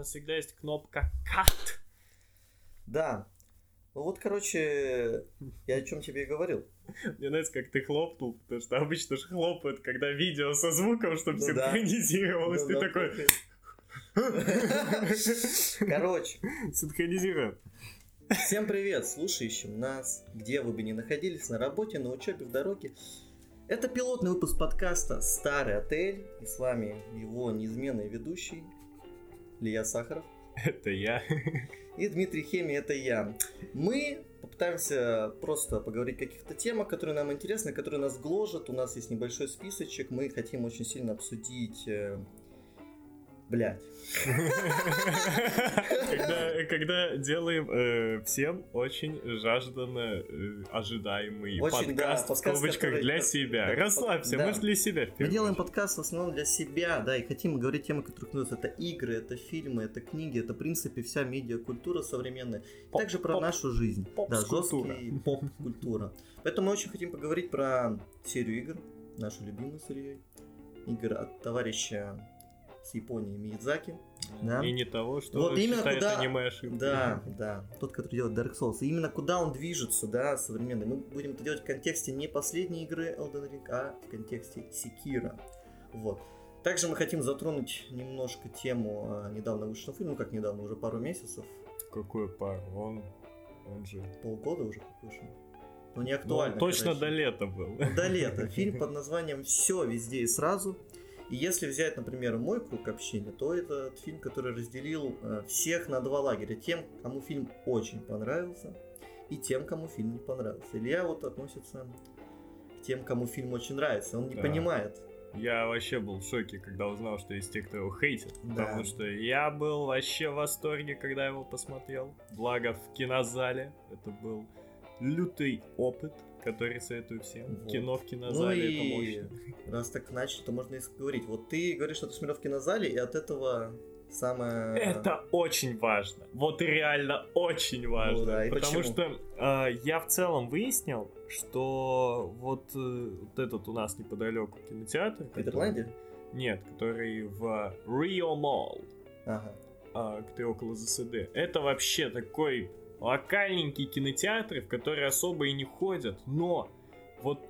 нас всегда есть кнопка «Cut». Да. Ну вот, короче, я о чем тебе и говорил. Мне нравится, как ты хлопнул, потому что обычно же хлопают, когда видео со звуком, чтобы Ну да. синхронизировалось. Ну ты да, такой, Короче, синхронизируем. всем привет, слушающим нас, где вы бы ни находились, на работе, на учебе, в дороге. Это пилотный выпуск подкаста «Старый отель», и с вами его неизменный ведущий Илья Сахаров. Это я. И Дмитрий Хеми, это я. Мы попытаемся просто поговорить о каких-то темах, которые нам интересны, которые нас гложат. У нас есть небольшой списочек. Мы хотим очень сильно обсудить... Блядь. Когда, когда делаем э, всем очень жажданно э, ожидаемый Очень, да, подкаст в подкаст, скобочках который- для себя. Да, Расслабься, да. мы же для себя. в Мы делаем подкаст в основном для себя, да, и хотим говорить темы, которые нас это игры, это фильмы, это книги, это, в принципе, вся медиакультура современная. И Поп- также про поп- нашу жизнь. Да, жесткий поп-культура. Поэтому мы очень хотим поговорить про серию игр, нашу любимую с Ильей. Игр от товарища с Японии Миядзаки. Да. И не того, что Вот именно куда- аниме ошибкой. Да, да, тот, который делает Dark Souls. И именно куда он движется, да, современный. Мы будем это делать в контексте не последней игры Elden Ring, а в контексте Секира. Вот. Также мы хотим затронуть немножко тему а, недавно вышедшего фильма, ну как недавно, уже пару месяцев, Какой пар? Он, он же... полгода уже вышел. Ну не Ну, актуально. он точно короче. до лета был. До лета. Фильм под названием «Все везде и сразу». И если взять, например, мой круг общения, то это фильм, который разделил э, всех на два лагеря. Тем, кому фильм очень понравился, и тем, кому фильм не понравился. Илья вот относится к тем, кому фильм очень нравится. Он не Да. понимает. Я вообще был в шоке, когда узнал, что есть те, кто его хейтит. Да. Потому что я был вообще в восторге, когда его посмотрел. Благо в кинозале. Это был лютый опыт, который советую всем. Вот. Кино в кинозале Ну это и мощно. раз так начали, то можно и говорить. Вот ты говоришь, что ты смотрел в кинозале, и от этого самое... Это очень важно. Вот реально очень важно. Ну да, и потому почему? что э, я в целом выяснил, что вот, э, вот этот у нас неподалеку кинотеатр. В который- Петерланде? Нет, который в Rio Mall. Ага. а, где около ЗСД. Это вообще такой локальненький кинотеатр, в который особо и не ходят, но вот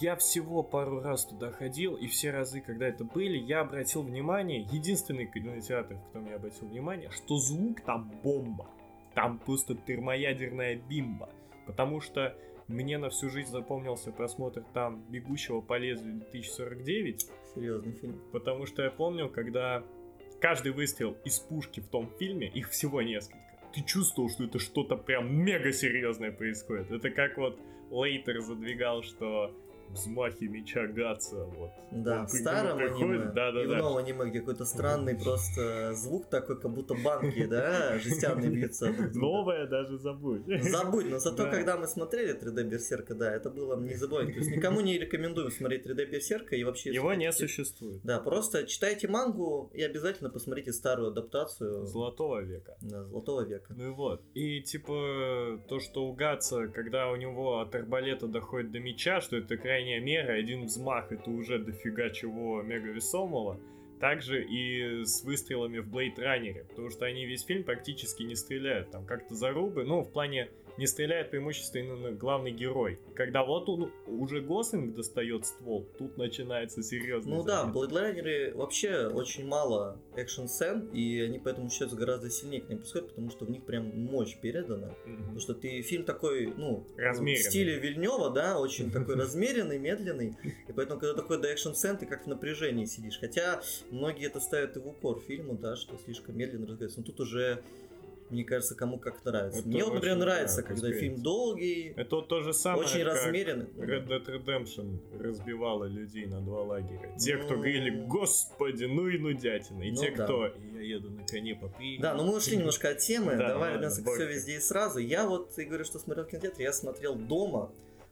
я всего пару раз туда ходил, и все разы, когда это были, я обратил внимание, единственный кинотеатр, в котором я обратил внимание, что звук там бомба. Там просто термоядерная бимба. Потому что мне на всю жизнь запомнился просмотр там «Бегущего по лезвию 2049», Серьезный фильм. Потому что я помню, когда каждый выстрел из пушки в том фильме, их всего несколько. Ты чувствовал, что это что-то прям мега серьезное происходит. Это как вот Лейтер задвигал, что взмахи меча Гатса, вот. Да, Он в к нему старом приходит, аниме да-да-да. и в новом аниме, где какой-то странный просто звук такой, как будто банки, да, жестяные бьются. Новое даже забудь. Забудь, но зато Да. когда мы смотрели 3D Берсерка, да, это было незабываемо. То есть никому не рекомендуем смотреть 3D Берсерка и вообще... Его не существует. Да, просто читайте мангу и обязательно посмотрите старую адаптацию Золотого века. да, Золотого века. Ну и вот. И типа то, что у Гатса, когда у него от арбалета доходит до меча, что это крайняя мера, один взмах это уже дофига чего мега весомого. Также и с выстрелами в Блейд Раннере, потому что они весь фильм практически не стреляют. Там как-то зарубы, ну, в плане не стреляет преимущественно главный герой. Когда вот он уже Гослинг достает ствол, тут начинается серьезный Ну да, в замес. Бладлайнере вообще очень мало экшн-сцен, и они поэтому считаются гораздо сильнее к ним подходят, потому что в них прям мощь передана. Мгм. Потому что ты фильм такой, ну, Размеренный. в стиле Вильнева, да, очень такой размеренный, медленный. И поэтому, когда такой до экшн сцен, ты как в напряжении сидишь. Хотя многие это ставят и в укор фильму, да, что слишком медленно разговаривается. Но тут уже, мне кажется, кому как нравится. Это Мне вот, например, нравится, да, когда фильм долгий, Это вот то же самое, очень размеренный. Red Dead Redemption разбивала людей на два лагеря. Те, кто Ну. говорили, господи, ну и нудятина. И Ну те, да. кто, я еду на коне по прерии». Да, но мы ушли немножко от темы. Да, Давай вернемся к все везде и сразу. Я вот, ты говоришь, что смотрел в кинотеатре, я смотрел дома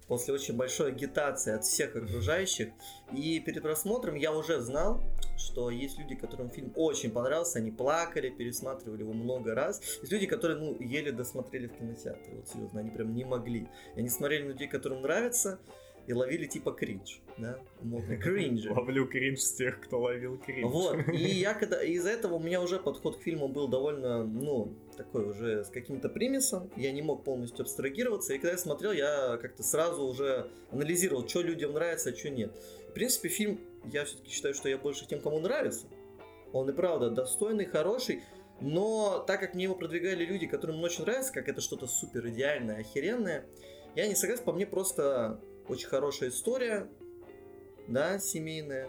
после очень большой агитации от всех окружающих. И перед просмотром я уже знал, что есть люди, которым фильм очень понравился, они плакали, пересматривали его много раз. Есть люди, которые, ну, еле досмотрели в кинотеатре, вот серьезно, они прям не могли. И они смотрели на людей, которым нравится, и ловили типа кринж, да, модный кринж. Ловлю кринж с тех, кто ловил кринж. Вот, и я когда, из-за этого у меня уже подход к фильму был довольно, ну, такой уже с каким-то примесом, я не мог полностью абстрагироваться, и когда я смотрел, я как-то сразу уже анализировал, что людям нравится, а что нет. В принципе, фильм, я все-таки считаю, что я больше тем, кому нравится. Он и правда достойный, хороший, но так как мне его продвигали люди, которым он очень нравится, как это что-то супер идеальное, охеренное, я не согласен, по мне просто очень хорошая история, да, семейная.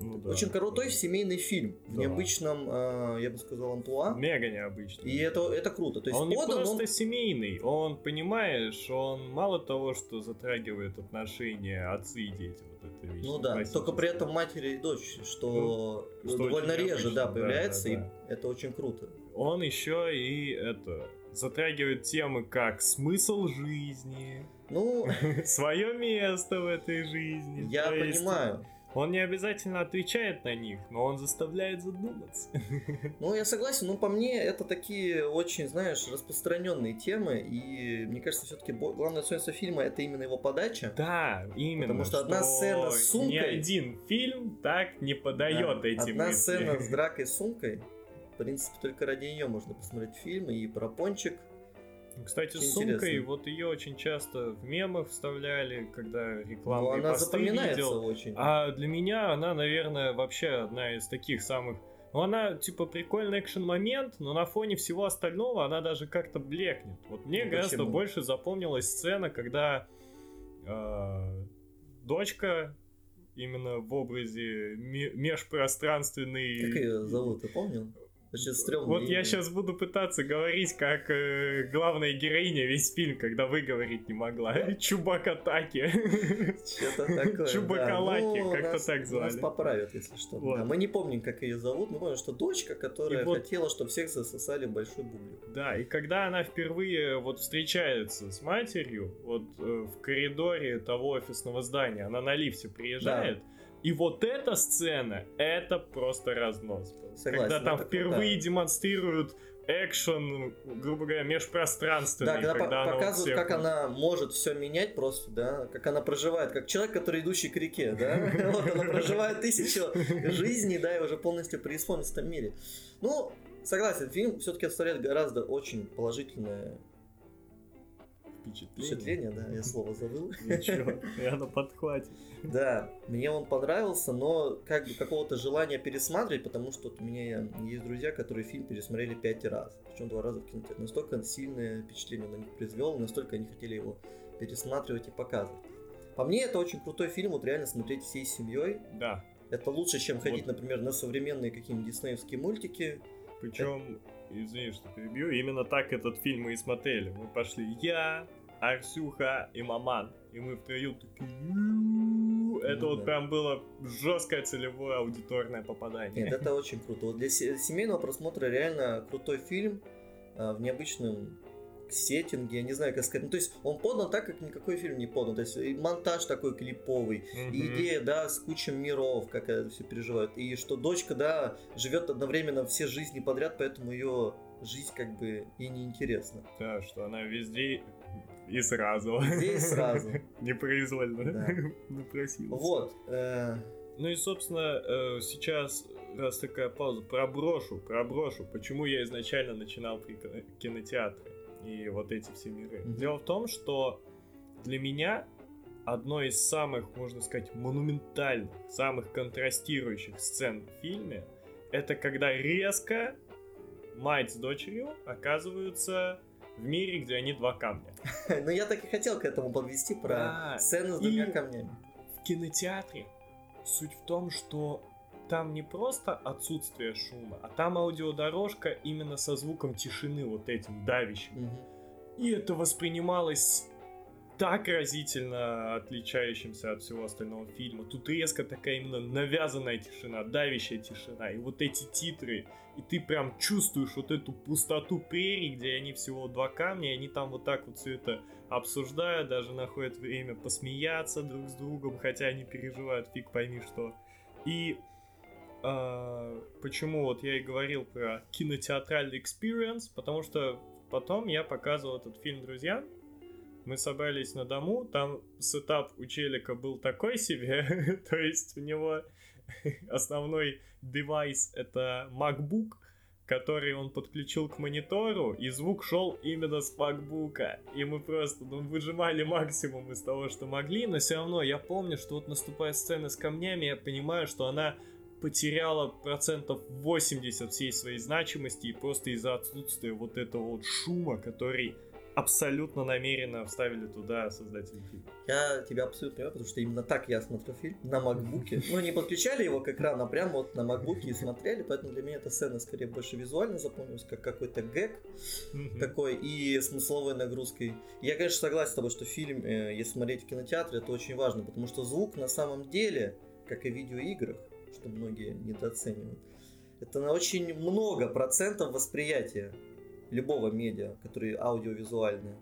Ну, да. Очень крутой семейный фильм да. в необычном, э, я бы сказал, амплуа. Мега необычный. И это, это круто. То есть он подан, не просто он... семейный, он, понимаешь, он мало того, что затрагивает отношения отцы и дети. Вот это вещь, ну да, только при этом матери и дочь, что, ну, что довольно реже, да, появляется, да, да, да. и это очень круто. Он еще и это затрагивает темы как смысл жизни, ну, свое место в этой жизни. Я понимаю. Он не обязательно отвечает на них, но он заставляет задуматься. Ну, я согласен, но по мне это такие очень, знаешь, распространенные темы, и мне кажется, все-таки главное достоинство фильма это именно его подача. Да, именно. Потому что, что одна сцена с сумкой... Ни один фильм так не подает да, эти Одна мысли. сцена с дракой с сумкой, в принципе, только ради нее можно посмотреть фильм, и про пончик, кстати, с сумкой, интересно. вот ее очень часто в мемах вставляли, когда рекламные ну, она посты запоминается видел. очень. А для меня она, наверное, вообще одна из таких самых... Ну, она, типа, прикольный экшен-момент, но на фоне всего остального она даже как-то блекнет. Вот мне ну, гораздо почему? больше запомнилась сцена, когда э, дочка именно в образе межпространственный... Как ее зовут, ты помнил? Очень Вот я сейчас буду пытаться говорить, как э, главная героиня весь фильм, когда выговорить не могла. Чубакатаки. Что-то такое. Чубакалаки, да. ну, как-то так звали. Нас поправят, если что. Вот. Да, мы не помним, как ее зовут, мы помним, что дочка, которая вот... хотела, чтобы всех засосали большой бублик. Да, и когда она впервые вот встречается с матерью, вот э, в коридоре того офисного здания, она на лифте приезжает, да и вот эта сцена, это просто разнос. Согласен, когда там впервые да. демонстрируют экшен, грубо говоря, межпространственный. Да, когда, когда по- показывают, всех... как она может все менять просто, да, как она проживает, как человек, который идущий к реке, да, вот она проживает тысячу жизней, да, и уже полностью преисполнится в этом мире. Ну, согласен, фильм все-таки оставляет гораздо очень положительное впечатление. Впечатление, да, я слово забыл. Ничего, я на подхвате. Да, мне он понравился, но как бы какого-то желания пересматривать, потому что вот у меня есть друзья, которые фильм пересмотрели пять раз, причем два раза в кинотеатре. Настолько сильное впечатление на них произвел, настолько они хотели его пересматривать и показывать. По мне, это очень крутой фильм, вот реально смотреть всей семьей. Да. Это лучше, чем ходить, вот. например, на современные какие-нибудь диснеевские мультики. Причем, это... извини, что перебью, именно так этот фильм мы и смотрели. Мы пошли я, Арсюха и Маман. И мы втроем такие... Это вот прям было жесткое целевое аудиторное попадание. Нет, это очень круто. Вот для семейного просмотра реально крутой фильм а, в необычном сеттинге, я не знаю, как сказать. Ну, то есть он подан так, как никакой фильм не подан. То есть и монтаж такой клиповый, mm-hmm. и идея, да, с кучей миров, как это все переживают. И что дочка, да, живет одновременно все жизни подряд, поэтому ее жизнь как бы и неинтересна. Да, что она везде и сразу. Здесь сразу. Непроизвольно. Да. Напросился. Вот. Э... Ну и, собственно, э, сейчас, раз такая пауза, проброшу, проброшу, почему я изначально начинал при кинотеатре и вот эти все миры. Mm-hmm. Дело в том, что для меня одной из самых, можно сказать, монументальных, самых контрастирующих сцен в фильме, это когда резко мать с дочерью оказываются в мире, где они два камня. Ну, я так и хотел к этому подвести про сцену с двумя камнями. В кинотеатре суть в том, что там не просто отсутствие шума, а там аудиодорожка именно со звуком тишины, вот этим давящим. И это воспринималось так разительно отличающимся от всего остального фильма. Тут резко такая именно навязанная тишина, давящая тишина. И вот эти титры, и ты прям чувствуешь вот эту пустоту прерий, где они всего два камня, и они там вот так вот все это обсуждают, даже находят время посмеяться друг с другом, хотя они переживают фиг пойми что. И э, почему вот я и говорил про кинотеатральный experience, потому что потом я показывал этот фильм друзьям, мы собрались на дому, там сетап у челика был такой себе, то есть у него основной девайс это MacBook, который он подключил к монитору, и звук шел именно с макбука. И мы просто ну, выжимали максимум из того, что могли, но все равно я помню, что вот наступает сцена с камнями, я понимаю, что она потеряла процентов 80 всей своей значимости и просто из-за отсутствия вот этого вот шума, который абсолютно намеренно вставили туда создатели фильма. Я тебя абсолютно понимаю, потому что именно так я смотрю фильм на макбуке. Ну, не подключали его к экрану, а прямо вот на макбуке и смотрели, поэтому для меня эта сцена скорее больше визуально запомнилась, как какой-то гэг такой и смысловой нагрузкой. Я, конечно, согласен с тобой, что фильм, э, если смотреть в кинотеатре, это очень важно, потому что звук на самом деле, как и в видеоиграх, что многие недооценивают, это на очень много процентов восприятия любого медиа, который аудиовизуальный.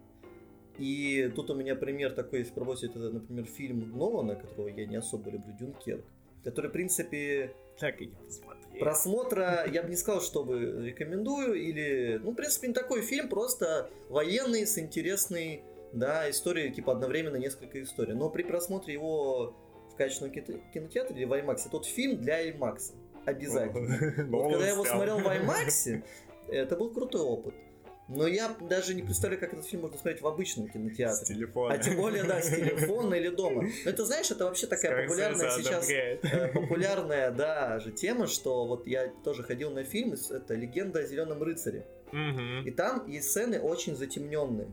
И тут у меня пример такой, если пробовать, это, например, фильм Нолана, которого я не особо люблю, Дюнкерк, который, в принципе, так и не посмотрел. Просмотра, я бы не сказал, чтобы рекомендую, или, ну, в принципе, не такой фильм, просто военный с интересной, да, историей, типа одновременно несколько историй. Но при просмотре его в качественном кинотеатре или в IMAX, тот фильм для IMAX. Обязательно. Вот когда я его смотрел в IMAX, это был крутой опыт. Но я даже не представляю, как этот фильм можно смотреть в обычном кинотеатре. С телефона. А тем более, да, с телефона или дома. Но это, знаешь, это вообще такая популярная сейчас... Э, популярная, да, же тема, что вот я тоже ходил на фильм, это «Легенда о Зеленом рыцаре». И там есть сцены очень затемненные.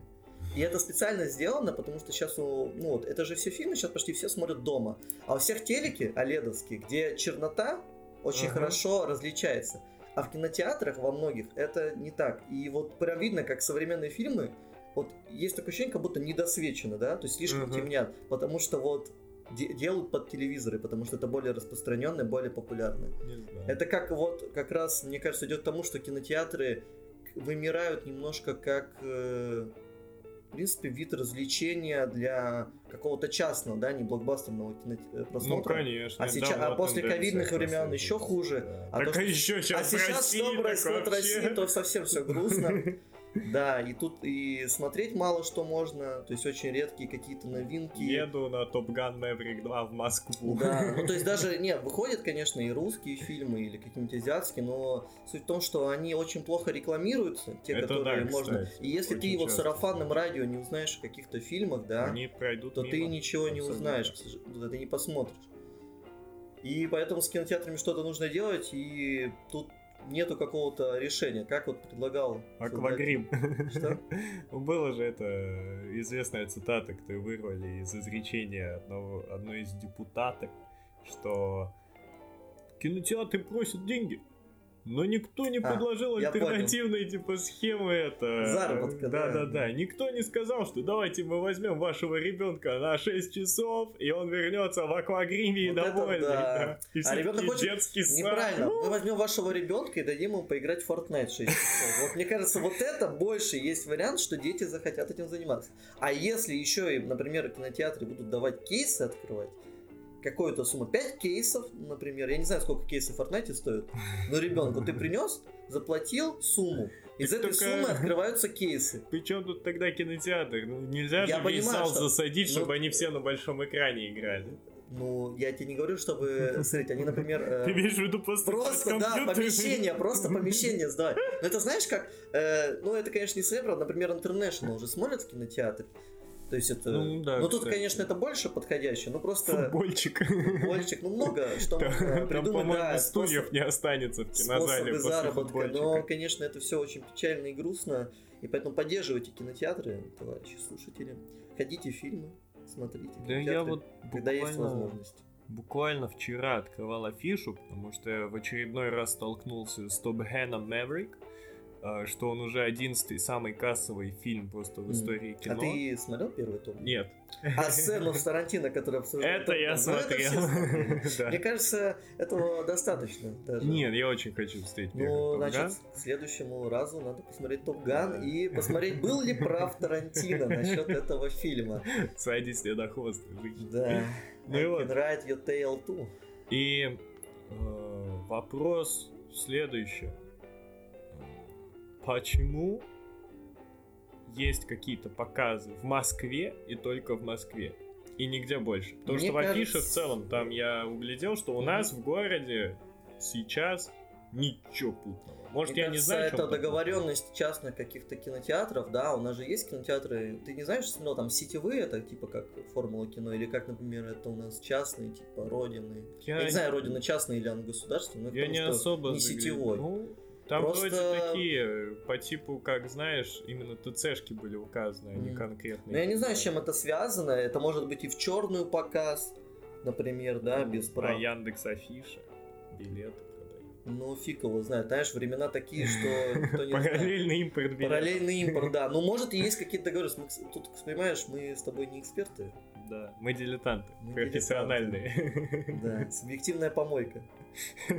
И это специально сделано, потому что сейчас, ну вот, это же все фильмы сейчас почти все смотрят дома. А у всех телеки, оледовские, где чернота очень uh-huh. хорошо различается. А в кинотеатрах во многих это не так. И вот прям видно, как современные фильмы, вот есть такое ощущение, как будто недосвечено, да, то есть слишком uh-huh. темнят, потому что вот де- делают под телевизоры, потому что это более распространенное, более популярное. Это как вот, как раз, мне кажется, идет к тому, что кинотеатры вымирают немножко как э, принципе, вид развлечения для какого-то частного, да, не блокбастерного кинопросмотра. Ну, конечно. А, сейчас, а после ковидных времен еще хуже. Да. А, так то, а еще сейчас а сейчас, России, что в России, то совсем все грустно. Да, и тут и смотреть мало что можно, то есть очень редкие какие-то новинки. Еду на Top Gun Maverick 2 в Москву. Да, ну то есть даже, не, выходят, конечно, и русские фильмы или какие-нибудь азиатские, но суть в том, что они очень плохо рекламируются, те, Это которые да, можно. Кстати, и если ты вот в сарафанном радио не узнаешь о каких-то фильмах, да, они пройдут то мимо. ты ничего не узнаешь, ты не посмотришь. И поэтому с кинотеатрами что-то нужно делать, и тут нету какого-то решения, как вот предлагал... Аквагрим. Что? Было же это известная цитата, которую вырвали из изречения одного, одной из депутаток, что кинотеатры просят деньги, но никто не А, предложил я альтернативной типа схемы это. Заработка, да. да. Да, да, Никто не сказал, что давайте мы возьмем вашего ребенка на 6 часов, и он вернется в аквагриме и Вот это довольный. да. И А ребенок хочет- детский сад. Неправильно. Ну, Мы возьмем вашего ребенка и дадим ему поиграть в Fortnite 6 часов. Вот мне кажется, вот это больше есть вариант, что дети захотят этим заниматься. А если еще и, например, кинотеатры будут давать кейсы открывать, какую-то сумму, 5 кейсов, например, я не знаю, сколько кейсов в Fortnite стоит, но ребенку ты принес, заплатил сумму, из Так этой только- суммы открываются кейсы. Причем тут тогда кинотеатр? Ну, нельзя Я же весь понимаю, зал что- засадить, ну- чтобы они все на большом экране играли. Ну, я тебе не говорю, чтобы, смотрите, они, например, э, Ты имеешь в виду просто, Просто, да, помещение, просто помещение сдавать. Но это знаешь как, э, ну это, конечно, не правда, например, International уже смотрят в кинотеатре. То есть это... Ну, да, тут, кстати. конечно, это больше подходящее, ну просто... Футбольчик. Футбольчик, ну много что можно Там, придумать, по-моему, да, стульев способ- не останется в кинозале после заработка. футбольчика. Но, конечно, это все очень печально и грустно. И поэтому поддерживайте кинотеатры, товарищи слушатели. Ходите в фильмы, смотрите. Да я вот когда есть буквально, возможность. буквально вчера открывал афишу, потому что я в очередной раз столкнулся с Топ Хэном Мэврик, что он уже одиннадцатый самый кассовый фильм просто в истории А кино. ты смотрел первый том? Нет. А сцену с Тарантино, которую обсуждали? Это я смотрел. Мне кажется, этого достаточно. Нет, я очень хочу встретить Ну, значит, к следующему разу надо посмотреть Топ Ган и посмотреть, был ли прав Тарантино насчет этого фильма. Садись мне на хвост. жить. Да. Ну и вот. ride your tail too. И э, вопрос следующий. Почему есть какие-то показы в Москве и только в Москве. И нигде больше. Потому Мне что в афише кажется- в целом, там я углядел, что у нас в городе сейчас ничего путного. Может, Мне я не кажется, знаю, это чё путного. договоренность частных каких-то кинотеатров, да, у нас же есть кинотеатры, ты не знаешь, смотрел там сетевые, это типа как Формула кино, или как, например, это у нас частные, типа Родины. Я, не знаю, Родина частная или она государственная, но Я потому не что особо не заглянул. сетевой. Ну, там Просто- вроде такие, по типу, как знаешь, именно ТЦшки были указаны, а не конкретные. Но я не знаю, с чем это связано, это может быть и в черную показ, например, да, без Про прав. Яндекс Афиша, билеты. Ну, фиг его знает, знаешь, времена такие, что никто не знает. Параллельный импорт билетов. Параллельный импорт, да. Ну, может, и есть какие-то. Мы, кс- Тут, понимаешь, мы с тобой не эксперты. Да, мы дилетанты, Мы профессиональные. Да, субъективная помойка.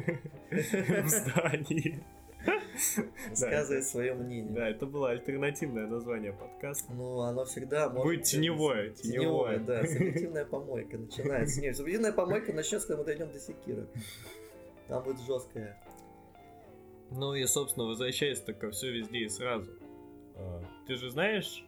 В здании. Высказывает свое мнение. Да, это было альтернативное название подкаста. Ну, оно всегда может... Будет теневое, Теневое, теневое. да. Субъективная помойка начинается. Нет, субъективная помойка начнется, когда мы дойдем до секира. Там будет жесткая. Ну и, собственно, возвращаясь так ко все везде и сразу. А, Ты же знаешь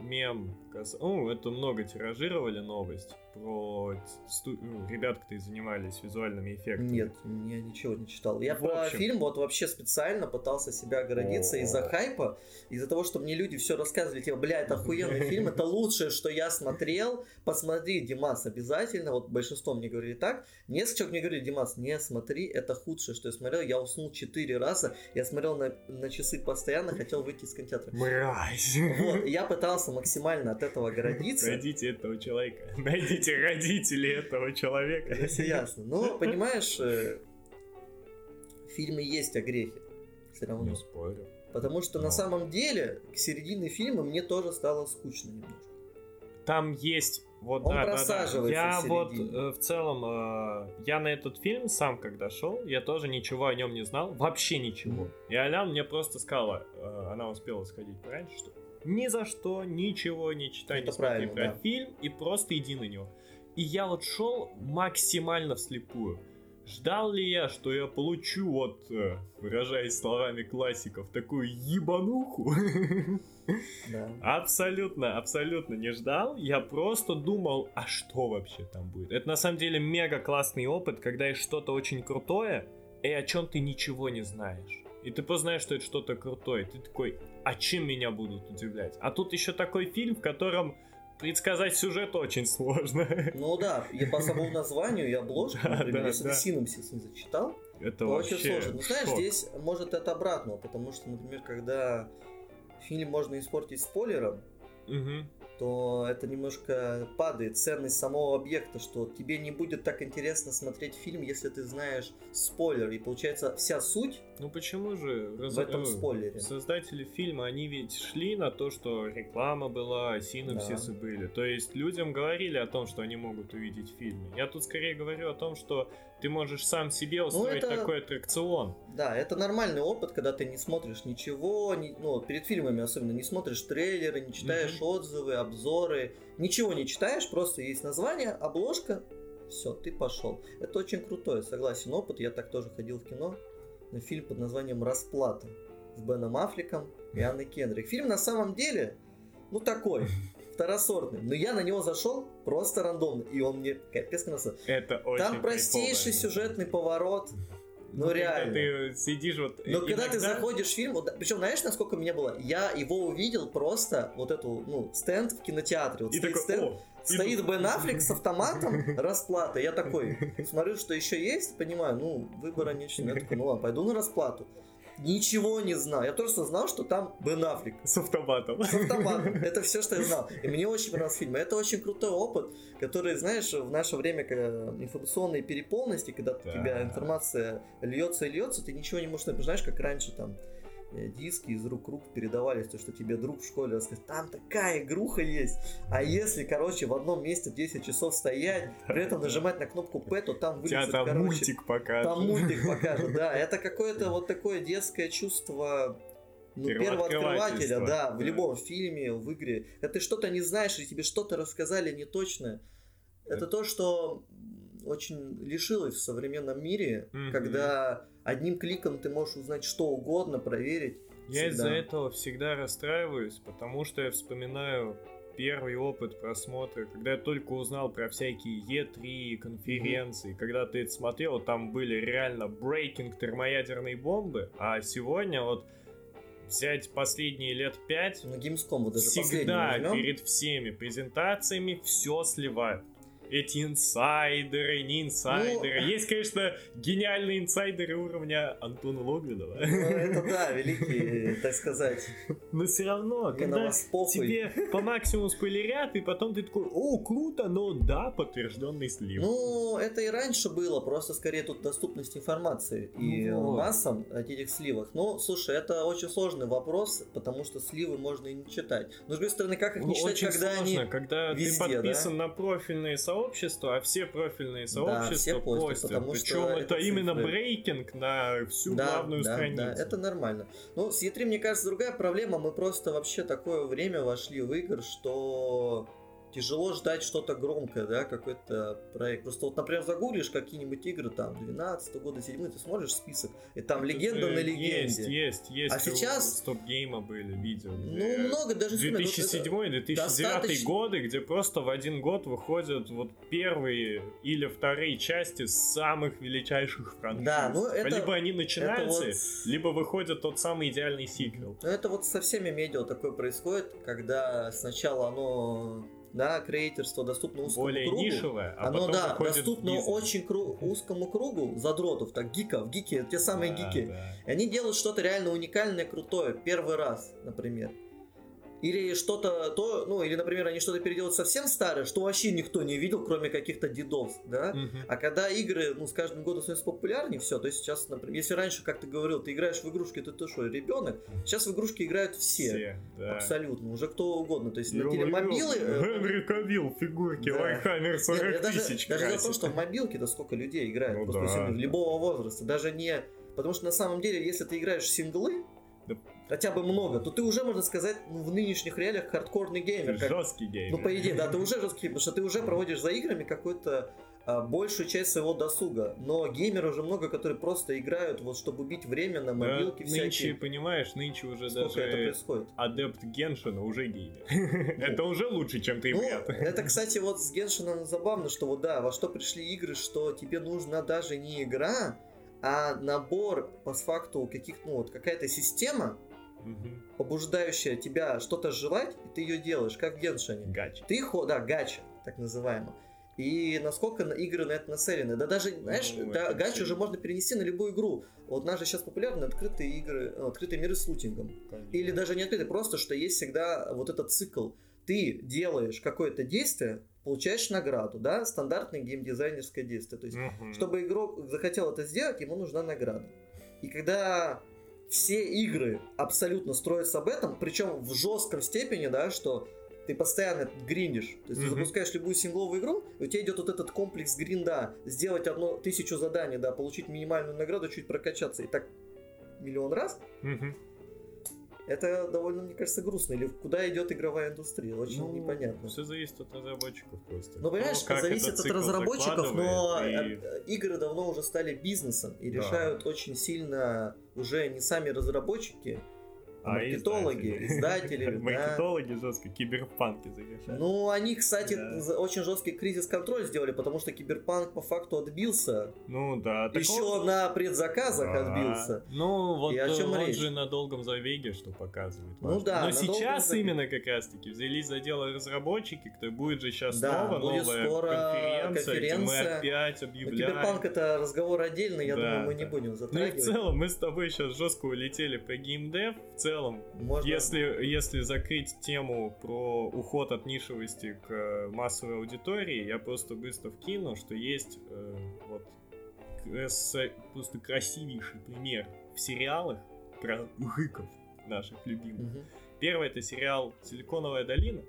мем, кас- ну, это много тиражировали новость про сту- ну, ребят, которые занимались визуальными эффектами. Нет, я ничего не читал. Я В про общем. фильм вот вообще специально пытался себя оградиться О. из-за хайпа, из-за того, что мне люди все рассказывали, типа, бля, это охуенный фильм, это лучшее, что я смотрел, посмотри, Димас, обязательно, вот большинство мне говорили так, несколько человек мне говорили, Димас, не смотри, это худшее, что я смотрел, я уснул четыре раза, я смотрел на, на часы постоянно, хотел выйти из кинотеатра. Мразь. Вот, я пытался максимально от этого оградиться. Найдите этого человека. Найдите родителей этого человека. Это все ясно. Но, понимаешь, э, в фильме есть о грехе. Все равно. Не спорю. Потому что Но. на самом деле, к середине фильма мне тоже стало скучно немножко. Там есть вот Он да, да, да. просаживается Я в вот э, в целом э, я на этот фильм сам когда шел, я тоже ничего о нем не знал, вообще ничего. Мгм. И Алян мне просто сказала, э, она успела сходить пораньше, что ни за что, ничего не читай, Это не смотри про да. фильм и просто иди на него. И я вот шел максимально вслепую. Ждал ли я, что я получу, вот, э, выражаясь словами классиков, такую ебануху? Да. Абсолютно, абсолютно не ждал. Я просто думал, а что вообще там будет? Это на самом деле мега классный опыт, когда есть что-то очень крутое, и о чем ты ничего не знаешь. И ты просто знаешь, что это что-то крутое. Ты такой, а чем меня будут удивлять? А тут еще такой фильм, в котором предсказать сюжет очень сложно. Ну да, и по самому названию и обложке, Да, например, да, если да. ты синопсис не зачитал, Это то очень вообще сложно. Ну знаешь, шок. здесь может это обратно, потому что, например, когда фильм можно испортить спойлером, то это немножко падает ценность самого объекта, что тебе не будет так интересно смотреть фильм, если ты знаешь спойлер. И получается вся суть Ну почему же раз- в этом э, спойлере. Создатели фильма, они ведь шли на то, что реклама была, синопсисы были. То есть людям говорили о том, что они могут увидеть в фильме. Я тут скорее говорю о том, что ты можешь сам себе устроить Ну, это- такой аттракцион. Да, это нормальный опыт, когда ты не смотришь ничего, не- ну, перед фильмами особенно, не смотришь трейлеры, не читаешь Мгм. отзывы, обзоры, ничего не читаешь, просто есть название, обложка, все, ты пошел. Это очень крутой, согласен, опыт. Я так тоже ходил в кино на фильм под названием «Расплата» с Беном Аффлеком и Анной Кендрик. Фильм на самом деле, ну такой, второсортный. Но я на него зашел просто рандомно, и он мне капец нравился. Это очень Там простейший кайфово. сюжетный поворот, ну, когда реально. ты сидишь вот... Но когда ты иногда- заходишь в фильм, причем знаешь, насколько меня было? Я его увидел просто вот эту, ну, стенд в кинотеатре. Вот И такой, стенд, о, стоит. Бен Аффлек с автоматом, расплата. Я такой, смотрю, что еще есть, понимаю, ну, выбора нет. Я такой, ну ладно, пойду на расплату. Ничего не знал. Я просто знал, что там Бен Аффлек. С автоматом. С автоматом. Это все, что я знал. И мне очень понравился фильм. Это очень крутой опыт, который, знаешь, в наше время когда информационной переполненности, когда у тебя информация льется и льется, ты ничего не можешь. Знаешь, как раньше там диски из рук в рук передавались, то, что тебе друг в школе рассказал, там такая игруха есть, а если, короче, в одном месте 10 часов стоять, при этом нажимать на кнопку П, то там вылезет, там короче, мультик покажет. там мультик покажет, да, это какое-то вот такое детское чувство ну, первого открывателя, Первооткрывательство, да, в да. любом фильме, в игре. Когда ты что-то не знаешь, и тебе что-то рассказали неточное. Это Да. то, что очень лишилось в современном мире, Мгм. когда одним кликом ты можешь узнать что угодно, проверить. Я из-за этого всегда расстраиваюсь, потому что я вспоминаю первый опыт просмотра, когда я только узнал про всякие E3 конференции, mm-hmm. когда ты это смотрел, там были реально брейкинг термоядерной бомбы, а сегодня вот взять последние лет пять, ну, Gamescom даже всегда перед всеми презентациями все сливают эти инсайдеры, не инсайдеры. Ну... Есть, конечно, гениальные инсайдеры уровня Антона Логвинова. Ну, это да, великий, так сказать. Но все равно, когда тебе по максимуму спойлерят, и потом ты такой, о, круто, но да, подтвержденный слив. Ну, это и раньше было, просто скорее тут доступность информации и вот. массам этих сливах. Ну, слушай, это очень сложный вопрос, потому что сливы можно и не читать. Но с другой стороны, как их не ну, читать, когда сложно, они когда везде, ты подписан да? на профильные сообщества, сообщества, а все профильные сообщества да, все постят. Потому Причем что это, это именно брейкинг на всю да, главную да, страницу. Да, это нормально. Ну, с E3, мне кажется, другая проблема. Мы просто вообще такое время вошли в игр, что тяжело ждать что-то громкое, да, какой-то проект. Просто вот, например, загуглишь какие-нибудь игры там 12 года, 7 ты смотришь список, и там Это легенда на легенде. Есть, есть, есть. А сейчас... Стоп-гейма были видео. Ну, много даже... 2007-2009 годы, где просто в один год выходят вот первые или вторые части самых величайших франшиз. Да, ну это... Либо они начинаются, вот... либо выходит тот самый идеальный сиквел. Ну это вот со всеми медиа такое происходит, когда сначала оно да, креаторство доступно узкому Более кругу. нишевое, а Оно, да, доступно очень кру- узкому кругу задротов, так, гиков, гики, те самые да, гики. Да. И они делают что-то реально уникальное, крутое, первый раз, например или что-то то, ну, или, например, они что-то переделают совсем старое, что вообще никто не видел, кроме каких-то дедов, да? Угу. А когда игры, ну, с каждым годом становятся популярнее, все, то есть сейчас, например, если раньше, как ты говорил, ты играешь в игрушки, ты ты что, ребенок, сейчас в игрушки играют все, все да. абсолютно, уже кто угодно, то есть Ё, на телемобилы... Э, Генри Кавилл, фигурки, да. Warhammer 40 Нет, тысяч Даже, даже за то, что в мобилке-то сколько людей играет, ну, просто да, любого возраста, даже не... Потому что на самом деле, если ты играешь в синглы, хотя бы много, то ты уже, можно сказать, ну, в нынешних реалиях хардкорный геймер. Как... Жесткий геймер. Ну, по идее, да, ты уже жесткий, потому что ты уже проводишь за играми какую-то а, большую часть своего досуга. Но геймеров уже много, которые просто играют, вот чтобы убить время на мобилке да, всякие. Нынче, понимаешь, нынче уже Сколько даже это происходит? адепт Геншина уже геймер. Это уже лучше, чем ты ну, Это, кстати, вот с Геншином забавно, что вот да, во что пришли игры, что тебе нужна даже не игра, а набор по факту каких ну вот какая-то система, угу. побуждающая тебя что-то желать, и ты ее делаешь, как в Геншине. Гача. Ты да, гача, так называемо. И насколько на игры на это нацелены. Да даже, знаешь, ну, да, гачу уже можно перенести на любую игру. Вот у нас же сейчас популярны открытые игры, открытые миры с лутингом. Конечно. Или даже не открытые, просто что есть всегда вот этот цикл. Ты делаешь какое-то действие, получаешь награду, да, стандартное геймдизайнерское действие. То есть, угу. чтобы игрок захотел это сделать, ему нужна награда. И когда все игры абсолютно строятся об этом, причем в жестком степени, да, что ты постоянно гриндишь. То есть mm-hmm. ты запускаешь любую сингловую игру, и у тебя идет вот этот комплекс гринда. Сделать одну тысячу заданий, да, получить минимальную награду, чуть прокачаться. И так миллион раз. Mm-hmm. Это довольно, мне кажется, грустно. Или куда идет игровая индустрия? Очень ну, непонятно. Все зависит от разработчиков просто. Ну, понимаешь, ну, зависит от разработчиков, но и... игры давно уже стали бизнесом и да. решают очень сильно уже не сами разработчики, а маркетологи, издатели. Маркетологи жестко, киберпанки зарешают. Ну, они, кстати, очень жесткий кризис-контроль сделали, потому что киберпанк по факту отбился. Ну да. Еще на предзаказах отбился. Ну, вот о чем он же на долгом забеге, что показывает. Ну да. Но сейчас именно как раз-таки взялись за дело разработчики, кто будет же сейчас снова новая конференция, мы опять объявляем. Киберпанк это разговор отдельный, я думаю, мы не будем затрагивать. Ну и в целом мы с тобой сейчас жестко улетели по геймдев. В целом целом, Можно... если, если закрыть тему про уход от нишевости к массовой аудитории, я просто быстро вкину, что есть э, вот просто красивейший пример в сериалах про мужиков наших любимых. Угу. Первый это сериал «Силиконовая долина».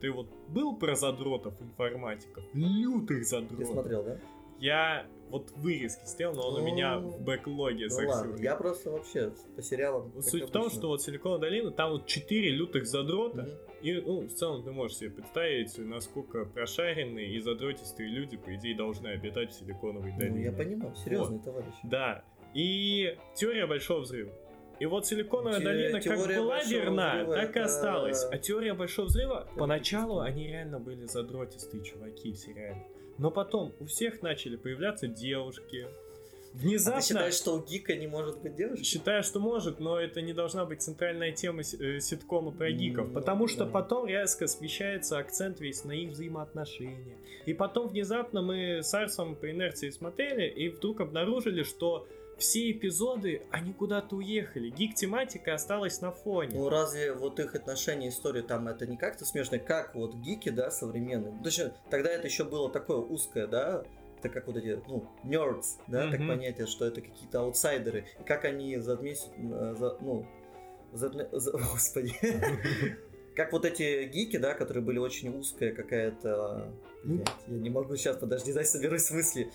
Ты вот был про задротов информатиков? Лютых задротов. Ты смотрел, да? Я вот вырезки сделал, но он ну, у меня в бэклоге ну ладно, я просто вообще по сериалам... Суть в том, что вот Силиконовая долина, там вот четыре лютых задрота, и, ну, в целом ты можешь себе представить, насколько прошаренные и задротистые люди, по идее, должны обитать в Силиконовой долине. Ну, я понимаю, серьезный вот. товарищ. Да, и теория большого взрыва. И вот силиконовая Те- долина как была верна, взрыва так и это- осталась. А теория большого взрыва, Это поначалу они реально были задротистые чуваки в сериале. Но потом у всех начали появляться девушки. А Внезапно... ты считаешь, что у гика не может быть девушки? Считаю, что может, но это не должна быть центральная тема с- э, ситкома про гиков, Ну, потому что да. потом резко смещается акцент весь на их взаимоотношения. И потом внезапно мы с Арсом по инерции смотрели и вдруг обнаружили, что все эпизоды, они куда-то уехали. Гик-тематика осталась на фоне. Ну разве вот их отношения, история там это не как-то смешно, как вот гики, да, современные. Ну, Точнее, тогда это еще было такое узкое, да, это как вот эти, ну, nerds, да, так Мгм. понятие, что это какие-то аутсайдеры. И как они за месяц, э, за, ну, за, за- господи, как вот эти гики, да, которые были очень узкая какая-то, блядь, я не могу сейчас, подожди, дай соберусь с мысли.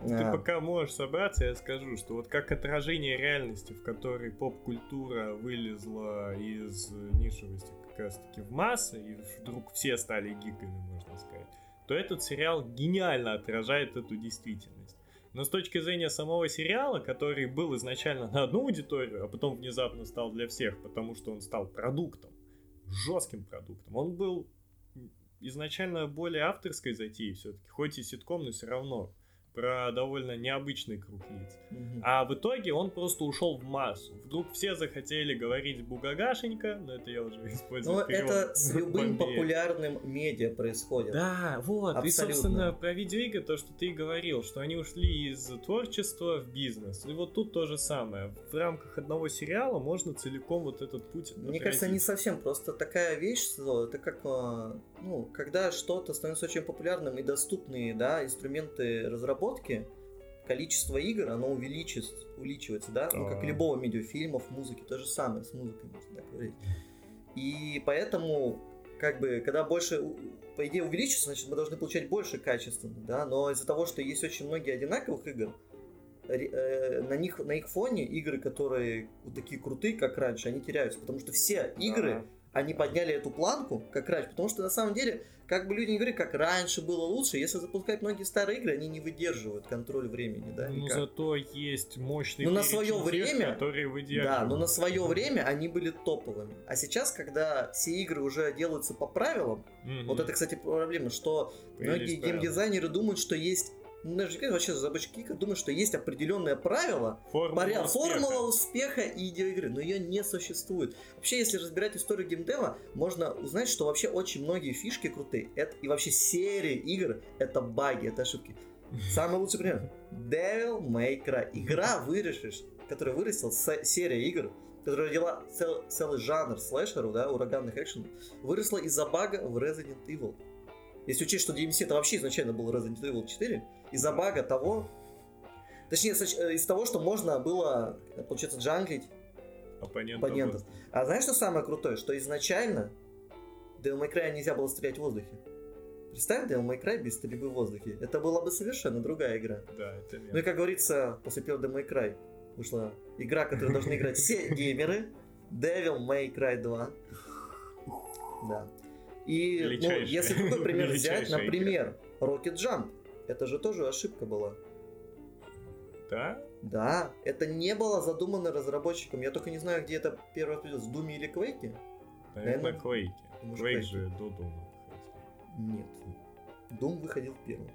Ты А, пока можешь собраться, я скажу, что вот как отражение реальности, в которой поп-культура вылезла из нишевости как раз таки в массы, и вдруг все стали гиками, можно сказать, то этот сериал гениально отражает эту действительность. Но с точки зрения самого сериала, который был изначально на одну аудиторию, а потом внезапно стал для всех, потому что он стал продуктом, жестким продуктом, он был изначально более авторской затеей все-таки, хоть и ситком, но все равно про довольно необычный круг лиц. мгм. А в итоге он просто ушел в массу. Вдруг все захотели говорить бугагашенька, но это я уже использую. Ну, перевод это с любым популярным медиа происходит. Да, вот. И, Абсолютно. собственно, про видеоигры, то, что ты и говорил, что они ушли из творчества в бизнес. И вот тут то же самое. В рамках одного сериала можно целиком вот этот путь Мне кажется, не совсем просто такая вещь, что это как, э, ну, когда что-то становится очень популярным и доступные, да, инструменты разработки, количество игр, оно увеличится, увеличивается, да, ну, как Да. и любого медиафильмов, музыки, то же самое с музыкой, можно так говорить. И поэтому, как бы, когда больше, по идее, увеличится, значит, мы должны получать больше качественно, да, но из-за того, что есть очень многие одинаковых игр, э, на них, на их фоне игры, которые вот такие крутые, как раньше, они теряются, потому что все игры, они подняли эту планку, как раньше, потому что на самом деле, как бы люди не говорили, как раньше было лучше, если запускать многие старые игры, они не выдерживают контроль времени, да, Ну, зато есть мощный Ну, на свое тех, время- которые выдерживают. Да, но на свое время они были топовыми. А сейчас, когда все игры уже делаются по правилам, Мгм. вот это, кстати, проблема, что Появились многие правила. геймдизайнеры думают, что есть, говорю, вообще разработчики игр думают, что есть определенные правила, Формула Поряд, успеха. формула успеха видеоигры, но ее не существует. Вообще, если разбирать историю геймдева, можно узнать, что вообще очень многие фишки крутые. Это, и вообще серии игр это баги, это ошибки. Самый лучший пример. Devil May Cry. Игра, выросшая, которая вырастила серия игр, которая родила цел- целый жанр слэшеров, да, ураганных экшенов, выросла из-за бага в Resident Evil. Если учесть, что DMC это вообще изначально был Resident Evil 4, из-за бага того, точнее, э, из того, что можно было, получается, джанглить Оппонентов. оппонентов. А знаешь, что самое крутое? Что изначально Devil May Cry нельзя было стрелять в воздухе. Представь Devil May Cry без стрельбы в воздухе. Это была бы совершенно другая игра. Да, это Ну и как говорится, после первого Devil May Cry вышла игра, которую должны играть все геймеры. Devil May Cry 2. Да. И ну, если другой пример взять, например, Rocket Jump. Это же тоже ошибка была. Да? Да, это не было задумано разработчиком. Я только не знаю, где это первый раз в Думе или Квейке? Наверное, Наверное, Квейки. может, Квейк же до дома. Нет. Дум выходил первым.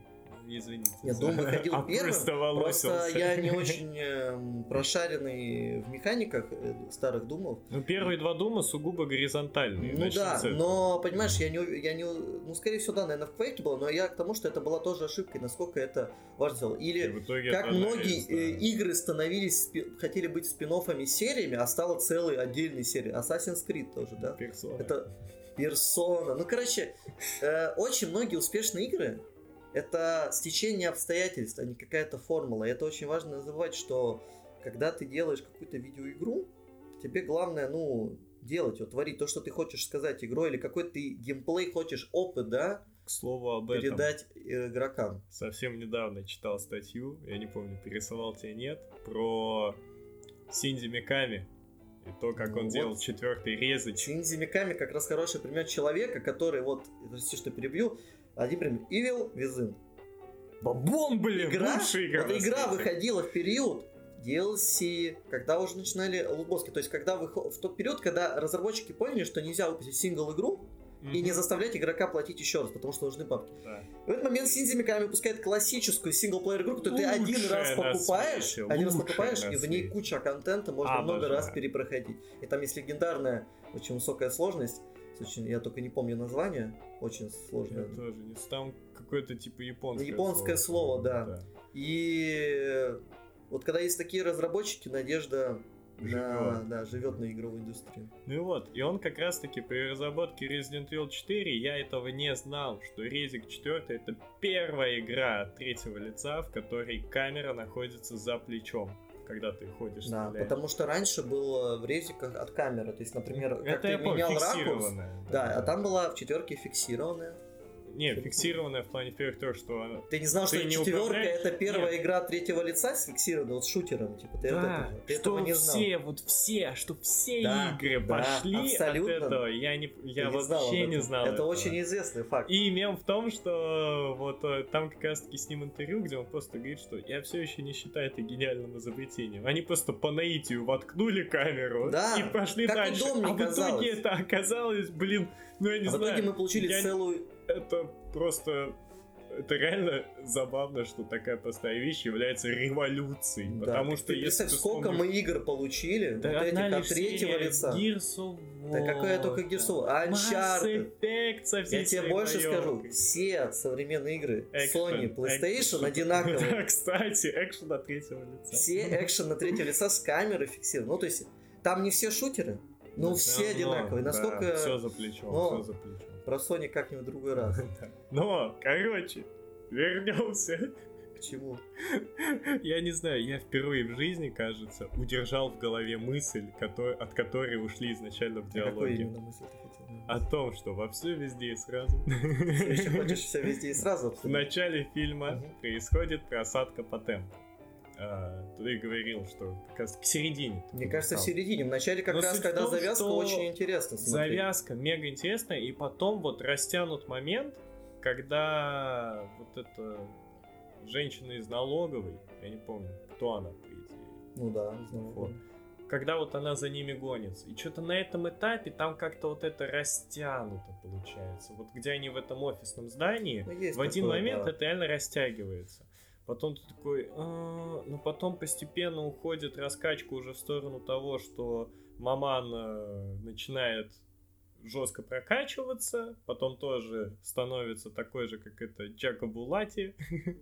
Извините. Нет, Дум выходил первым, Просто я не очень эм, прошаренный в механиках э, старых думов. Ну, первые два дома сугубо горизонтальные. Ну да, но понимаешь, я не, я не, ну скорее всего, да, наверное, в Квейке было, но я к тому, что это была тоже ошибкой, насколько это важно. И Или как многие э, да. игры становились, хотели быть спин сериями, а стала целой отдельной серией. Assassin's Creed тоже, да? Персона. Это персона. Ну, короче, э, очень многие успешные игры это стечение обстоятельств, а не какая-то формула. И это очень важно называть, что когда ты делаешь какую-то видеоигру, тебе главное, ну, делать, вот творить то, что ты хочешь сказать игрой, или какой ты геймплей хочешь, опыт, да, К слову об этом. передать э, игрокам. Совсем недавно читал статью, я не помню, пересылал тебе нет, про Синди Миками. И то, как Ну он вот. делал четвертый резать. Шинзи Миками как раз хороший пример человека, который, вот, прости, что перебью, один пример, Evil Within. Бабон, блин, игра, лучшая игра. вот игра выходила в период, DLC, когда уже начинали лутбоски. То есть, когда вы, в тот период, когда разработчики поняли, что нельзя выпустить сингл-игру, и не заставлять игрока платить еще раз, потому что нужны бабки. Да. В этот момент Синзи Миками выпускает классическую синглплеер игру, которую ты один раз покупаешь, один раз покупаешь, и в ней куча контента, можно а, много раз перепроходить. И там есть легендарная, очень высокая сложность, очень, я только не помню название, очень сложное. Я тоже не Там какое-то типа японское. Японское слово, слово да. да. И вот когда есть такие разработчики, надежда на, да, живет на игровой индустрии. Ну и вот, и он как раз таки при разработке Resident Evil 4, я этого не знал, что Резик 4 это первая игра от третьего лица, в которой камера находится за плечом когда ты ходишь. Да, стреляешь. потому что раньше было в резиках от камеры. То есть, например, как это ты менял ракурс. Да, да, а там была в четверке фиксированная. Не, фиксированная в плане первых то, что она... Ты не знал, что не четверка это первая Нет. игра третьего лица с фиксированной, вот шутером, типа, ты, да, это, ты что этого не знал. все, вот все, что все да, игры да, пошли абсолютно. от этого, я, не, я вообще не знал, не знал Это этого. очень известный факт. И мем в том, что вот э, там как раз таки с ним интервью, где он просто говорит, что я все еще не считаю это гениальным изобретением. Они просто по наитию воткнули камеру да, и пошли дальше. А в итоге это оказалось, блин, ну я не а знаю. в итоге мы получили я... целую это просто это реально забавно, что такая простая вещь является революцией. Да, потому что ты если сколько вспомнишь... мы игр получили, да вот этих от третьего лица. Gears of War, да какая только Gears of War, Uncharted. Effect со всей Я тебе больше скажу, все современные игры action, Sony, PlayStation action. одинаковые. Да, кстати, экшен на третьего лица. Все экшен на третьего лица с камерой фиксированы. Ну, то есть, там не все шутеры, но все одинаковые. Да, все за плечом, но... все за плечом. Про Sony как-нибудь в другой раз. Но, короче, вернемся. К чему? Я не знаю, я впервые в жизни, кажется, удержал в голове мысль, который, от которой ушли изначально в диалоге. А какой именно мысль ты хотел? О том, что во все везде и сразу. Ты еще хочешь все везде и сразу В начале фильма происходит просадка по темпу а, ты говорил, что как раз к середине. Мне кажется, в середине. В начале как Но раз, когда том, завязка очень интересно смотреть. Завязка мега интересная, и потом вот растянут момент, когда вот эта женщина из налоговой, я не помню, кто она, по идее. Ну да, налоговой. Когда вот она за ними гонится. И что-то на этом этапе там как-то вот это растянуто получается. Вот где они в этом офисном здании, ну, в один такое, момент да. это реально растягивается. Потом ты такой, а, но потом постепенно уходит раскачка уже в сторону того, что Маман э, начинает жестко прокачиваться, потом тоже становится такой же, как это Джако Булати.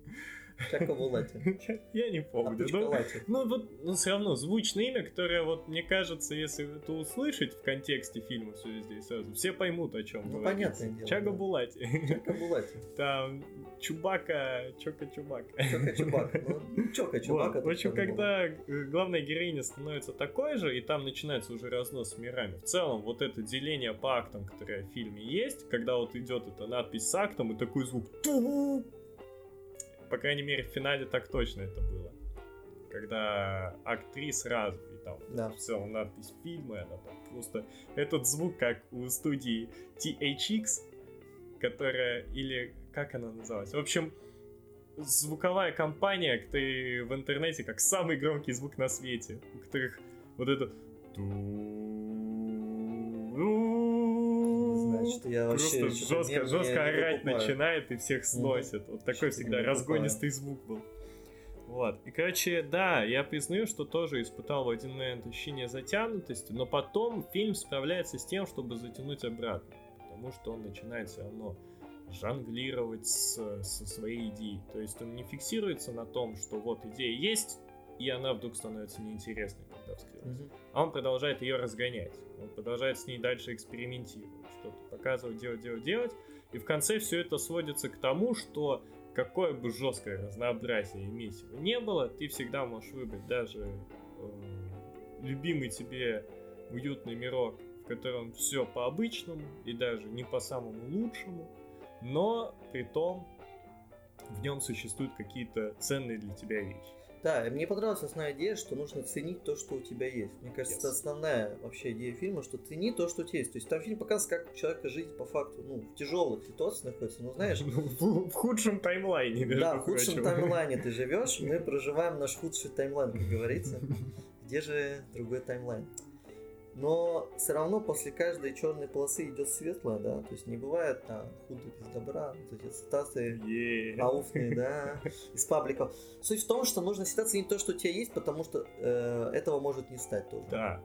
Чакабулати. Я не помню. Ну, ну, вот, но все равно звучное имя, которое, вот, мне кажется, если это услышать в контексте фильма все везде сразу, все поймут, о чем ну, понятное дело. Чага Булати. Чага Булати. Там Чубака, Чока Чубака. Чока Чубака. Ну, Чока Чубака. В общем, когда главная героиня становится такой же, и там начинается уже разнос с мирами. В целом, вот это деление по актам, которое в фильме есть, когда вот идет эта надпись с актом, и такой звук по крайней мере, в финале так точно это было. Когда акт 3 сразу, и там да. в целом надпись фильма, она там просто... Этот звук, как у студии THX, которая... Или как она называлась? В общем, звуковая компания, ты в интернете как самый громкий звук на свете, у которых вот это что я вообще Просто жестко, жестко орать начинает и всех сносит. Mm-hmm. Вот такой всегда разгонистый звук был. Вот. И, короче, да, я признаю, что тоже испытал в один момент ощущение затянутости, но потом фильм справляется с тем, чтобы затянуть обратно. Потому что он начинает все равно жонглировать с, со своей идеей. То есть он не фиксируется на том, что вот идея есть, и она вдруг становится неинтересной, когда вскрылась. Mm-hmm. А он продолжает ее разгонять. Он продолжает с ней дальше экспериментировать что-то показывать, делать, делать, делать. И в конце все это сводится к тому, что какое бы жесткое разнообразие его не было, ты всегда можешь выбрать даже э, любимый тебе уютный мирок, в котором все по-обычному и даже не по самому лучшему, но при том в нем существуют какие-то ценные для тебя вещи. Да, мне понравилась основная идея, что нужно ценить то, что у тебя есть. Мне кажется, yes. это основная вообще идея фильма, что цени то, что у тебя есть. То есть там фильм показывает, как у человека жизнь по факту, ну, в тяжелых ситуациях находится, ну, знаешь... В, в худшем таймлайне, Да, в худшем таймлайне ты живешь, мы проживаем наш худший таймлайн, как говорится. Где же другой таймлайн? Но все равно после каждой черной полосы идет светлая, да, то есть не бывает там худо без добра, вот эти цитаты yeah. ауфные, да, из пабликов. Суть в том, что нужно всегда ценить то, что у тебя есть, потому что э, этого может не стать тоже. Да.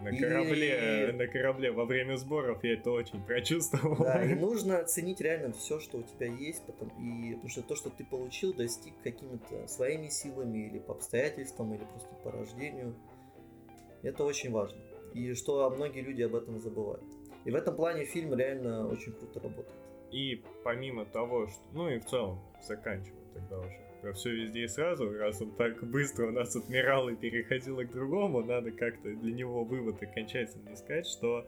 На корабле, и... на корабле во время сборов я это очень прочувствовал. Да, и нужно ценить реально все, что у тебя есть, потому, и, потому что то, что ты получил, достиг какими-то своими силами или по обстоятельствам, или просто по рождению, это очень важно. И что многие люди об этом забывают. И в этом плане фильм реально очень круто работает. И помимо того, что... Ну и в целом, заканчиваю тогда уже. Про все везде и сразу, раз он так быстро у нас отмирал и переходил к другому, надо как-то для него вывод окончательно искать, что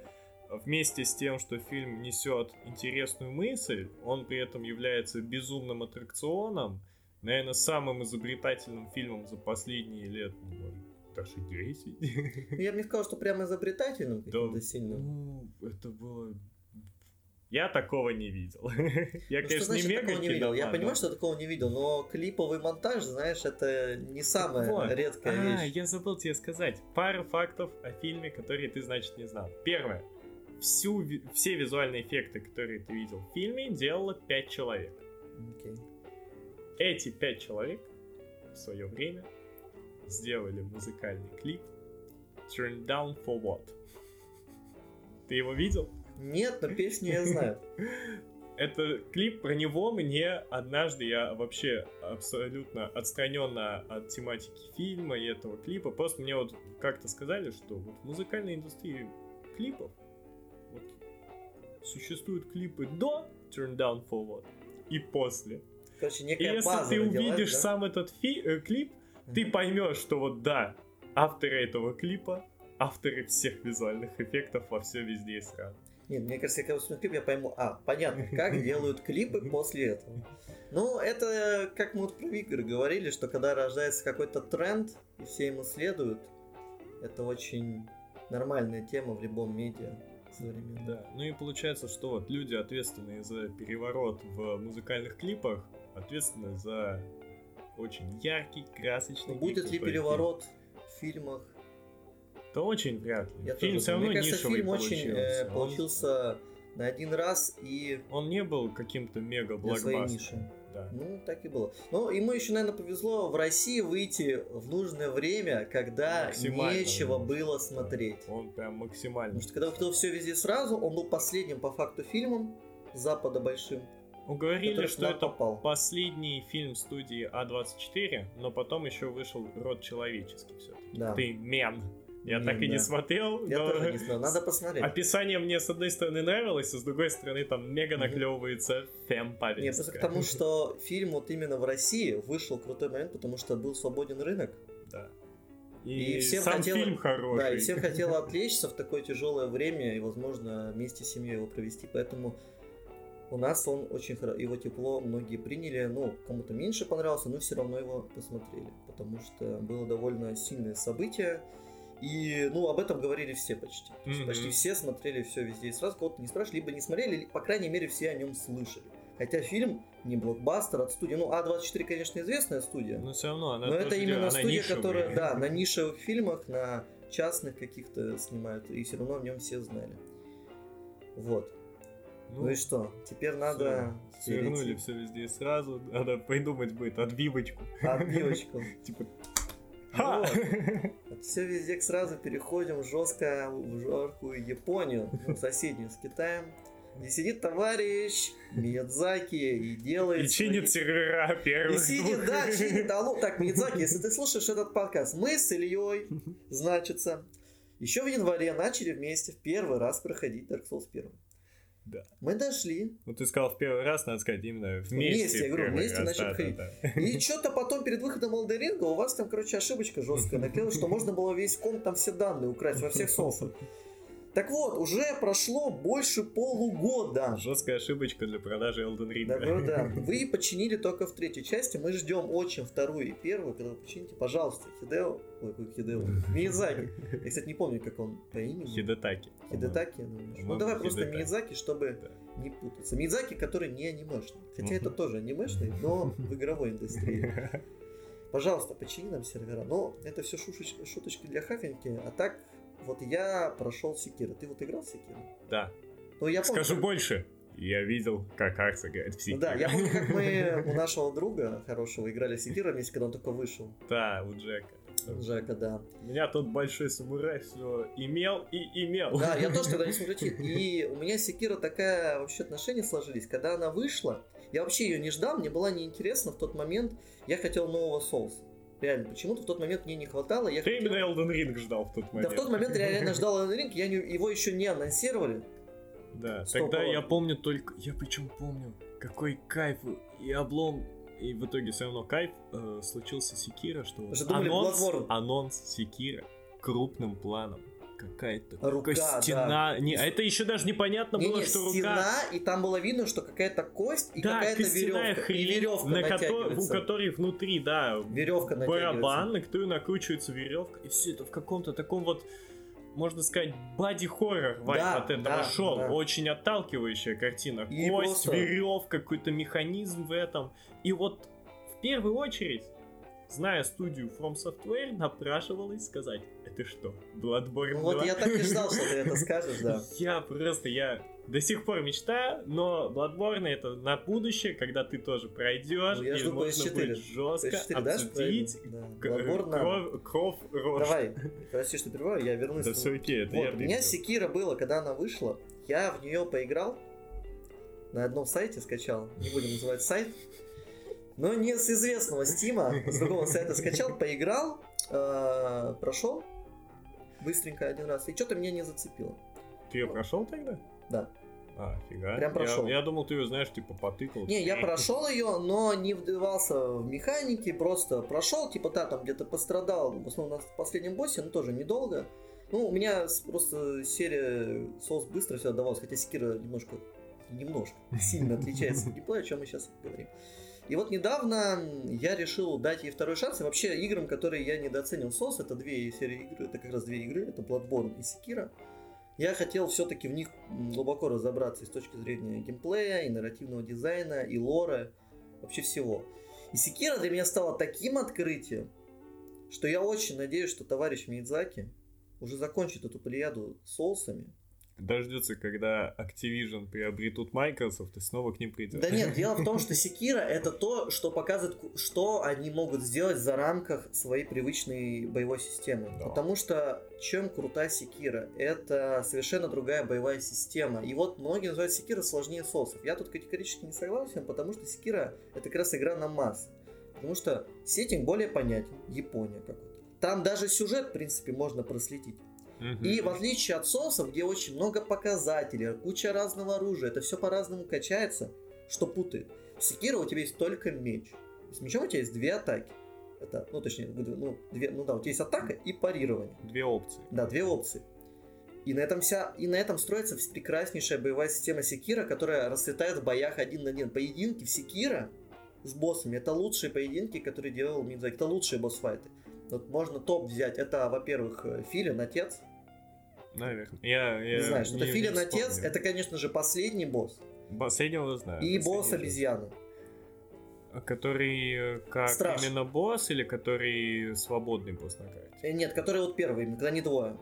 вместе с тем, что фильм несет интересную мысль, он при этом является безумным аттракционом, наверное, самым изобретательным фильмом за последние лет, может, даже 10. Я бы не сказал, что прямо изобретательным каким-то да, сильным. Ну, это было я такого не видел. Я, ну, конечно, не мега не видел. Я понимаю, что такого не видел, но клиповый монтаж, знаешь, это не самая вот. редкая а, вещь. я забыл тебе сказать. Пару фактов о фильме, которые ты, значит, не знал. Первое. Всю, все визуальные эффекты, которые ты видел в фильме, делало 5 человек. Okay. Эти 5 человек в свое время сделали музыкальный клип Turn Down for What. Ты его видел? Нет, но песню я знаю. Это клип про него мне однажды я вообще абсолютно отстраненно от тематики фильма и этого клипа. Просто мне вот как-то сказали, что вот в музыкальной индустрии клипов вот, существуют клипы до Turn Down For What и после. Короче, некая и если база ты увидишь да? сам этот фи- э, клип, ты поймешь, что вот да, авторы этого клипа, авторы всех визуальных эффектов во все везде и сразу. Нет, мне кажется, я когда клип, я пойму, а, понятно, как делают клипы после этого. Ну, это, как мы вот про игры говорили, что когда рождается какой-то тренд, и все ему следуют, это очень нормальная тема в любом медиа современном. Да, ну и получается, что вот люди, ответственные за переворот в музыкальных клипах, ответственны за очень яркий, красочный. Будет ли переворот в фильмах? Да очень вряд ли. Я фильм тоже, все равно Мне кажется, фильм очень э, получился на один раз и... Он не был каким-то мега блокбастером. Да. Ну, так и было. Ну, ему еще, наверное, повезло в России выйти в нужное время, когда нечего было смотреть. Он прям максимально. Потому что когда выходил все везде сразу, он был последним по факту фильмом Запада большим. Уговорили, что это попал. последний фильм студии А24, но потом еще вышел Род человеческий все-таки. Да. Ты мен. Я Мин, так и да. не смотрел. Я но... тоже не смотрел. Надо посмотреть. Описание мне с одной стороны нравилось, а с другой стороны там мега наклевывается фем Нет, просто потому что фильм вот именно в России вышел крутой момент, потому что был свободен рынок. Да. И, и всем сам хотело, фильм хороший. Да, и всем хотело отвлечься в такое тяжелое время и, возможно, вместе с семьей его провести. Поэтому у нас он очень хорошо, его тепло многие приняли, ну, кому-то меньше понравился, но все равно его посмотрели, потому что было довольно сильное событие, и, ну, об этом говорили все почти. Mm-hmm. Почти все смотрели все везде и сразу, кого-то не спрашивали, либо не смотрели, или, по крайней мере, все о нем слышали. Хотя фильм не блокбастер от студии. Ну, А24, конечно, известная студия. Но все равно она Но это именно студия, которая, да, на нишевых фильмах, на частных каких-то снимают, и все равно в нем все знали. Вот. Ну, ну и что? Теперь надо... Свернули все везде сразу. Надо придумать будет отбивочку. Отбивочку. Типа... Вот. Все везде сразу переходим жестко в жаркую Японию, ну, соседнюю с Китаем. И сидит товарищ Миядзаки и делает... И чинит свои... сервера первых И сидит, да, чинит. Алло, так, Миядзаки, если ты слушаешь этот подкаст, мы с Ильей, значится, еще в январе начали вместе в первый раз проходить Dark Souls 1. Да. Мы дошли. Ну, ты сказал в первый раз, надо сказать, именно вместе. Вместе, я говорю, вместе раз, начали да, ходить. Да, да. И что-то потом перед выходом Алдеринга у вас там, короче, ошибочка жесткая наклеилась, что можно было весь комп там все данные украсть во всех соусах. Так вот, уже прошло больше полугода. Жесткая ошибочка для продажи Elden Ring. Да, да, да. Вы починили только в третьей части. Мы ждем очень вторую и первую, когда вы почините. Пожалуйста, Хидео. Ой, Хидео. Миязаки. Я, кстати, не помню, как он по имени. Хидетаки. Хидетаки. Ну, По-моему, давай просто Хидетаки. Миязаки, чтобы Да. не путаться. Миядзаки, который не анимешный. Хотя это тоже анимешный, но в игровой индустрии. Пожалуйста, почини нам сервера. Но это все шуточки для хафинки. А так, вот я прошел Секира. Ты вот играл в Секира? Да. Ну, я помню, Скажу больше. Я видел, как Арса играет в Секиро. да, я помню, как мы у нашего друга хорошего играли в Секира вместе, когда он только вышел. Да, у Джека. Жека, да. У меня тот большой самурай все имел и имел. Да, я тоже тогда не зайти. И у меня Секира такая вообще отношения сложились. Когда она вышла, я вообще ее не ждал, мне была неинтересна в тот момент. Я хотел нового соуса. Реально, почему-то в тот момент мне не хватало. Я Ты хотел- именно Elden Ring ждал в тот Да, момент. в тот момент я реально ждал Elden Ring, я не- его еще не анонсировали. Да, Стоп, тогда я помню только... Я причем помню, какой кайф и облом... И в итоге все равно кайф э, случился Секира, что думали, анонс, анонс Секира крупным планом. Какая-то Рука, стена. Не, а это еще даже непонятно было, Не-не, что рука... стена, и там было видно, что какая-то кость и да, какая-то веревка. хрень, и веревка на кото- у которой внутри, да, Веревка барабан, на который накручивается веревка, и все это в каком-то таком вот, можно сказать, боди-хоррор вайп Да, от этого да, шел. да. Очень отталкивающая картина. И Кость, просто- веревка, какой-то механизм в этом. И вот в первую очередь, зная студию From Software, напрашивалось сказать, это что, Bloodborne Ну вот 2?» я так и ждал, что ты это скажешь, да. Я просто, я до сих пор мечтаю, но Bloodborne это на будущее, когда ты тоже пройдешь, Ну, я и жду можно PS4. будет жестко PS4 дашь обсудить Да. Bloodborne кровь рожь. Давай, прости, что перебиваю, я вернусь. Да все окей, это Вот, я у меня. Секира было, когда она вышла, я в нее поиграл, на одном сайте скачал, не будем называть сайт, но не с известного стима, с другого сайта скачал, поиграл, э, прошел быстренько один раз, и что-то меня не зацепило. Ты ее прошел тогда? Да. А, фига. Прям Я- прошел. Я, думал, ты ее, знаешь, типа потыкал. Не, я прошел ее, но не вдавался в механики, просто прошел, типа, да, там где-то пострадал, в основном на последнем боссе, но тоже недолго. Ну, у меня просто серия соус быстро все отдавалась, хотя Секира немножко, немножко, сильно отличается от геймплея, о чем мы сейчас говорим. И вот недавно я решил дать ей второй шанс, и вообще играм, которые я недооценил сос, это две серии игр, это как раз две игры, это Bloodborne и Секира. Я хотел все-таки в них глубоко разобраться с точки зрения геймплея, и нарративного дизайна, и лора, вообще всего. И Секира для меня стала таким открытием, что я очень надеюсь, что товарищ Мидзаки уже закончит эту плеяду соусами. Дождется, когда Activision приобретут Microsoft и снова к ним придет. Да нет, дело в том, что Секира это то, что показывает, что они могут сделать за рамках своей привычной боевой системы. Да. Потому что чем крута Секира? Это совершенно другая боевая система. И вот многие называют Секира сложнее соусов. Я тут категорически не согласен, потому что Секира это как раз игра на масс. Потому что сеттинг более понятен. Япония какой-то. Там даже сюжет, в принципе, можно проследить. И в отличие от соусов, где очень много показателей, куча разного оружия, это все по-разному качается, что путает. В Секиро у тебя есть только меч. С мечом у тебя есть две атаки. Это, ну, точнее, ну, две, ну да, у тебя есть атака и парирование. Две опции. Да, две опции. И на этом вся, и на этом строится прекраснейшая боевая система Секира, которая расцветает в боях один на один. Поединки в Секира с боссами это лучшие поединки, которые делал Мидзаки. Это лучшие босс-файты. Вот можно топ взять. Это, во-первых, э, Филин, отец. Наверное. Я, я Не знаю, что это Филин отец, это, конечно же, последний босс. Последнего знаю. и босс. А Который э, как Страж. именно босс или который свободный босс на карте? Э, Нет, который вот первый, когда не двое.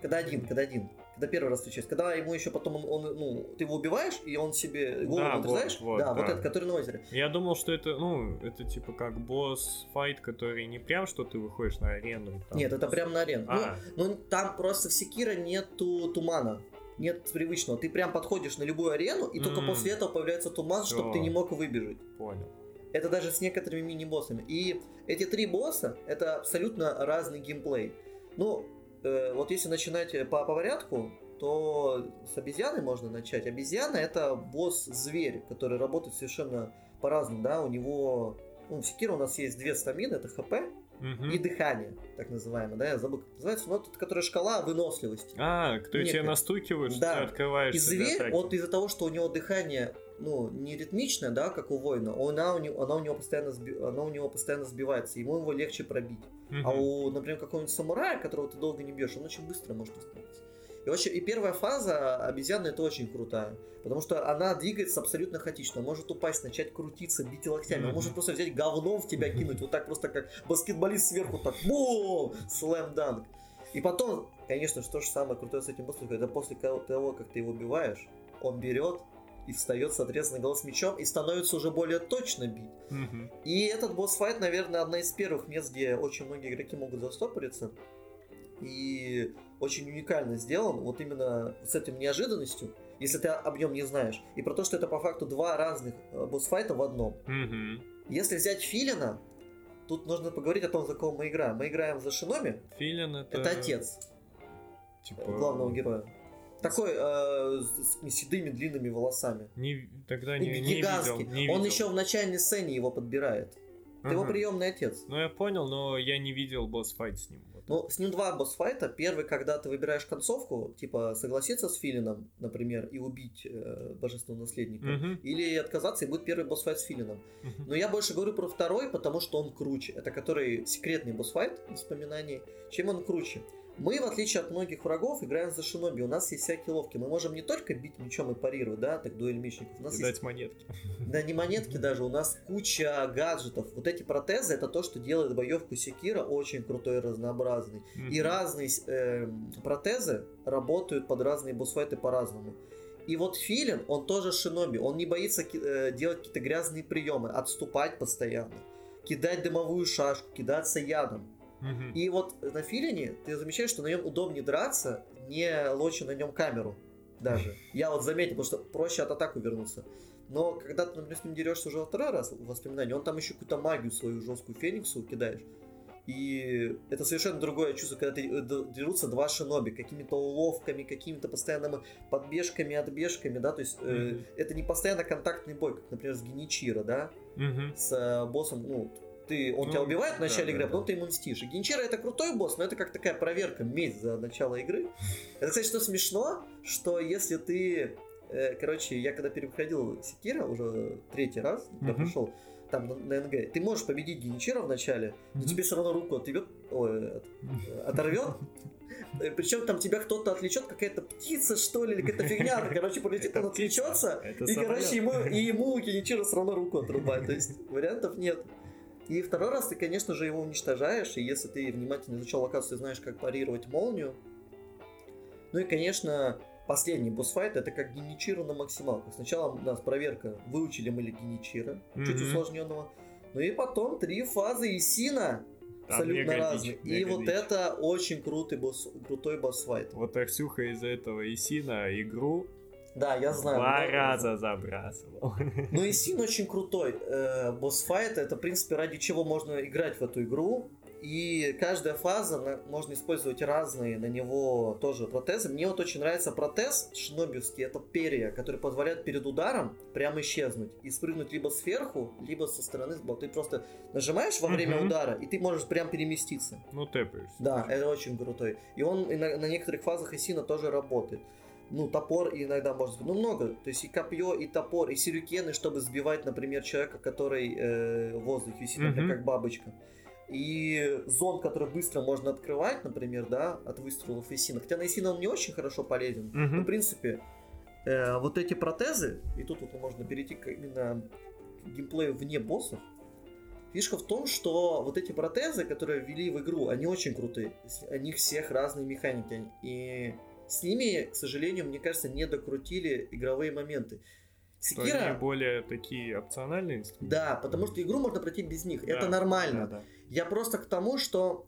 Когда один, когда один. Когда первый раз встречается. Когда ему еще потом он, он, ну, ты его убиваешь, и он себе голову Да, отрезаешь. вот, вот, да, вот да. этот, который на озере. Я думал, что это, ну, это типа как босс-файт, который не прям, что ты выходишь на арену. там- Нет, это прям на арену. А, Ну, ну, там просто в Секира нету тумана. Нет привычного. Ты прям подходишь на любую арену, и только М. после этого появляется туман, Всё. чтобы ты не мог выбежать. понял. Это даже с некоторыми мини-боссами. И эти три босса это абсолютно разный геймплей. Ну, э, вот если начинать э, по, по порядку, то с обезьяны можно начать. Обезьяна это босс-зверь, который работает совершенно по-разному, да, у него... Ну, в Секиро у нас есть две стамины, это ХП Мгм. и дыхание, так называемое, да, я забыл, как называется, но это которая шкала выносливости. А, кто Некая. настукивает, что Да. ты открываешь И зверь, вот из-за того, что у него дыхание, ну, не ритмичное, да, как у воина, она у него, она у него постоянно, сби- она у него постоянно сбивается, ему его легче пробить. Мгм. А у, например, какого-нибудь самурая, которого ты долго не бьешь, он очень быстро может остановиться. И, очень, и первая фаза обезьяны это очень крутая. Потому что она двигается абсолютно хаотично. Может упасть, начать крутиться, бить локтями. Мгм. может просто взять говном в тебя кинуть. Вот так просто как баскетболист сверху так. Бум! Слэм данк. И потом, конечно, что же самое крутое с этим боссом, это после того, как ты его убиваешь, он берет и встает с отрезанной головой с мечом и становится уже более точно бить. Мгм. И этот босс-файт, наверное, одна из первых мест, где очень многие игроки могут застопориться. И очень уникально сделан, вот именно с этим неожиданностью, если ты об нем не знаешь. И про то, что это по факту два разных э, босс-файта в одном. Мгм. Если взять Филина, тут нужно поговорить о том, за кого мы играем. Мы играем за Шиноми, Филин это... это отец Типа... главного героя. Такой э, с седыми длинными волосами. Не, тогда не, не видел. Не Он видел. еще в начальной сцене его подбирает. Его Ага. приемный отец. Ну, я понял, но я не видел босс-файт с ним. Вот. Ну, с ним два босс-файта. Первый, когда ты выбираешь концовку, типа согласиться с Филином, например, и убить э, божественного наследника. Мгм. Или отказаться, и будет первый босс-файт с Филином. Мгм. Но я больше говорю про второй, потому что он круче. Это который секретный босс-файт воспоминаний. Чем он круче? Мы, в отличие от многих врагов, играем за шиноби. У нас есть всякие ловки. Мы можем не только бить мечом и парировать, да, так дуэль мечников. У нас И есть дать монетки. да не монетки даже, у нас куча гаджетов. Вот эти протезы это то, что делает боевку Секира очень крутой и разнообразный. И Мгм. разные эм, протезы работают под разные босс-файты по-разному. И вот Филин, он тоже шиноби, он не боится э, делать какие-то грязные приемы, отступать постоянно, кидать дымовую шашку, кидаться ядом. И вот на Филине ты замечаешь, что на нем удобнее драться, не лоча на нем камеру даже. Я вот заметил, потому что проще от атаку вернуться. Но когда ты, например, с ним дерешься уже во второй раз в воспоминании, он там еще какую-то магию свою жесткую Фениксу кидаешь. И это совершенно другое чувство, когда ты, э, дерутся два шиноби, какими-то уловками, какими-то постоянными подбежками, отбежками, да, то есть э, Мгм. это не постоянно контактный бой, как, например, с Геничиро, да, Мгм. с э, боссом, ну, ты, он Ну, тебя убивает в начале да, игры, а потом ты ему мстишь. И Генчира это крутой босс, но это как такая проверка, месть за начало игры. Это, кстати, что смешно, что если ты... э, короче, я когда переходил Секира уже третий раз, когда Мгм. пришел там на, на НГ, ты можешь победить Геничира в начале, но Мгм. тебе все равно руку оторвет, ой, от- оторвет, причем там тебя кто-то отвлечет, какая-то птица, что ли, или какая-то фигня, короче, полетит, он отвлечется, и, короче, ему, и ему Кеничиро все равно руку отрубает. То есть вариантов нет. И второй раз ты, конечно же, его уничтожаешь, и если ты внимательно изучал локацию, знаешь, как парировать молнию. Ну и, конечно, последний босс-файт это как Геничиро на максималках. Сначала у нас проверка, выучили мы ли Геничиро, чуть Мгм. усложненного. Ну и потом три фазы Исина, абсолютно разные. И вот это очень крутый босс, крутой босс-файт. Вот Арсюха из-за этого Исина игру Да, я знаю. два раза забрасывал. Ну и Син очень крутой. Э, босс-файт это, в принципе, ради чего можно играть в эту игру. И каждая фаза, на- можно использовать разные на него тоже протезы. Мне вот очень нравится протез шинобиевский, это перья, который позволяет перед ударом прямо исчезнуть и спрыгнуть либо сверху, либо со стороны сбоку. Ты просто нажимаешь во время Мгм. удара, и ты можешь прям переместиться. Ну, тэпаешься. Да, это очень крутой. И он на, на некоторых фазах Исина тоже работает. Ну, топор иногда может быть. Ну, много. То есть и копье, и топор, и сюрикены, чтобы сбивать, например, человека, который э, в воздухе висит, например, Мгм. как бабочка. И зон, который быстро можно открывать, например, да, от выстрелов Исина. Хотя на Исина он не очень хорошо полезен. Но, Мгм. в принципе, э, вот эти протезы, и тут вот можно перейти к именно к геймплею вне боссов, Фишка в том, что вот эти протезы, которые ввели в игру, они очень крутые. У них всех разные механики. И с ними, к сожалению, мне кажется, не докрутили игровые моменты. Что они Секира, более такие опциональные инструменты. да, потому что игру можно пройти без них. Да, Это нормально. да, да. Я просто к тому, что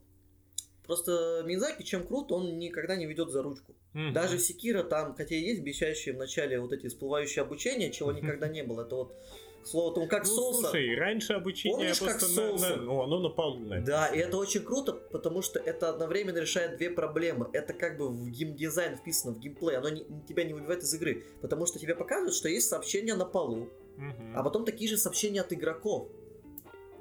просто Мизаки, чем крут, он никогда не ведет за ручку. Мгм. Даже Секира там, хотя и есть обещающие в начале вот эти всплывающие обучения, чего никогда не было. Это вот к слову о том, как ну, соуса. слушай, раньше обучение Помнишь, как просто на, на- ну, оно на полу написано. Да, и это очень круто, потому что это одновременно решает две проблемы. Это как бы в геймдизайн вписано, в геймплей. Оно не- тебя не выбивает из игры. Потому что тебе показывают, что есть сообщения на полу, Мгм. а потом такие же сообщения от игроков.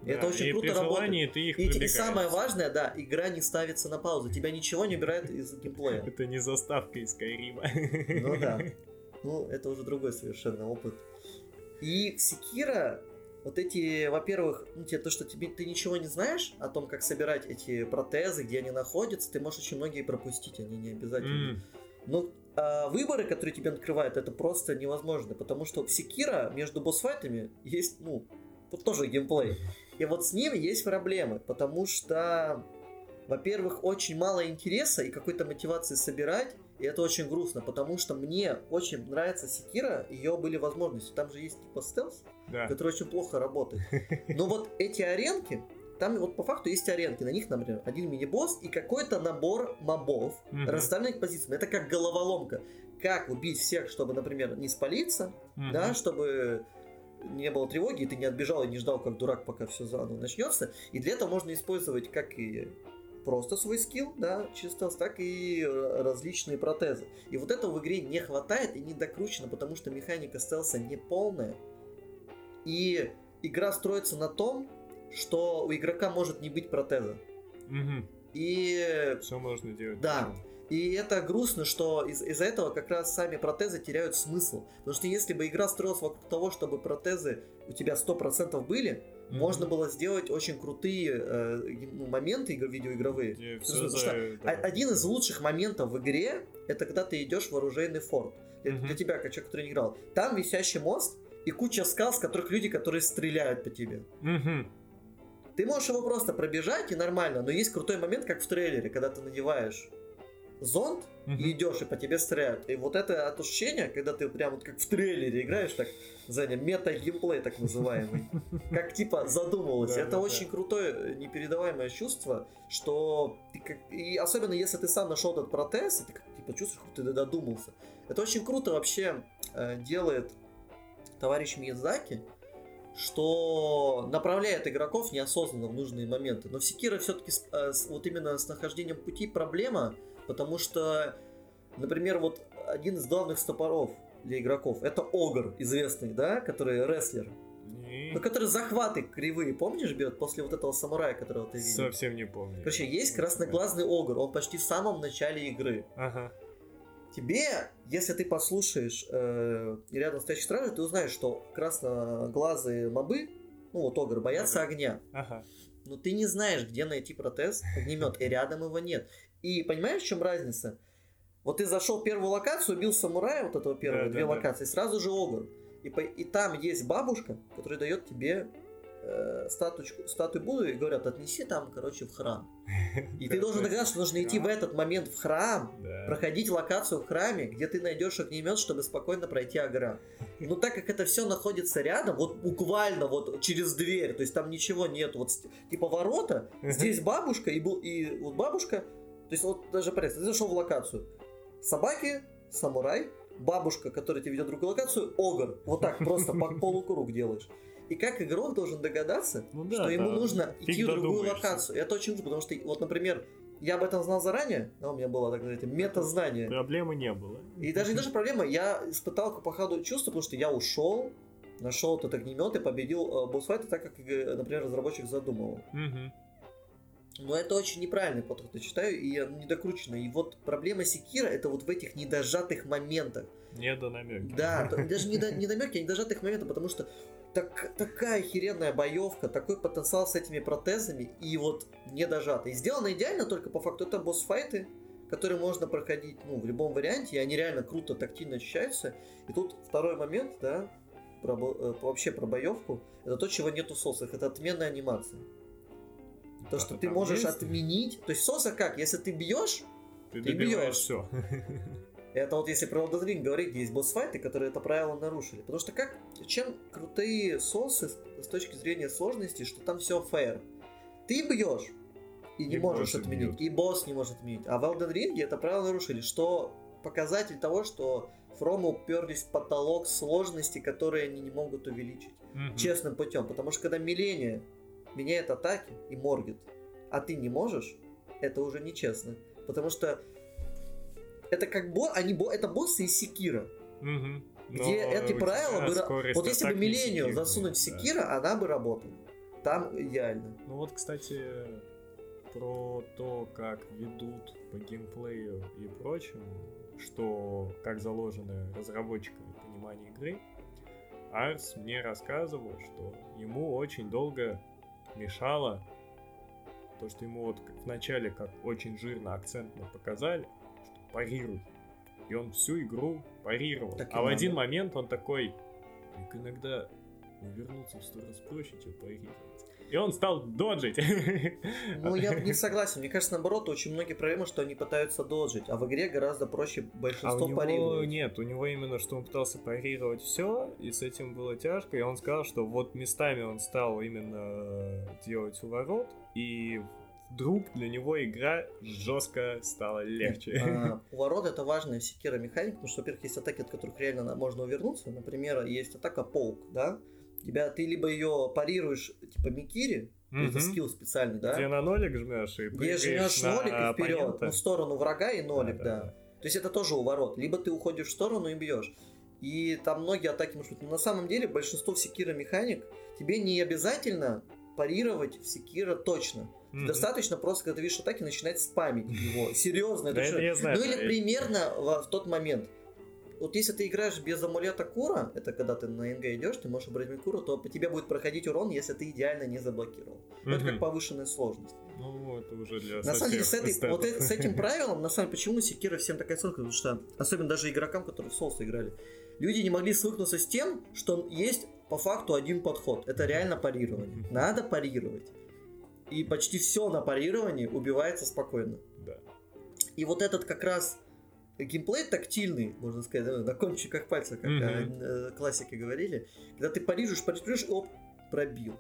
И это очень и круто при работает. ты их И, и самое важное, да, игра не ставится на паузу. Тебя ничего не убирает из геймплея. Это не заставка из Скайрима. Ну да. Ну, это уже другой совершенно опыт. И в Секира вот эти, во-первых, ну, тебе то, что тебе, ты ничего не знаешь о том, как собирать эти протезы, где они находятся, ты можешь очень многие пропустить, они не обязательно. М, Но а, выборы, которые тебе открывают, это просто невозможно, потому что в Секира между босс-файтами есть, ну, вот тоже геймплей. И вот с ним есть проблемы, потому что, во-первых, очень мало интереса и какой-то мотивации собирать, и это очень грустно, потому что мне очень нравится Секира, ее были возможности. Там же есть типа стелс, Да. который очень плохо работает. Но вот эти аренки, там вот по факту есть аренки, на них, например, один мини-босс и какой-то набор мобов, Мгм. расставленных позициями. Это как головоломка. Как убить всех, чтобы, например, не спалиться, Мгм. да, чтобы не было тревоги, и ты не отбежал и не ждал, как дурак, пока все заново начнется. И для этого можно использовать как и просто свой скилл, да, чисто, так и э, различные протезы. И вот этого в игре не хватает и не докручено, потому что механика стелса не полная. И игра строится на том, что у игрока может не быть протеза. Мгм. И Все можно делать. Да. и это грустно, что из- из-за этого как раз сами протезы теряют смысл. Потому что если бы игра строилась вокруг того, чтобы протезы у тебя 100% были. Можно было сделать очень крутые э, ну, моменты игр- видеоигровые. Где Потому что за- да. Один из лучших моментов в игре это когда ты идешь в оружейный форт. Для, Мгм. для тебя, как человек, который не играл. Там висящий мост и куча скал, с которых люди, которые стреляют по тебе. Мгм. Ты можешь его просто пробежать и нормально, но есть крутой момент, как в трейлере, когда ты надеваешь зонт Мгм. и идешь, и по тебе стреляют. И вот это ощущение, когда ты прям вот как в трейлере играешь, так, Заня, мета-геймплей так называемый. Как типа задумывалось. Это очень крутое, э, непередаваемое чувство, что ты как... И особенно если ты сам нашел этот протез, и ты как, типа чувствуешь, как ты додумался. Это очень круто вообще э, делает товарищ Миядзаки, что направляет игроков неосознанно в нужные моменты. Но в Секиро все-таки вот именно с нахождением пути проблема, потому что, например, вот один из главных стопоров для игроков это Огр, известный, да, который рестлер. И Ну, который захваты кривые, помнишь, берет после вот этого самурая, которого ты видел? Совсем не помню. Короче, есть красноглазный Огр, он почти в самом начале игры. Ага. Тебе, если ты послушаешь э, рядом стоящих стражей, ты узнаешь, что красноглазые мобы, ну вот Огр, боятся огня. Ага. Но ты не знаешь, где найти протез, огнемет, и рядом его нет. И понимаешь, в чем разница? Вот ты зашел в первую локацию, убил самурая, вот этого первого, Да, две да, да. локации, сразу же Огр. И, по- и там есть бабушка, которая дает тебе э, статуечку, статую Будды и говорят, отнеси там, короче, в храм. И ты Да, должен догадаться, что нужно идти в этот момент в храм, Да. проходить локацию в храме, где ты найдешь огнемет, чтобы спокойно пройти агра. Но так как это все находится рядом, вот буквально вот через дверь, то есть там ничего нет, вот типа ворота, здесь бабушка и, и вот бабушка, то есть вот даже порядок, ты зашел в локацию, собаки, самурай, бабушка, которая тебе ведет другую локацию, огр, вот так просто по полукруг делаешь. И как игрок должен догадаться, Ну да, что ему да. нужно Фиг идти в другую локацию. И это очень круто, потому что, вот, например, я об этом знал заранее, да, у меня было, так сказать, мета-знание. Проблемы не было. И даже не даже проблема, я испытал по ходу чувство, потому что я ушел, нашел этот огнемет и победил э, босс-файт, так как, э, например, разработчик задумывал. Мгм. Но это очень неправильный подход, я считаю, и недокручено. И вот проблема Секира это вот в этих недожатых моментах. Не до намеки. Да, даже не, до, не намеки, а недожатых моментов, потому что так, такая охеренная боевка, такой потенциал с этими протезами и вот недожато. И сделано идеально только по факту это босс-файты, которые можно проходить ну, в любом варианте, и они реально круто тактильно ощущаются. И тут второй момент, да, про, э, вообще про боевку, это то, чего нету в соусах, это отменная анимация. То, что ты там можешь есть, отменить. То есть соса как? Если ты бьешь, Ты ты бьешь. все. Это вот если про Elden Ring говорить, есть босс-файты, которые это правило нарушили. Потому что как, чем крутые соусы с, точки зрения сложности, что там все fair. Ты бьешь и не И можешь отменить, бьют. и босс не может отменить. А в Elden Ring это правило нарушили, что показатель того, что Фрома уперлись в потолок сложности, которые они не могут увеличить Мгм. честным путем. Потому что когда Миления меняет атаки и моргит, а ты не можешь, это уже нечестно. Потому что это как бо... они бо... это боссы из Секира. Мгм. Где Но эти правила бы Вот если бы сильная, засунуть в да. Секира, она бы работала. там идеально. Ну вот, кстати, про то, как ведут по геймплею и прочему, что как заложено разработчиками понимание игры, Арс мне рассказывал, что ему очень долго мешало то, что ему вот в начале как очень жирно акцентно показали, что парируй. И он всю игру парировал. Так а в надо. один момент он такой, так иногда вернуться в сто раз проще, чем парировать. И он стал доджить. Ну, я не согласен. Мне кажется, наоборот, очень многие проблемы, что они пытаются доджить, а в игре гораздо проще А у большинство него парировать. нет, у него именно, что он пытался парировать все, и с этим было тяжко, и он сказал, что вот местами он стал именно делать уворот, и вдруг для него игра жестко стала легче. А, Уворот это важная секира механика, потому что, во-первых, есть атаки, от которых реально можно увернуться. Например, есть атака полк, да? Тебя ты либо ее парируешь, типа Микири, это Мгм. скилл специальный, да? Где на нолик жмешь и Где жмешь на нолик и вперед, оппонента. ну, в сторону врага и нолик, да. Да-да-да. То есть это тоже уворот. Либо ты уходишь в сторону и бьешь. И там многие атаки может быть. Но на самом деле большинство секира механик тебе не обязательно парировать в секира точно. Мгм. Достаточно просто, когда ты видишь атаки, начинать спамить его. Серьезно. Да, это это я знаю, Ну да, или примерно в, в тот момент. Вот если ты играешь без амулета Кура, это когда ты на НГ идешь, ты можешь убрать Кура, то по тебе будет проходить урон, если ты идеально не заблокировал. Ну, Это как повышенная сложность. Ну, это уже для На самом деле, с, этой, вот с этим правилом, на самом деле, почему Секира всем такая сложная, потому что, особенно даже игрокам, которые в Souls играли, люди не могли свыкнуться с тем, что есть по факту один подход. Это реально парирование. Надо парировать. И почти все на парировании убивается спокойно. Да. И вот этот как раз геймплей тактильный, можно сказать, на кончиках пальца, как Мгм. э, классики говорили, когда ты парируешь, и оп, пробил.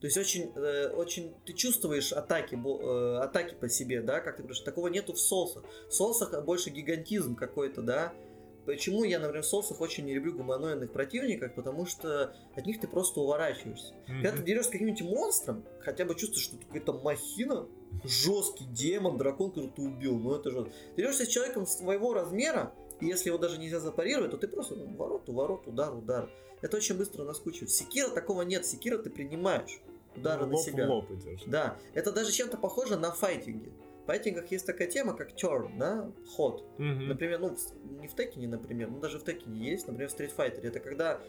То есть очень, э, очень ты чувствуешь атаки, бо- э, атаки по себе, да, как ты говоришь, такого нету в соусах. В соусах больше гигантизм какой-то, да. Почему я, например, в соусах очень не люблю гуманоидных противников, потому что от них ты просто уворачиваешься. Когда ты дерешься с каким-нибудь монстром, хотя бы чувствуешь, что это какая-то махина, жесткий демон, дракон, который ты убил, ну это же... Ты дерешься с человеком своего размера, и если его даже нельзя запарировать, то ты просто ну, ворот, ворот, удар, удар. Это очень быстро наскучивает. Секира такого нет, секира ты принимаешь удары Ну, на себя. лоб идешь. Да, это даже чем-то похоже на файтинге. В файтингах есть такая тема, как turn, да, ход. Мгм. Например, ну, не в Текине, например, но даже в Текине есть, например, в Street Fighter. Это когда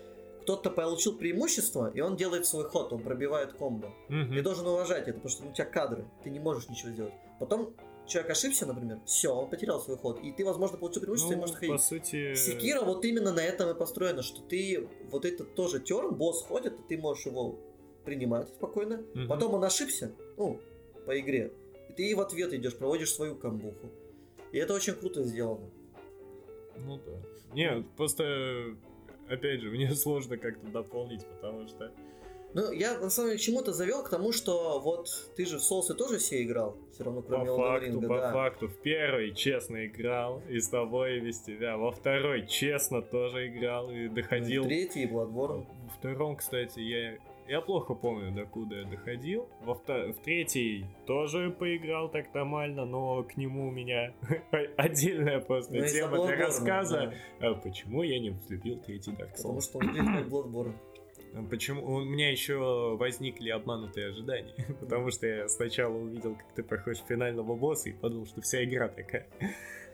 кто-то получил преимущество, и он делает свой ход, он пробивает комбо. Мгм. Ты должен уважать это, потому что у тебя кадры, ты не можешь ничего сделать. Потом человек ошибся, например, все, он потерял свой ход, и ты, возможно, получил преимущество и Ну, можешь по ходить. сути... Секира вот именно на этом и построена, что ты вот этот тоже терн, босс ходит, и ты можешь его принимать спокойно. Мгм. Потом он ошибся, ну, по игре, и ты в ответ идешь, проводишь свою камбуху. И это очень круто сделано. Ну да. Не, просто, опять же, мне сложно как-то дополнить, потому что... Ну, я на самом деле к чему-то завел к тому, что вот ты же в соусы тоже все играл, все равно кроме По факту, Ring, по да. факту, в первый честно играл, и с тобой, и без тебя. Во второй честно тоже играл, и доходил. В третий, Bloodborne. Во втором, кстати, я... Я плохо помню, докуда я доходил. Во вто- В третий тоже поиграл так нормально, но к нему у меня отдельная просто Ну, тема для рассказа. да. А почему я не взлюбил третий Dark Потому Souls? что он как Bloodborne. А Почему у меня еще возникли обманутые ожидания? Потому что я сначала увидел, как ты проходишь финального босса и подумал, что вся игра такая.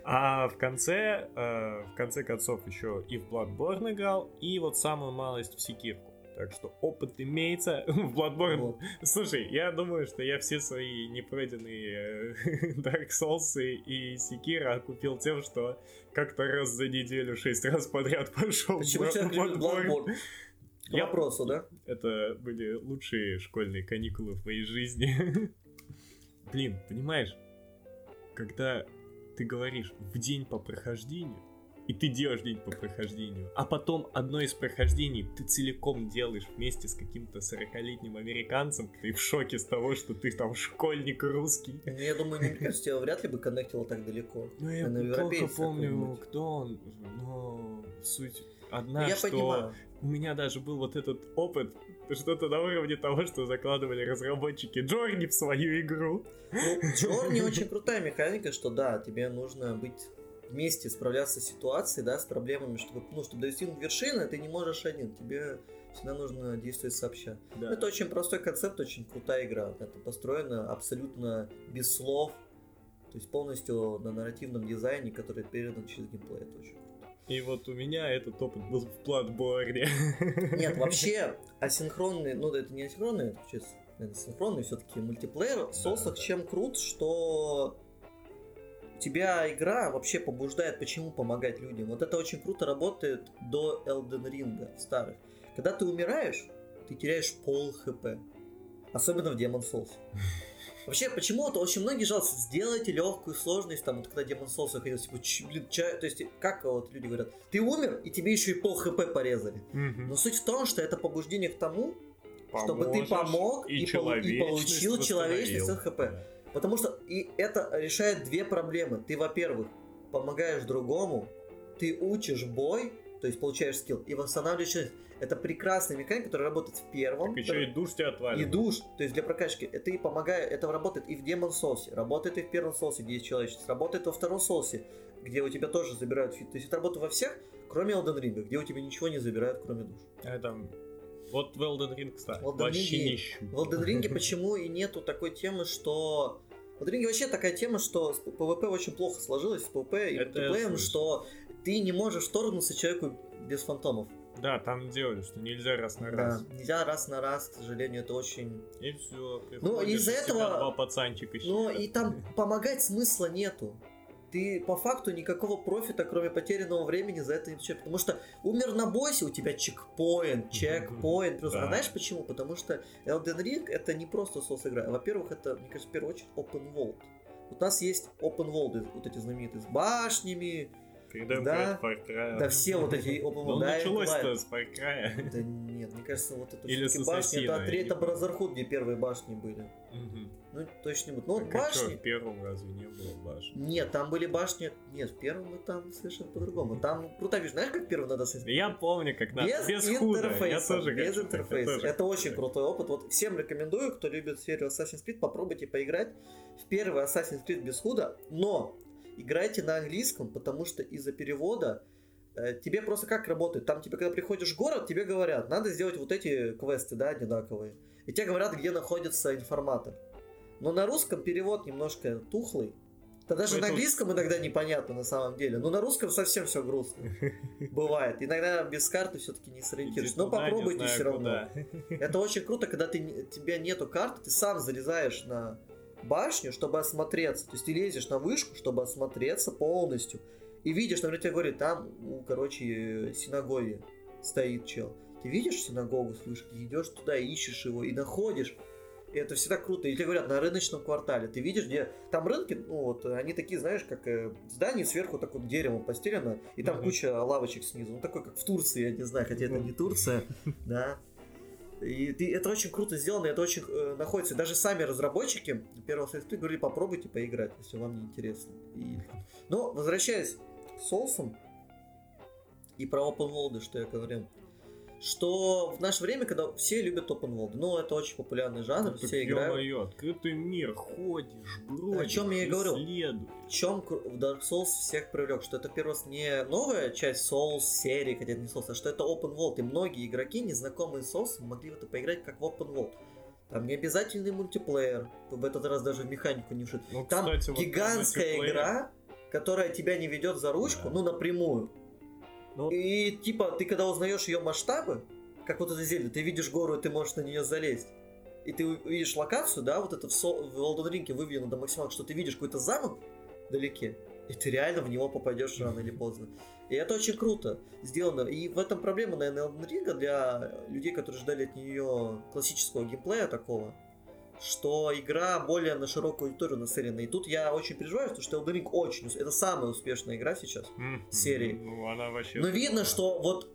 А в конце, э, в конце концов, еще и в Bloodborne играл, и вот самую малость в Секирку. Так что опыт имеется в Bloodborne. Вот. Слушай, я думаю, что я все свои непройденные э, Dark Souls и Секира купил тем, что как-то раз за неделю шесть раз подряд пошел Почему в человек Bloodborne. Bloodborne? К Я- вопросу, да? Это были лучшие школьные каникулы в моей жизни. Блин, понимаешь, когда ты говоришь в день по прохождению, и ты делаешь день по прохождению, а потом одно из прохождений ты целиком делаешь вместе с каким-то 40-летним американцем, ты в шоке с того, что ты там школьник русский. Ну, Я думаю, мне кажется, тебя вряд ли бы коннектило так далеко. Ну, я плохо помню, кто он, но суть одна, я что понимаю. у меня даже был вот этот опыт, что-то на уровне того, что закладывали разработчики Джорни в свою игру. Ну, Джор не очень крутая механика, что да, тебе нужно быть вместе справляться с ситуацией, да, с проблемами, чтобы, ну, чтобы достигнуть вершины, ты не можешь один, тебе всегда нужно действовать сообща. Да. Это очень простой концепт, очень крутая игра. Это построено абсолютно без слов, то есть полностью на нарративном дизайне, который передан через геймплей. Это очень круто. И вот у меня этот опыт был в платборде. Нет, вообще асинхронный, ну это не асинхронный, это сейчас синхронный все-таки мультиплеер в соусах да, чем крут, что тебя игра вообще побуждает, почему помогать людям. Вот это очень круто работает до Elden Ring старых. Когда ты умираешь, ты теряешь пол хп. Особенно в Demon Souls. Вообще, почему-то очень многие жалуются, сделайте легкую сложность, там, вот когда Demon Souls заходил, типа, ч, блин, ча, то есть, как вот люди говорят, ты умер, и тебе еще и пол хп порезали. Угу. Но суть в том, что это побуждение к тому, Поможешь, чтобы ты помог и, и, и получил человечность от хп. Потому что и это решает две проблемы. Ты, во-первых, помогаешь другому, ты учишь бой, то есть получаешь скилл, и восстанавливаешь это прекрасная механика, которая работает в первом. Так еще и душ тебя отваливает. И душ, то есть для прокачки. Это и помогает, это работает и в Demon Souls, работает и в первом соулсе, где есть человечество, работает во втором соулсе, где у тебя тоже забирают фит. То есть это работает во всех, кроме Elden Ring, где у тебя ничего не забирают, кроме душ. Это вот в Elden Ring, кстати, в Elden вообще Ring, не ищу. В Elden Ring почему и нету такой темы, что... В Elden Ring вообще такая тема, что PvP очень плохо сложилось с PvP и мультиплеем, что ты не можешь вторгнуться человеку без фантомов. Да, там делали, что нельзя раз на раз. Да, нельзя раз на раз, к сожалению, это очень... И все. Ну, из-за этого... Два пацанчика Ну, и там помогать смысла нету. Ты по факту никакого профита, кроме потерянного времени, за это не получаешь. Потому что умер на боссе, у тебя чекпоинт, чекпоинт. Плюс. Да. А знаешь почему? Потому что Elden Ring это не просто сос игра. Во-первых, это, мне кажется, в первую очередь open world. У нас есть open world, вот эти знаменитые с башнями, когда да, Far. Да все вот эти оба Ну, да, началось-то с Far Cry. Да нет, мне кажется, вот это Или башни, это третья Brotherhood, где первые башни были. Угу. Ну, точно не будет. Ну, башни... А что, в первом разве не было башни? Нет, там были башни... Нет, в первом и там совершенно по-другому. Там круто, видишь, знаешь, как первый надо создать? Я помню, как надо. Без, без интерфейса. Я тоже без интерфейса. Тоже это очень крутой опыт. Вот всем рекомендую, кто любит серию Assassin's Creed, попробуйте поиграть в первый Assassin's Creed без худа. Но играйте на английском, потому что из-за перевода э, тебе просто как работает? Там тебе, когда приходишь в город, тебе говорят, надо сделать вот эти квесты, да, одинаковые. И тебе говорят, где находится информатор. Но на русском перевод немножко тухлый. Да даже Поэтому... на английском иногда непонятно на самом деле. Но на русском совсем все грустно. Бывает. Иногда без карты все-таки не сориентируешь. Но попробуйте все равно. Это очень круто, когда ты, тебя нету карты, ты сам залезаешь на башню, чтобы осмотреться. То есть ты лезешь на вышку, чтобы осмотреться полностью. И видишь, например, тебе говорят, там, ну, короче, синагоги стоит чел. Ты видишь синагогу с вышки, идешь туда, ищешь его и находишь. И это всегда круто. И тебе говорят, на рыночном квартале. Ты видишь, где там рынки, ну вот, они такие, знаешь, как э, здание сверху такое деревом постелено, и там uh-huh. куча лавочек снизу. Ну, такой, как в Турции, я не знаю, хотя это не Турция, да. И ты, это очень круто сделано, это очень э, находится. Даже сами разработчики первого Assassin's говорили, попробуйте поиграть, если вам не интересно. И... Но, возвращаясь к соусам и про open world, что я говорил что в наше время, когда все любят open world, ну, это очень популярный жанр, ну, все играют. Моё, открытый мир, ходишь, бродишь, О чем я и говорю. В чем в Dark Souls всех привлек, что это, первый раз, не новая часть Souls серии, хотя это не Souls, а что это open world, и многие игроки, незнакомые с Souls, могли в это поиграть как в open world. Там не обязательный мультиплеер, в этот раз даже в механику не вшит. Ну, Там кстати, гигантская вот игра, которая тебя не ведет за ручку, да. ну напрямую. Ну... И типа, ты когда узнаешь ее масштабы, как вот это зелье, ты видишь гору, и ты можешь на нее залезть. И ты видишь локацию, да, вот это в, Со... в Elden Ring выведено до максимала, что ты видишь какой-то замок вдалеке, и ты реально в него попадешь рано или поздно. И это очень круто сделано. И в этом проблема, наверное, Elden Ring для людей, которые ждали от нее классического геймплея такого что игра более на широкую аудиторию нацелена. И тут я очень переживаю, потому что Elden Ring очень... Это самая успешная игра сейчас mm-hmm. серии. Ну, она вообще... Но видно, что вот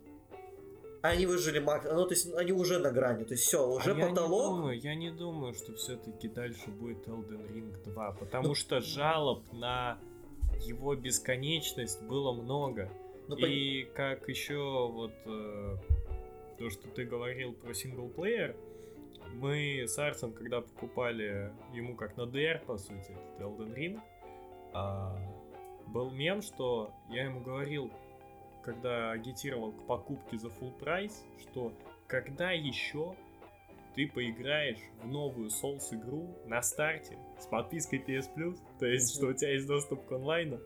они выжили макс, ну то есть они уже на грани, то есть все, уже а потолок. Я не думаю, я не думаю, что все-таки дальше будет Elden Ring 2, потому ну, что жалоб на его бесконечность было много. Ну, и пон... как еще вот э, то, что ты говорил про синглплеер, мы с Арсом, когда покупали ему как на DR, по сути, этот Elden Ring, а, был мем, что я ему говорил, когда агитировал к покупке за full прайс, что когда еще ты поиграешь в новую Souls игру на старте с подпиской PS Plus, то есть, что у тебя есть доступ к онлайну,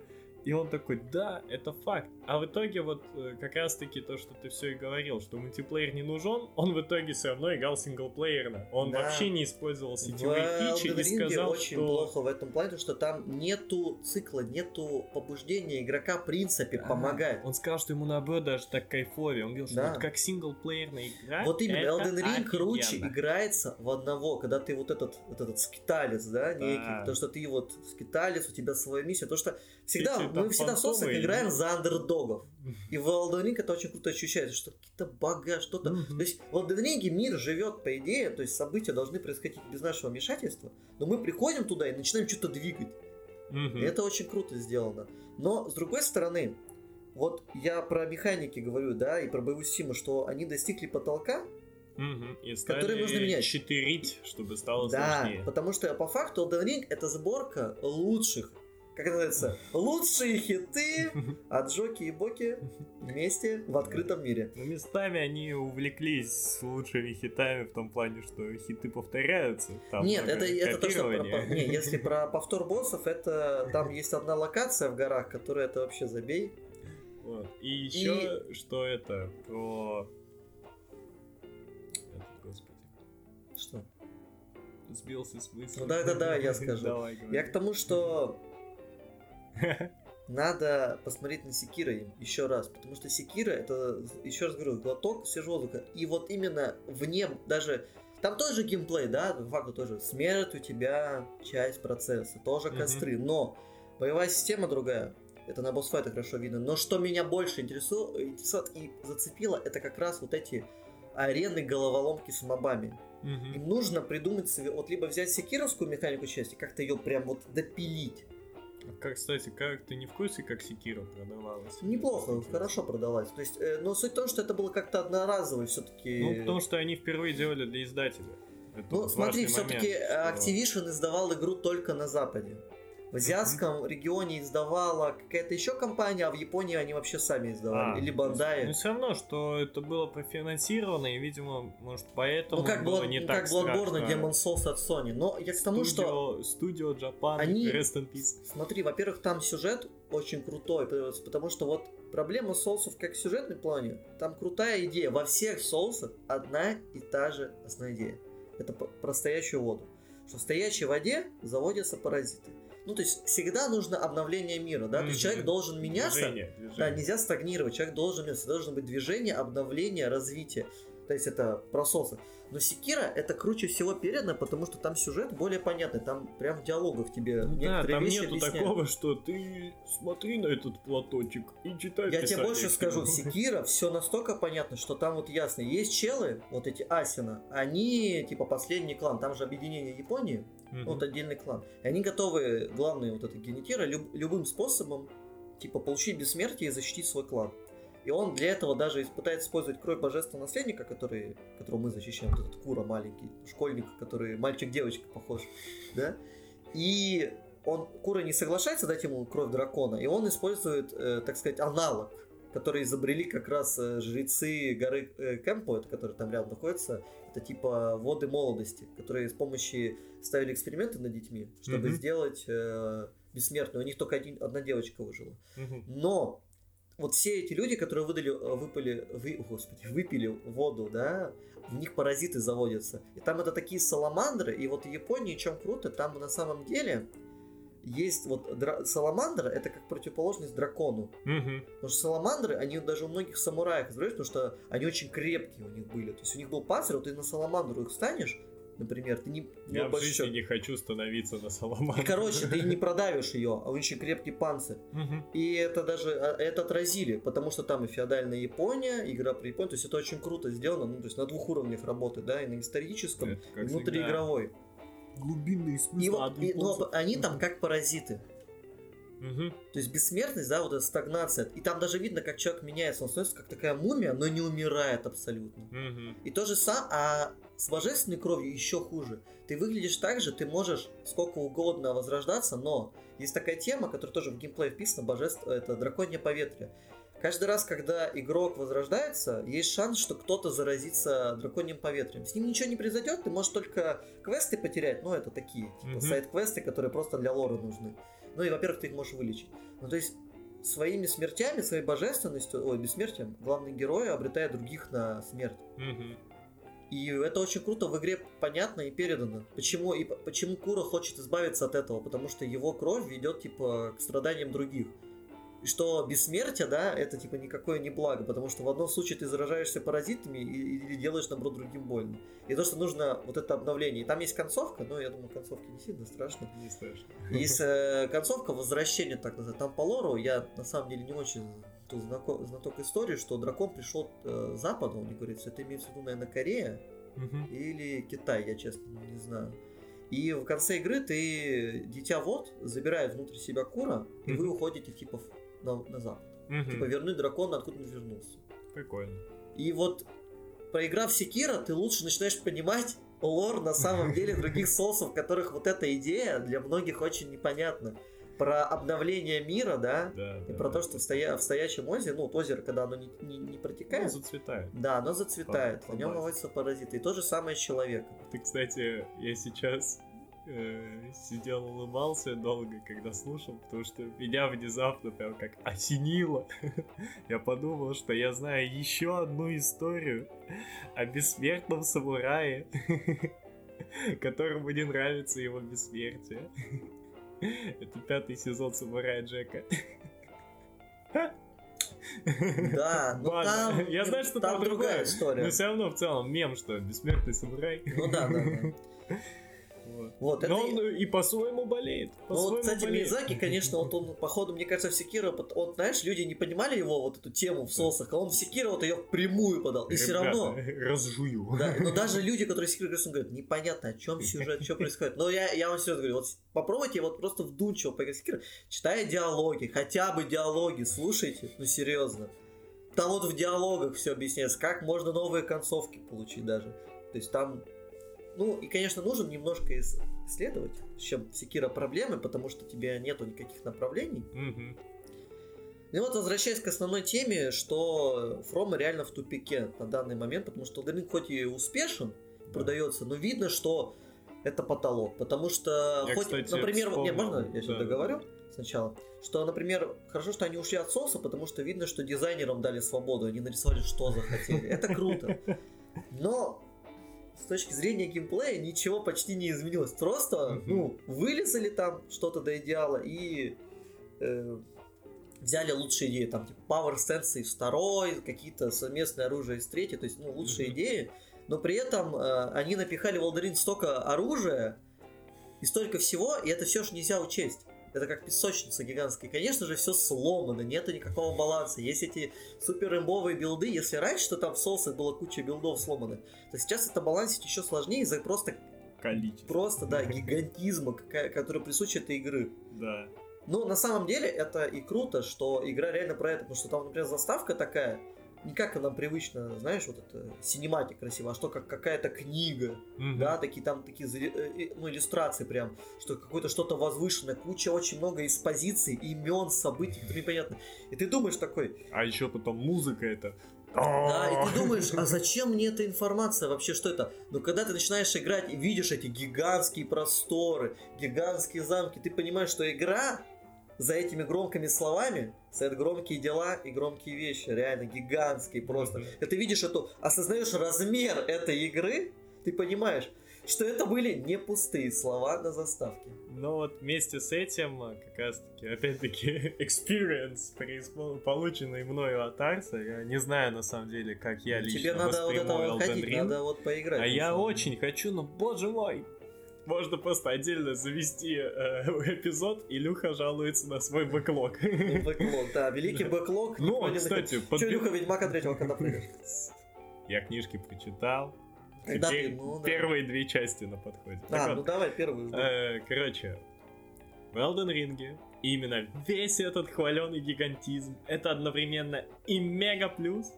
и он такой, да, это факт. А в итоге вот э, как раз-таки то, что ты все и говорил, что мультиплеер не нужен, он в итоге все равно играл синглплеерно. Он да. вообще не использовал сетевые в фичи и сказал, очень что... плохо в этом плане, что там нету цикла, нету побуждения игрока в принципе а, помогать. Он сказал, что ему наоборот даже так кайфовее. Он говорил, что да. вот как синглплеерная игра, Вот именно, Elden Ring круче играется в одного, когда ты вот этот, вот этот скиталец, да, некий, да. то, что ты вот скиталец, у тебя своя миссия, то, что всегда мы всегда в играем за андердогов. И в Elden это очень круто ощущается, что какие-то бога, что-то... Mm-hmm. То есть в Elden мир живет по идее, то есть события должны происходить без нашего вмешательства, но мы приходим туда и начинаем что-то двигать. Mm-hmm. И это очень круто сделано. Но, с другой стороны, вот я про механики говорю, да, и про боевую систему, что они достигли потолка, Угу. И который нужно менять. Читерить, чтобы стало да, сложнее. потому что по факту Elden Ring это сборка лучших как называется, лучшие хиты от Джоки и Боки вместе в открытом мире. Ну, местами они увлеклись лучшими хитами в том плане, что хиты повторяются. Там Нет, это, это то, что... Про, не, если про повтор боссов, это там есть одна локация в горах, которая это вообще забей. Вот. И еще, и... что это, про... господи. Что? Сбился с мысли. Ну да, да, да, я скажу. Давай, я к тому, что надо посмотреть на Секира еще раз, потому что Секира это, еще раз говорю, глоток свежего воздуха. И вот именно в нем даже там тоже геймплей, да, по факту тоже. Смерть у тебя часть процесса, тоже костры, mm-hmm. но боевая система другая. Это на босс-файте хорошо видно. Но что меня больше интересует, и зацепило, это как раз вот эти арены головоломки с мобами. Mm-hmm. Им нужно придумать себе, вот либо взять секировскую механику части, как-то ее прям вот допилить как, кстати, как ты не в курсе, как Секира продавалась? Неплохо, хорошо продалась. То есть, э, но суть в том, что это было как-то одноразово все-таки. Ну, потому что они впервые делали для издателя. Это ну, смотри, все-таки Activision издавал игру только на Западе. В азиатском регионе издавала какая-то еще компания, а в Японии они вообще сами издавали. А, Или Бандай. Ну, все равно, что это было профинансировано, и, видимо, может, поэтому ну, как было не так как Bloodborne и Demon Souls от Sony. Но я к тому, что... Студио Japan, они... Rest in Peace. Смотри, во-первых, там сюжет очень крутой, потому что вот проблема соусов как в сюжетной плане, там крутая идея. Во всех соусах одна и та же основная идея. Это про стоящую воду. Что в стоячей воде заводятся паразиты. Ну, то есть всегда нужно обновление мира, да, mm-hmm. то есть человек должен меняться, движение, движение. да, нельзя стагнировать, человек должен меняться, должно быть движение, обновление, развитие, то есть это прососы. Но Секира это круче всего передано, потому что там сюжет более понятный, там прям в диалогах тебе ну, некоторые да, там вещи нету объясняют. такого, что ты смотри на этот платочек и читай. Я тебе больше скажу, Секира все настолько понятно, что там вот ясно, есть челы, вот эти Асина, они типа последний клан, там же объединение Японии, mm-hmm. вот отдельный клан. И они готовы, главные вот это генетира, люб, любым способом, типа, получить бессмертие и защитить свой клан. И он для этого даже пытается использовать кровь божественного наследника, который, которого мы защищаем, вот этот Кура маленький, школьник, который мальчик-девочка похож, да? И он, Кура не соглашается дать ему кровь дракона, и он использует, э, так сказать, аналог, который изобрели как раз э, жрецы горы э, Кэмпо, это, который там рядом находится, это типа воды молодости, которые с помощью ставили эксперименты над детьми, чтобы mm-hmm. сделать э, бессмертную. У них только один, одна девочка выжила. Mm-hmm. Но вот все эти люди, которые выдали, э, выпали, вы, господи, выпили воду, да, в них паразиты заводятся. И там это такие саламандры, и вот в Японии, чем круто, там на самом деле есть вот дра- саламандра, это как противоположность дракону. Угу. Потому что саламандры, они даже у многих самураев избрались, потому что они очень крепкие у них были. То есть у них был панцирь, вот ты на саламандру их станешь, например, ты не... Я в жизни счет... не хочу становиться на саламандре. И, короче, ты не продавишь ее, а очень крепкий панцирь. Угу. И это даже а, это отразили, потому что там и феодальная Япония, игра про Японию, то есть это очень круто сделано, ну, то есть на двух уровнях работы, да, и на историческом, и внутриигровой. Глубинные смыслы. И, и, но они там как паразиты. Угу. То есть бессмертность, да, вот эта стагнация. И там даже видно, как человек меняется. Он становится как такая мумия, но не умирает абсолютно. Угу. И то же самое, а с божественной кровью еще хуже. Ты выглядишь так же, ты можешь сколько угодно возрождаться, но есть такая тема, которая тоже в геймплей вписана, божество, это драконье поветрие. Каждый раз, когда игрок возрождается, есть шанс, что кто-то заразится драконьим поветрием. С ним ничего не произойдет, ты можешь только квесты потерять, ну это такие, типа Мгм. сайт-квесты, которые просто для лора нужны. Ну и, во-первых, ты их можешь вылечить. Ну то есть своими смертями, своей божественностью, ой, бессмертием, главный герой обретает других на смерть. Мгм. И это очень круто в игре понятно и передано. Почему, и почему Кура хочет избавиться от этого? Потому что его кровь ведет, типа, к страданиям других. И что бессмертие, да, это, типа, никакое не благо, потому что в одном случае ты заражаешься паразитами или делаешь, наоборот, другим больно. И то, что нужно вот это обновление. И там есть концовка, но я думаю, концовки не сильно страшно. Не страшно. Есть э, концовка возвращения, так называемая. Там по лору, я на самом деле не очень тут знако- знаток истории, что дракон пришел э, с запада, он мне говорит, это имеется в виду, наверное, Корея, Мгм. или Китай, я честно не знаю. И в конце игры ты дитя вот забирает внутрь себя Кура, и вы уходите типа на, на запад. Мгм. Типа вернуть дракона, откуда он вернулся. Прикольно. И вот проиграв Секира, ты лучше начинаешь понимать лор на самом деле других соусов, которых вот эта идея для многих очень непонятна. Про обновление мира, да, Да, и да, про да. то, что в, стоя- в стоячем озере, ну, вот озеро, когда оно не, не- не протекает, зацветает. да, оно зацветает, По- в нем водятся паразиты. И то же самое с человеком. Ты, кстати, я сейчас э, сидел, улыбался долго, когда слушал, потому что меня внезапно прям как осенило. Я подумал, что я знаю еще одну историю о бессмертном самурае, которому не нравится его бессмертие. Это пятый сезон Самурая Джека. Да, ну Ладно, там, я знаю, что там там другая история. Но все равно в целом мем, что бессмертный самурай. Ну да, да, да. Вот. Вот, это... Но он и по-своему болеет. Ну По-своему вот, кстати, болеет. Мизаки, конечно, вот он, походу, мне кажется, в Секиро, вот, вот, знаешь, люди не понимали его, вот эту тему в соусах, а он в Секиро вот ее впрямую подал. И все равно, разжую. да, но даже люди, которые Секиро играют, говорят, непонятно, о чем сюжет, что происходит. Но я, я вам серьезно говорю, вот попробуйте вот просто вдумчиво поиграть в Секиро, читая диалоги, хотя бы диалоги, слушайте, ну серьезно. Там вот в диалогах все объясняется, как можно новые концовки получить даже. То есть там, ну и, конечно, нужно немножко ис- исследовать, с чем в Секиро проблемы, потому что у тебя нету никаких направлений. Ну И вот возвращаясь к основной теме, что Фрома реально в тупике на данный момент, потому что Elden Ring хоть и успешен, Да. продается, но видно, что это потолок. Потому что, Я, хоть, кстати, например, вот- не, вспомнил. можно я сейчас Да, да, договорю сначала? Что, например, хорошо, что они ушли от соуса, потому что видно, что дизайнерам дали свободу, они нарисовали, что захотели. Это круто. Но с точки зрения геймплея ничего почти не изменилось. Просто, Мгм. ну, вылезали там что-то до идеала и э, взяли лучшие идеи, там, типа, Power Stance из второй, какие-то совместные оружия из третьей, то есть, ну, лучшие Мгм. идеи, но при этом э, они напихали в Elden столько оружия и столько всего, и это все же нельзя учесть. Это как песочница гигантская. И, конечно же, все сломано, нету никакого баланса. Есть эти супер имбовые билды. Если раньше, то там в соусах была куча билдов сломанных, то сейчас это балансить еще сложнее из-за просто, Количество. просто, да, гигантизма, какая- который присущ этой игры. Да. Ну, на самом деле, это и круто, что игра реально про это, потому что там, например, заставка такая, не как нам привычно, знаешь, вот это синематик красиво, а что как какая-то книга, Мгм. да, такие там такие э, э, ну, иллюстрации прям, что какое-то что-то возвышенное, куча очень много экспозиций, имен, событий, которые непонятно. И ты думаешь такой, А еще потом музыка это. да, и ты думаешь, а зачем мне эта информация вообще, что это? Но когда ты начинаешь играть и видишь эти гигантские просторы, гигантские замки, ты понимаешь, что игра за этими громкими словами стоят громкие дела и громкие вещи, реально гигантские просто. И ты видишь эту, осознаешь размер этой игры, ты понимаешь, что это были не пустые слова на заставке. Но вот вместе с этим, а, как раз таки, опять-таки, experience, полученный мною от Арса, я не знаю на самом деле, как я лично Тебе надо вот это Elden Ring. надо вот поиграть. А я Ну, очень хочу, но боже мой, можно просто отдельно завести э, эпизод, Илюха жалуется на свой бэклог. ну, бэклог, да, великий бэклог. Ну, кстати, подби- Чё, Илюха, Ведьмака третьего когда придешь? Я книжки прочитал. Когда Теперь ты, ну, первые две части на подходе. Так А, вот, ну давай первую. Э, короче, в Elden Ring именно весь этот хваленый гигантизм это одновременно и мега плюс,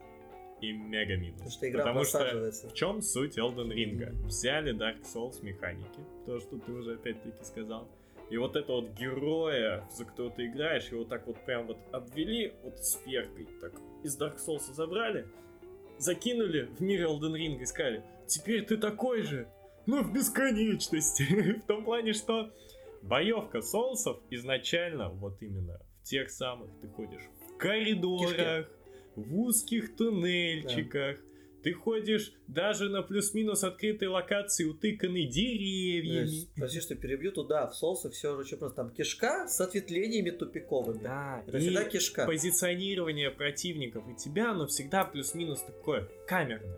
и мега минус. Потому что игра Потому что в чем суть Elden Ring? Взяли Dark Souls механики, то, что ты уже опять-таки сказал, И вот это вот героя, за которого ты играешь, его так вот прям вот обвели вот сферкой, так из Dark Souls забрали, закинули в мир Elden Ring и сказали, теперь ты такой же, но в бесконечности. в том плане, что боевка соусов изначально вот именно в тех самых ты ходишь в коридорах, Кишки. В узких туннельчиках, да. Ты ходишь даже на плюс-минус открытой локации, утыканной деревьями. Прости, что перебью, туда в соусы все очень просто. Там кишка с ответвлениями тупиковыми. Да, это и всегда кишка. позиционирование противников и тебя, оно всегда плюс-минус такое камерное.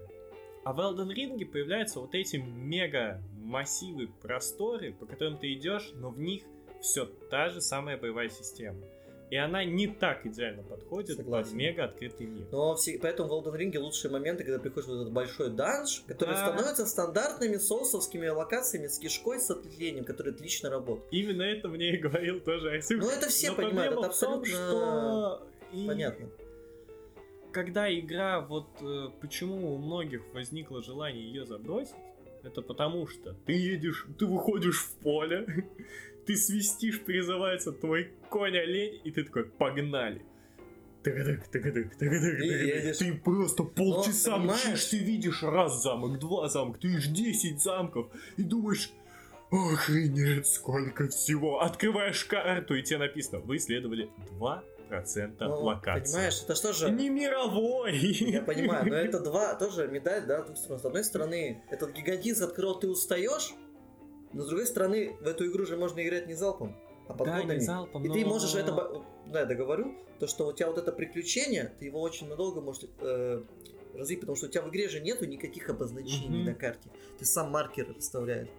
А в Elden Ring появляются вот эти мега массивы, просторы, по которым ты идешь, но в них все та же самая боевая система. И она не так идеально подходит Согласен. под мега открытый мир. Но все, поэтому в Elden Ring лучшие моменты, когда приходишь в этот большой данж, который да. становится стандартными соусовскими локациями с кишкой, с отлеплением, которые отлично работают. Именно это мне и говорил тоже Арсюх. Ну это все Но понимают, это абсолютно том, что... понятно. Когда игра, вот э, почему у многих возникло желание ее забросить, это потому что ты едешь, ты выходишь в поле, ты свистишь, призывается твой конь олень, и ты такой, погнали. Тык-тык, тык-тык, тык-тык, Ты просто полчаса мчишь, ты видишь раз замок, два замка, ты видишь 10 замков, и думаешь, охренеть, сколько всего. Открываешь карту, и тебе написано, вы исследовали два процента ну, локации. Понимаешь, это что же... Не мировой! Я понимаю, но это два, тоже медаль, да, двух сторон. С одной стороны, этот гигантизм открыл, ты устаешь, но с другой стороны, в эту игру же можно играть не залпом, а подходами. Да, не залпом, И но... ты можешь это... Да, я договорю, то, что у тебя вот это приключение, ты его очень надолго можешь э, развить, потому что у тебя в игре же нету никаких обозначений mm-hmm. на карте. Ты сам маркеры расставляешь.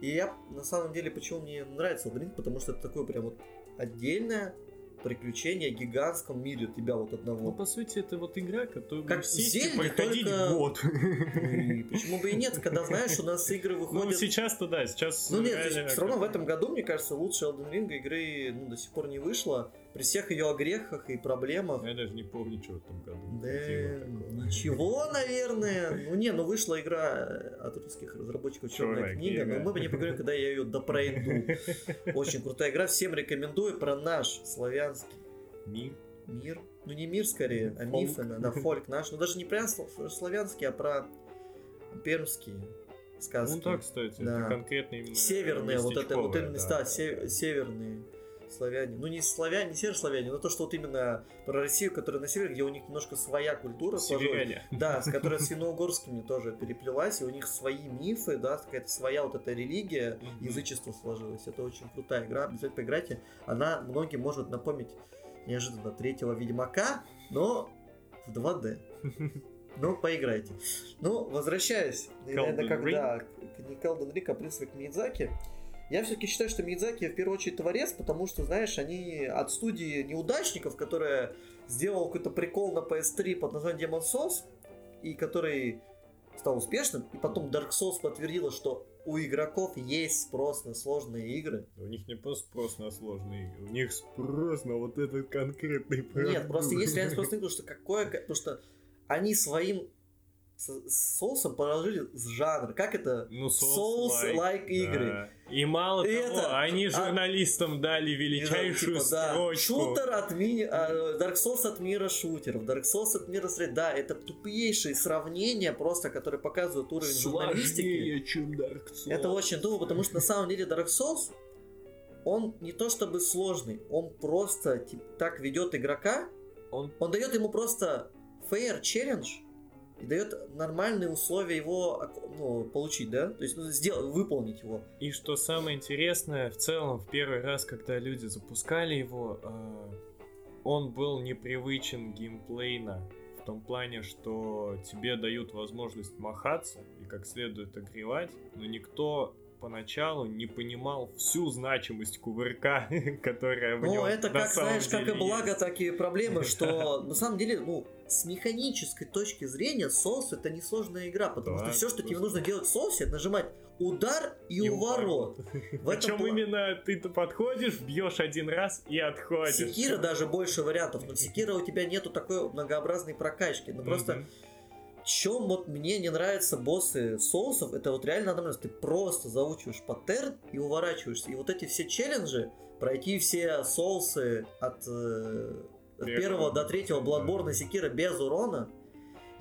И я, на самом деле, почему мне нравится Elden потому что это такое прям вот отдельное приключения в гигантском мире тебя вот одного. Ну, по сути, это вот игра, которую как сесть и проходить только... год. И почему бы и нет, когда знаешь, у нас игры ну, выходят... Ну, сейчас-то да, сейчас... Ну, нет, все равно в этом году, мне кажется, лучше Elden Ring игры ну, до сих пор не вышло при всех ее огрехах и проблемах. Я даже не помню, что в этом году. Да, ничего, наверное. Ну не, ну вышла игра от русских разработчиков Черная книга, но мы бы не поговорим, когда я ее допройду. Очень крутая игра, всем рекомендую про наш славянский мир. Мир. Ну не мир скорее, а мифы, да, фольк наш. Ну даже не прям славянский, а про пермские сказки. Ну так, кстати, да. это конкретно именно Северные, вот это вот именно места, да. северные славяне. Ну, не славяне, не северославяне, но то, что вот именно про Россию, которая на севере, где у них немножко своя культура сложилась. Да, с которой с финно-угорскими тоже переплелась, и у них свои мифы, да, какая-то своя вот эта религия, язычество сложилось. Это очень крутая игра, обязательно поиграйте. Она многим может напомнить неожиданно третьего Ведьмака, но в 2D. Ну, поиграйте. Ну, возвращаясь, наверное, когда не Келден Рик, а принципе к Мидзаки, я все-таки считаю, что Мидзаки в первую очередь творец, потому что, знаешь, они от студии неудачников, которая сделала какой-то прикол на PS3 под названием Demon Souls, и который стал успешным, и потом Dark Souls подтвердила, что у игроков есть спрос на сложные игры. У них не просто спрос на сложные игры, у них спрос на вот этот конкретный продукт. Нет, просто есть реально спрос на игру, что какое... Потому что они своим с соусом положили с жанр. Как это? Ну, соус-лайк да. игры. И мало и того, это, они а журналистам а, дали величайшую типа, строчку. Да, шутер от ми... А, Dark Souls от мира шутеров, Dark Souls от мира стрелять. Да, это тупейшие сравнения просто, которые показывают уровень Сложнее, журналистики. чем Dark Souls. Это очень тупо, потому что на самом деле Dark Souls он не то чтобы сложный, он просто типа, так ведет игрока, он, он дает ему просто fair challenge, и дает нормальные условия его ну, получить, да? То есть ну, сделать, выполнить его. И что самое интересное, в целом, в первый раз, когда люди запускали его, э, он был непривычен геймплейно. В том плане, что тебе дают возможность махаться и как следует огревать, но никто поначалу не понимал всю значимость кувырка, которая в ну, нем это как, знаешь, как и благо, так и проблема, что на самом деле, ну, с механической точки зрения соус это несложная игра, потому да, что все, что тебе нужно делать в соусе, это нажимать удар и, и уворот. Причем пла... именно ты подходишь, бьешь один раз и отходишь. Секира даже больше вариантов, но Секира у тебя нету такой многообразной прокачки, ну просто чем вот мне не нравятся боссы соулсов, это вот реально надо ты просто заучиваешь паттерн и уворачиваешься. И вот эти все челленджи, пройти все соулсы от э, первого до третьего Bloodborne Sekiro без урона,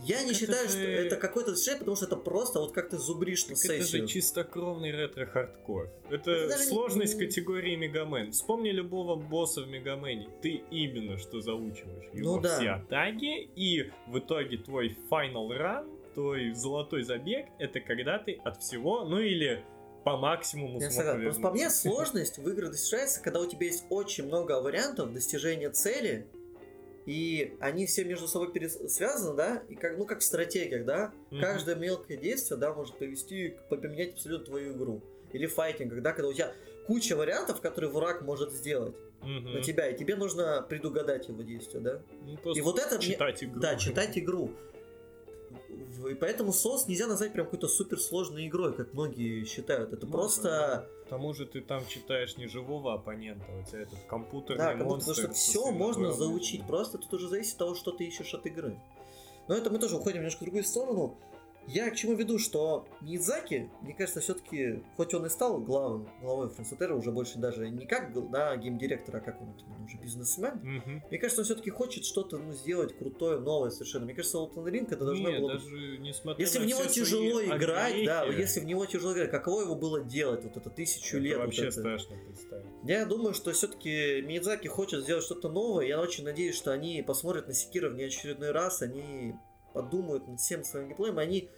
я не считаю, же... что это какой-то достижение, потому что это просто вот как ты зубришь на сессию. Это же чистокровный ретро-хардкор. Это, это сложность не... категории Mega Man. Вспомни любого босса в Мегамене. Ты именно что заучиваешь его ну, да. все атаки, и в итоге твой final run, твой золотой забег, это когда ты от всего, ну или по максимуму Я согласен. Просто по мне сложность в играх достигается, когда у тебя есть очень много вариантов достижения цели, и они все между собой связаны, да, и как, ну, как в стратегиях, да, mm-hmm. каждое мелкое действие, да, может привести, поменять абсолютно твою игру. Или файтинг, когда, когда у тебя куча вариантов, которые враг может сделать mm-hmm. на тебя, и тебе нужно предугадать его действия, да. Ну, и вот это читать игру. Да, читать игру. И поэтому СОС нельзя назвать прям какой-то суперсложной игрой, как многие считают. Это ну, просто... К тому же ты там читаешь не живого оппонента, у тебя этот компьютерный да, монстр. Потому что все можно заучить, просто тут уже зависит от того, что ты ищешь от игры. Но это мы тоже уходим немножко в другую сторону. Я к чему веду, что Мидзаки, мне кажется, все-таки, хоть он и стал главным, главой Франсутера, уже больше даже не как да, геймдиректор, а как он уже бизнесмен, mm-hmm. мне кажется, он все-таки хочет что-то ну, сделать крутое, новое совершенно. Мне кажется, Elden Ring это должно Нет, было даже несмотря Если в него тяжело играть, огрехи, да, если в него тяжело играть, каково его было делать вот это тысячу это лет? вообще вот это. страшно представить. Я думаю, что все-таки Миядзаки хочет сделать что-то новое. Я очень надеюсь, что они посмотрят на Секира в неочередной раз, они подумают над всем своим геймплеем, они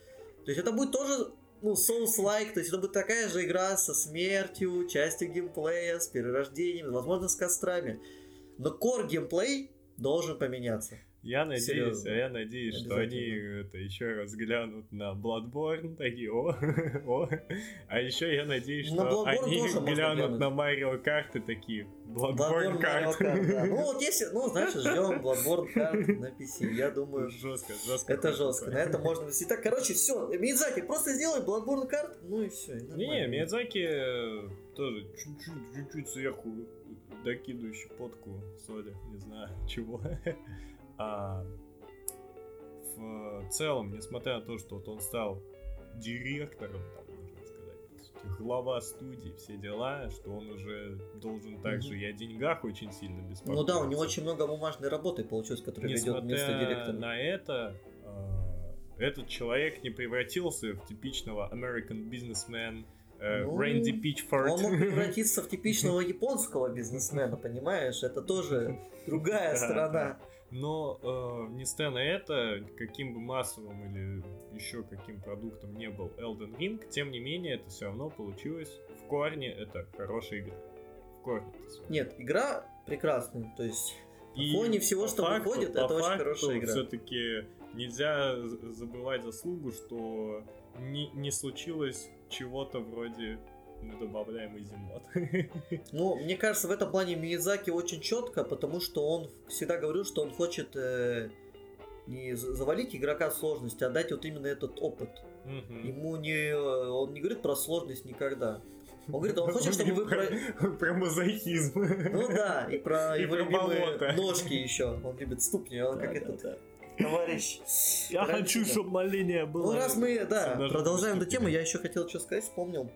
то есть это будет тоже ну, Souls-like, то есть это будет такая же игра со смертью, частью геймплея, с перерождением, возможно, с кострами. Но core геймплей должен поменяться. Я надеюсь, Серьезно. а я надеюсь, что они это еще раз глянут на Bloodborne, такие, о, о. А еще я надеюсь, что на они глянут на Марио карты такие, Bloodborne, Bloodborne карты. да. Ну вот если, ну знаешь, ждем Bloodborne карты на PC, я думаю. Жестко, жестко. Это жестко, на это можно вести. Так, короче, все, Миядзаки, просто сделай Bloodborne карт, ну и все. Не, Миядзаки э, тоже чуть-чуть, чуть-чуть сверху докидывающий потку соли, не знаю, чего. А в целом, несмотря на то, что вот он стал директором, там, можно сказать, глава студии, все дела, что он уже должен также mm-hmm. и о деньгах очень сильно беспокоиться. Ну да, у него очень много бумажной работы получилось, которая ведет вместо директора. на это, э, этот человек не превратился в типичного American businessman, э, ну, Рэнди Пичфорд. Он мог превратиться в типичного японского бизнесмена, понимаешь? Это тоже другая сторона. Но, э, несмотря на это, каким бы массовым или еще каким продуктом не был Elden Ring, тем не менее, это все равно получилось. В корне это хорошая игра. В корне Нет, игра прекрасная. То есть, и на фоне всего, что факту, выходит, это факту, очень хорошая игра. Все-таки нельзя забывать заслугу, что не, не случилось чего-то вроде мы добавляем изимод. Ну, мне кажется, в этом плане Миязаки очень четко, потому что он всегда говорил, что он хочет э, не завалить игрока сложности, а дать вот именно этот опыт. Угу. Ему не... Он не говорит про сложность никогда. Он говорит, он хочет, чтобы вы... Про, про мозаихизм. Ну да, и про его любимые ножки еще. Он любит ступни, он как этот товарищ. Я хочу, чтобы моление было. Ну раз мы, да, продолжаем эту тему, я еще хотел что сказать, вспомнил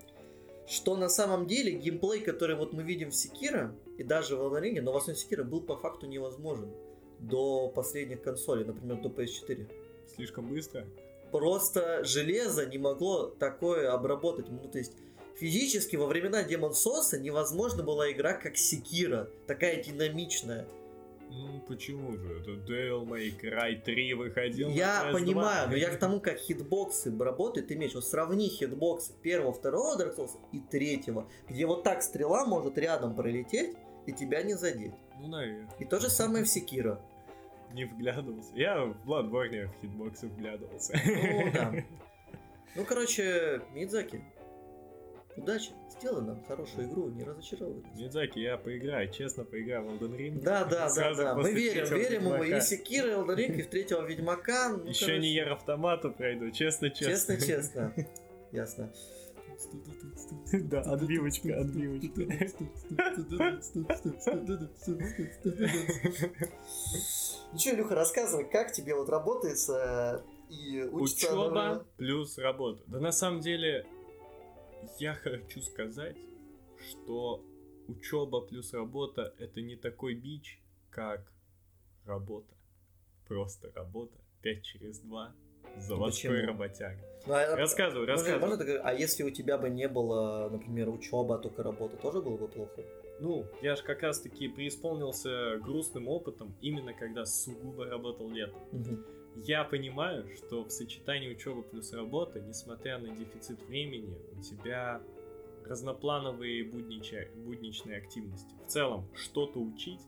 что на самом деле геймплей, который вот мы видим в Секира, и даже в Elden но в основном Секира был по факту невозможен до последних консолей, например, до PS4. Слишком быстро? Просто железо не могло такое обработать. Ну, то есть, физически во времена Демон Соса невозможно была игра как Секира, такая динамичная. Ну, почему же? Это Devil May Cry 3 выходил Я понимаю, но я к тому, как хитбоксы работают, ты имеешь, вот сравни хитбоксы первого, второго Dark Souls и третьего, где вот так стрела может рядом пролететь и тебя не задеть. Ну, наверное. И то же самое в Секиро. Не вглядывался. Я в Bloodborne в хитбоксы вглядывался. Ну, да. Ну, короче, Мидзаки, удачи. Сделай нам хорошую игру, не разочаровывай. Мидзаки, я поиграю, честно поиграю в Elden Ring. Да, да, да, да. Мы верим, верим ему. И Секира, Elden Ring, и в третьего Ведьмака. Ну, Еще короче... не Ер автомату пройду, честно, честно. Честно, честно. Ясно. Да, отбивочка, отбивочка. Ну что, Илюха, рассказывай, как тебе вот работает И учится Учеба плюс работа. Да на самом деле, я хочу сказать, что учеба плюс работа это не такой бич, как работа. Просто работа. 5 через 2. Заводской Почему? работяга. Ну, а- Рассказывай, можно- рассказывай. можно говорить? а если у тебя бы не было, например, учеба, а только работа, тоже было бы плохо? Ну, я же как раз таки преисполнился грустным опытом, именно когда сугубо работал летом. Мгм. Я понимаю, что в сочетании учебы плюс работа, несмотря на дефицит времени, у тебя разноплановые буднича- будничные активности. В целом, что-то учить,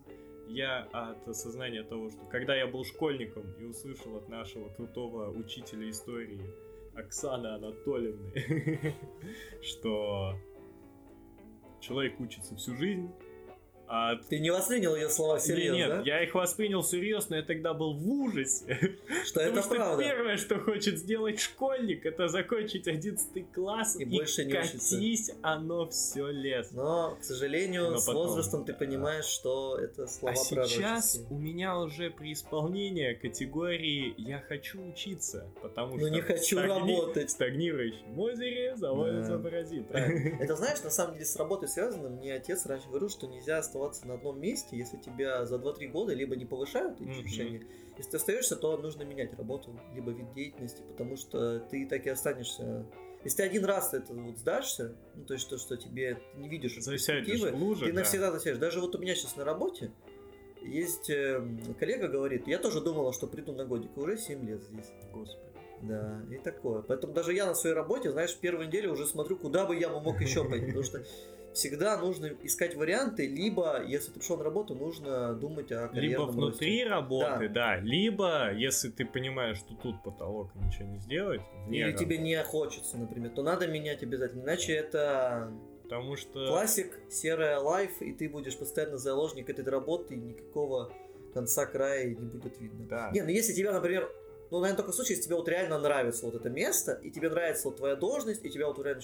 я от осознания того, что когда я был школьником и услышал от нашего крутого учителя истории Оксаны Анатольевны, что человек учится всю жизнь, а Ты не воспринял ее слова всерьез, нет, да? я их воспринял серьезно, я тогда был в ужасе. Что Потому это что правда. первое, что хочет сделать школьник, это закончить 11 класс И больше не учиться. катись, оно все лес. Но, к сожалению, Но с потом, возрастом ты да. понимаешь, что это слова А сейчас у меня уже преисполнение категории «я хочу учиться», потому Ну, что не хочу стагни- работать. В стагнирующем озере заводятся Да. паразиты. Это знаешь, на самом деле с работой связано. Мне отец раньше говорил, что нельзя оставаться на одном месте, если тебя за 2-3 года либо не повышают эти повышения, если ты остаешься, то нужно менять работу, либо вид деятельности, потому что ты так и останешься. Если ты один раз это вот сдашься, ну то есть то, что тебе ты не видишь перспективы, в луже, ты да. навсегда засядешь. Даже вот у меня сейчас на работе есть э, коллега говорит, я тоже думала, что приду на годик, уже 7 лет здесь. Господи. Да, и такое. Поэтому даже я на своей работе, знаешь, в первой неделе уже смотрю, куда бы я мог еще пойти. Потому что всегда нужно искать варианты, либо, если ты пришел на работу, нужно думать о Либо карьерном внутри росте. работы, да. либо если ты понимаешь, что тут потолок и ничего не сделать, Или работы. тебе не хочется, например, то надо менять обязательно. Иначе это Потому что... классик, серая лайф, и ты будешь постоянно заложник этой работы, и никакого конца края не будет видно. Да. Не, ну если тебя, например, ну, наверное, только в случае, если тебе вот реально нравится вот это место, и тебе нравится вот твоя должность, и тебя вот реально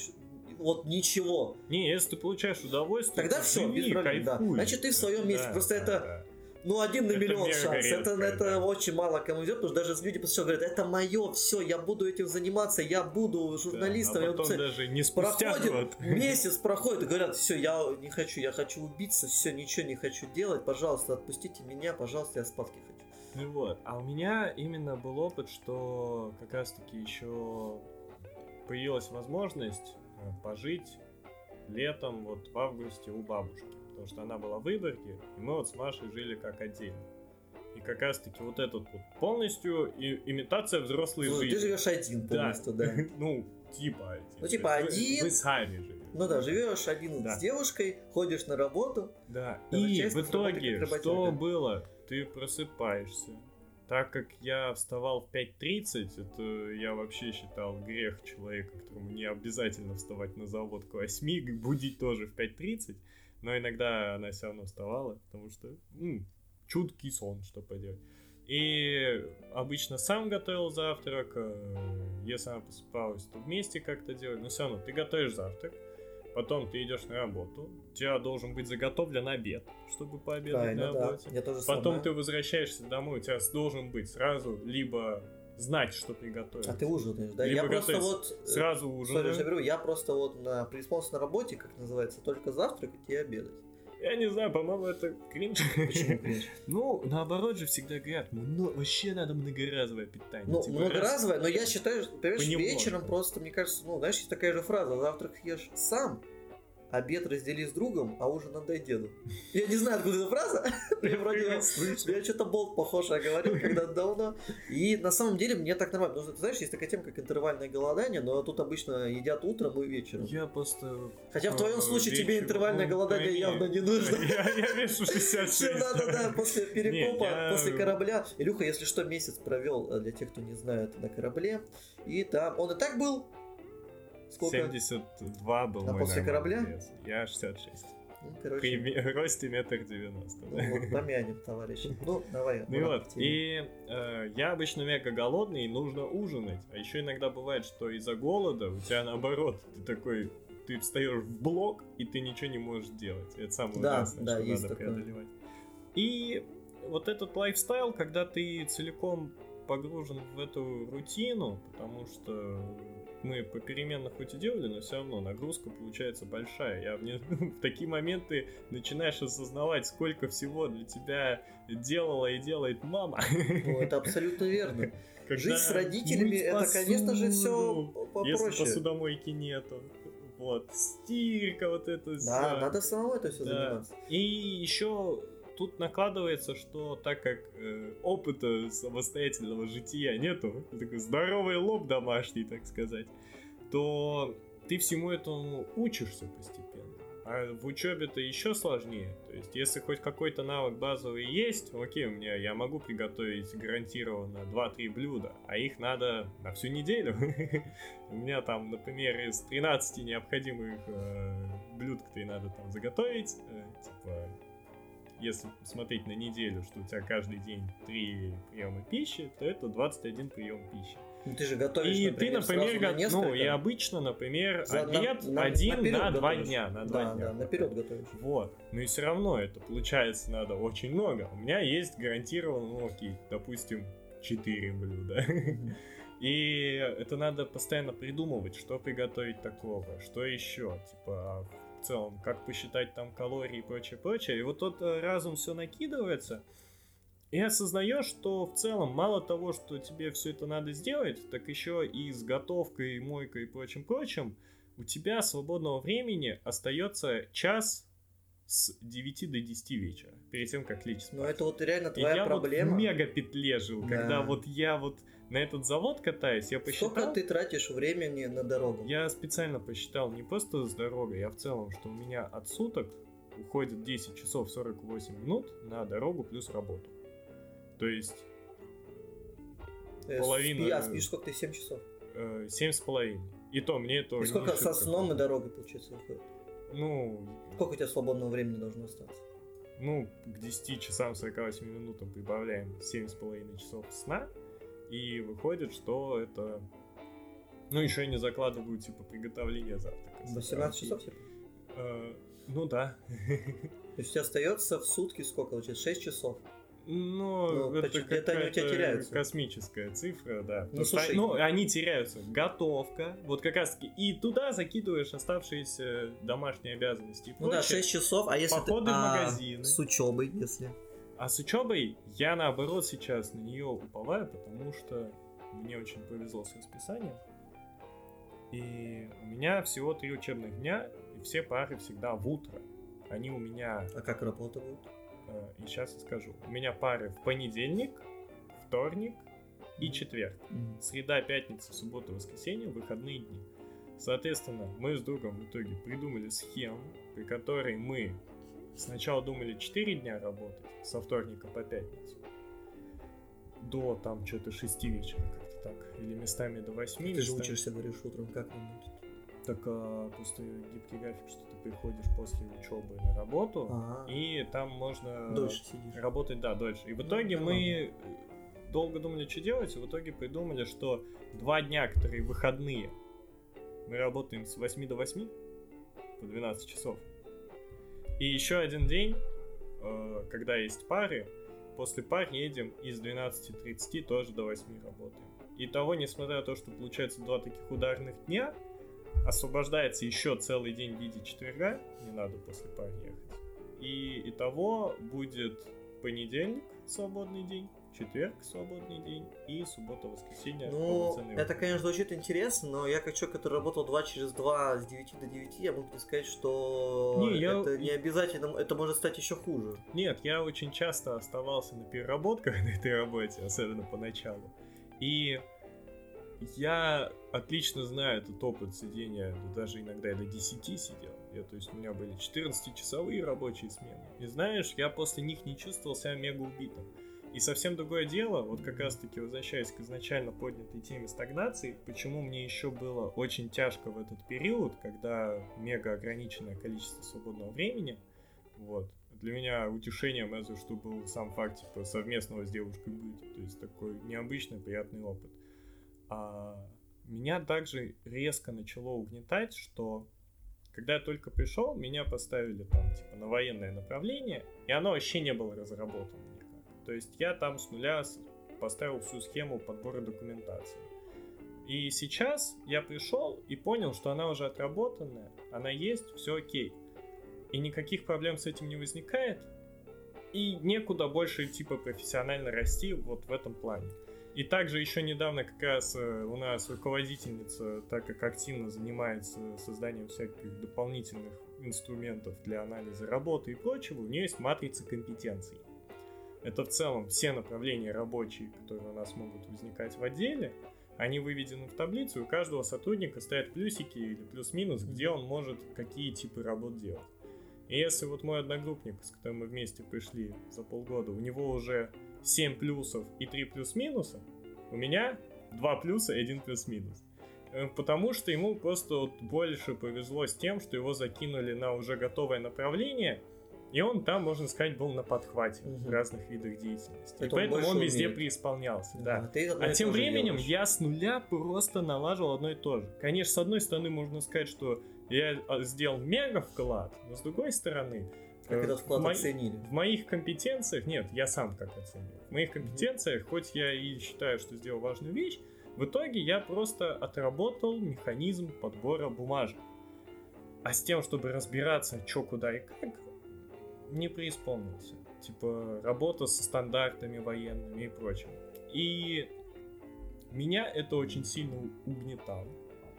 вот ничего. Не, если ты получаешь удовольствие, Тогда то живи, без проблем, да. Значит, ты в своем месте. Просто это- да. Ну, один на Это миллион шанс. это, редко, это да. очень мало кому идет, потому что даже люди после говорят, это мое, все, я буду этим заниматься, я буду Да, журналистом. а я потом буду- даже не Проходит год. месяц, проходит, и говорят, все, я не хочу, я хочу убиться, все, ничего не хочу делать, пожалуйста, отпустите меня, пожалуйста, я спадки хочу. Ну вот. А у меня именно был опыт, что как раз таки еще появилась возможность пожить летом вот в августе у бабушки. Потому что она была в Выборге, и мы вот с Машей жили как отдельно. И как раз таки вот этот вот полностью и, имитация взрослой Ну, жизни. ты живешь один полностью, да. Ну, типа один. Ну, типа есть вы- один. Вы сами живете. Ну да, живешь один Да. с девушкой, ходишь на работу. Да. И в итоге, что было? Ты просыпаешься. Так как я вставал в 5.30, это я вообще считал грех человека, которому не обязательно вставать на завод к 8, будить тоже в 5.30, но иногда она все равно вставала, потому что м, чуткий сон, что поделать. И обычно сам готовил завтрак, э, если она просыпалась, то вместе как-то делали, но все равно ты готовишь завтрак, потом ты идешь на работу, у тебя должен быть заготовлен обед, чтобы пообедать Правильно, на да. работе. Я тоже Потом самое. ты возвращаешься домой, у тебя должен быть сразу либо знать, что приготовить, А ты ужинаешь, да? Либо я просто вот... э, сразу Сори, ужин. что я говорю, я просто вот на преисполнился на работе, как называется, только завтракать и обедать. Я не знаю, по-моему, это кринж. Почему кринж? Ну, наоборот же всегда говорят, ну, вообще надо многоразовое питание. Ну, Типа, многоразовое, но я считаю, что, вечером просто, мне кажется, ну, знаешь, такая же фраза, завтрак ешь сам, обед раздели с другом, а ужин отдай деду. Я не знаю, откуда эта фраза, я вроде я что-то болт похожее говорил когда давно. И на самом деле мне так нормально. Потому что, ты знаешь, есть такая тема, как интервальное голодание, но тут обычно едят утром и вечером. Я просто... Хотя в твоем э, случае тебе интервальное ну, голодание явно не нужно. Я, вешу 66. Все надо, да, после перекопа, после корабля. Илюха, если что, месяц провел, э, для тех, кто не знает, на корабле. И там, он и так был. Сколько? 72 был А мой после корабля? вес. Я 66. Ну, При короче, ми- росте метр девяносто. ну, вот помянем, товарищ. Ну, давай. Ну вот, и э, я обычно мега голодный, и нужно ужинать. А еще иногда бывает, что из-за голода у тебя наоборот, ты такой, ты встаешь в блок, и ты ничего не можешь делать. Это самое Да, ужасное, да, что есть надо такое. преодолевать. И вот этот лайфстайл, когда ты целиком погружен в эту рутину, потому что мы попеременно хоть и делали, но все равно нагрузка получается большая. Я в, не... в такие моменты начинаешь осознавать, сколько всего для тебя делала и делает мама. Ну, это абсолютно верно. Когда Жить с родителями, это, посуду, конечно же, все попроще. Если посудомойки нету. Вот, стирка, вот это Да, надо самому это все да. заниматься. И еще тут накладывается, что так как э, опыта самостоятельного жития нету, такой здоровый лоб домашний, так сказать, то ты всему этому учишься постепенно. А в учебе-то еще сложнее. То есть, если хоть какой-то навык базовый есть, окей, у меня я могу приготовить гарантированно 2-3 блюда, а их надо на всю неделю. У меня там, например, из 13 необходимых э, блюд, которые надо там заготовить, э, типа если смотреть на неделю, что у тебя каждый день 3 приема пищи, то это 21 прием пищи. Ну, ты же готовишь, и например, ты, например, го... на ну и обычно, например, За, обед на, один на, на два дня, на два да, дня. Да, наперед готовишь. Вот, но и все равно это получается надо очень много. У меня есть гарантированно, ну окей, допустим, 4 блюда. И это надо постоянно придумывать, что приготовить такого, что еще, типа в целом, как посчитать там калории и прочее, прочее. И вот тот э, разум все накидывается, и осознаешь, что в целом мало того, что тебе все это надо сделать, так еще и с готовкой, мойкой и прочим-прочим, у тебя свободного времени остается час с 9 до 10 вечера, перед тем, как лечь спать. Ну, это вот реально твоя и я проблема. вот в мега петле жил, да. когда вот я вот на этот завод катаюсь, я посчитал... Сколько ты тратишь времени на дорогу? Я специально посчитал не просто с дорогой, а в целом, что у меня от суток уходит 10 часов 48 минут на дорогу плюс работу. То есть э, половина... Спи, а спишь сколько ты, 7 часов? Э, семь с половиной. И то мне это... И сколько со сном и дорогой, получается, выходит? Ну... Сколько у тебя свободного времени должно остаться? Ну, к 10 часам 48 минутам прибавляем 7,5 часов сна, и выходит, что это... Ну, еще и не закладываю, типа, приготовление завтрака. 18 часов, типа? Э, ну, да. То есть у тебя остается в сутки сколько, получается, 6 часов? Ну, ну это где-то они у тебя теряются. космическая цифра, да. Ну, слушай, ну, они теряются. Готовка, вот как раз таки, и туда закидываешь оставшиеся домашние обязанности. ну да, 6 часов, а если Походы ты... в а, магазины. С учебой, если... А с учебой я наоборот сейчас на нее уповаю, потому что мне очень повезло с расписанием. И у меня всего три учебных дня, и все пары всегда в утро. Они у меня... А как работа будет? Э, и сейчас я скажу. У меня пары в понедельник, вторник и четверг. Mm-hmm. Среда, пятница, суббота, воскресенье, выходные дни. Соответственно, мы с другом в итоге придумали схему, при которой мы сначала думали 4 дня работать, со вторника по пятницу, до там что-то 6 вечера как-то так, или местами до 8. Ты местами... же учишься, говоришь, утром, как работать? Так а, просто гибкий график, что ты приходишь после учебы на работу, ага. и там можно дольше сидишь. работать, да, дольше. И в ну, итоге ну, мы долго думали, что делать, и в итоге придумали, что два дня, которые выходные, мы работаем с 8 до 8 по 12 часов. И еще один день, э, когда есть пары, после пар едем из 12.30 тоже до 8 работаем. И того, несмотря на то, что получается два таких ударных дня, освобождается еще целый день в виде четверга, не надо после пар ехать. И итого будет понедельник, свободный день, четверг, свободный день и суббота-воскресенье. Ну, это, конечно, звучит интересно, но я как человек, который работал 2 через 2 с 9 до 9, я могу сказать, что не, это я... не обязательно, это может стать еще хуже. Нет, я очень часто оставался на переработках на этой работе, особенно поначалу. И я отлично знаю этот опыт сидения, даже иногда я до 10 сидел. Я, то есть у меня были 14-часовые рабочие смены. И знаешь, я после них не чувствовал себя мега убитым. И совсем другое дело, вот как раз таки возвращаясь к изначально поднятой теме стагнации, почему мне еще было очень тяжко в этот период, когда мега ограниченное количество свободного времени, вот, для меня утешением разве что был сам факт типа совместного с девушкой быта, то есть такой необычный приятный опыт. А меня также резко начало угнетать, что когда я только пришел, меня поставили там типа на военное направление, и оно вообще не было разработано. То есть я там с нуля поставил всю схему подбора документации. И сейчас я пришел и понял, что она уже отработанная, она есть, все окей. И никаких проблем с этим не возникает, и некуда больше типа профессионально расти вот в этом плане. И также еще недавно как раз э, у нас руководительница, так как активно занимается созданием всяких дополнительных инструментов для анализа работы и прочего, у нее есть матрица компетенций. Это в целом все направления рабочие, которые у нас могут возникать в отделе, они выведены в таблицу, и у каждого сотрудника стоят плюсики или плюс-минус, где он может какие типы работ делать. И если вот мой одногруппник, с которым мы вместе пришли за полгода, у него уже 7 плюсов и 3 плюс-минуса, у меня 2 плюса и 1 плюс-минус. Э, потому что ему просто вот больше повезло с тем, что его закинули на уже готовое направление, и он там, можно сказать, был на подхвате угу. в разных видах деятельности. Это и поэтому он, он везде умеет. преисполнялся. Да. А, а тем временем делаешь. я с нуля просто налаживал одно и то же. Конечно, с одной стороны, можно сказать, что я а, сделал мега вклад, но с другой стороны, как э, этот вклад в оценили? В моих компетенциях, нет, я сам как оценил. В моих компетенциях, mm-hmm. хоть я и считаю, что сделал важную вещь, в итоге я просто отработал механизм подбора бумажек. А с тем, чтобы разбираться, что, куда и как, не преисполнился. Типа, работа со стандартами военными и прочим. И меня это очень сильно угнетало.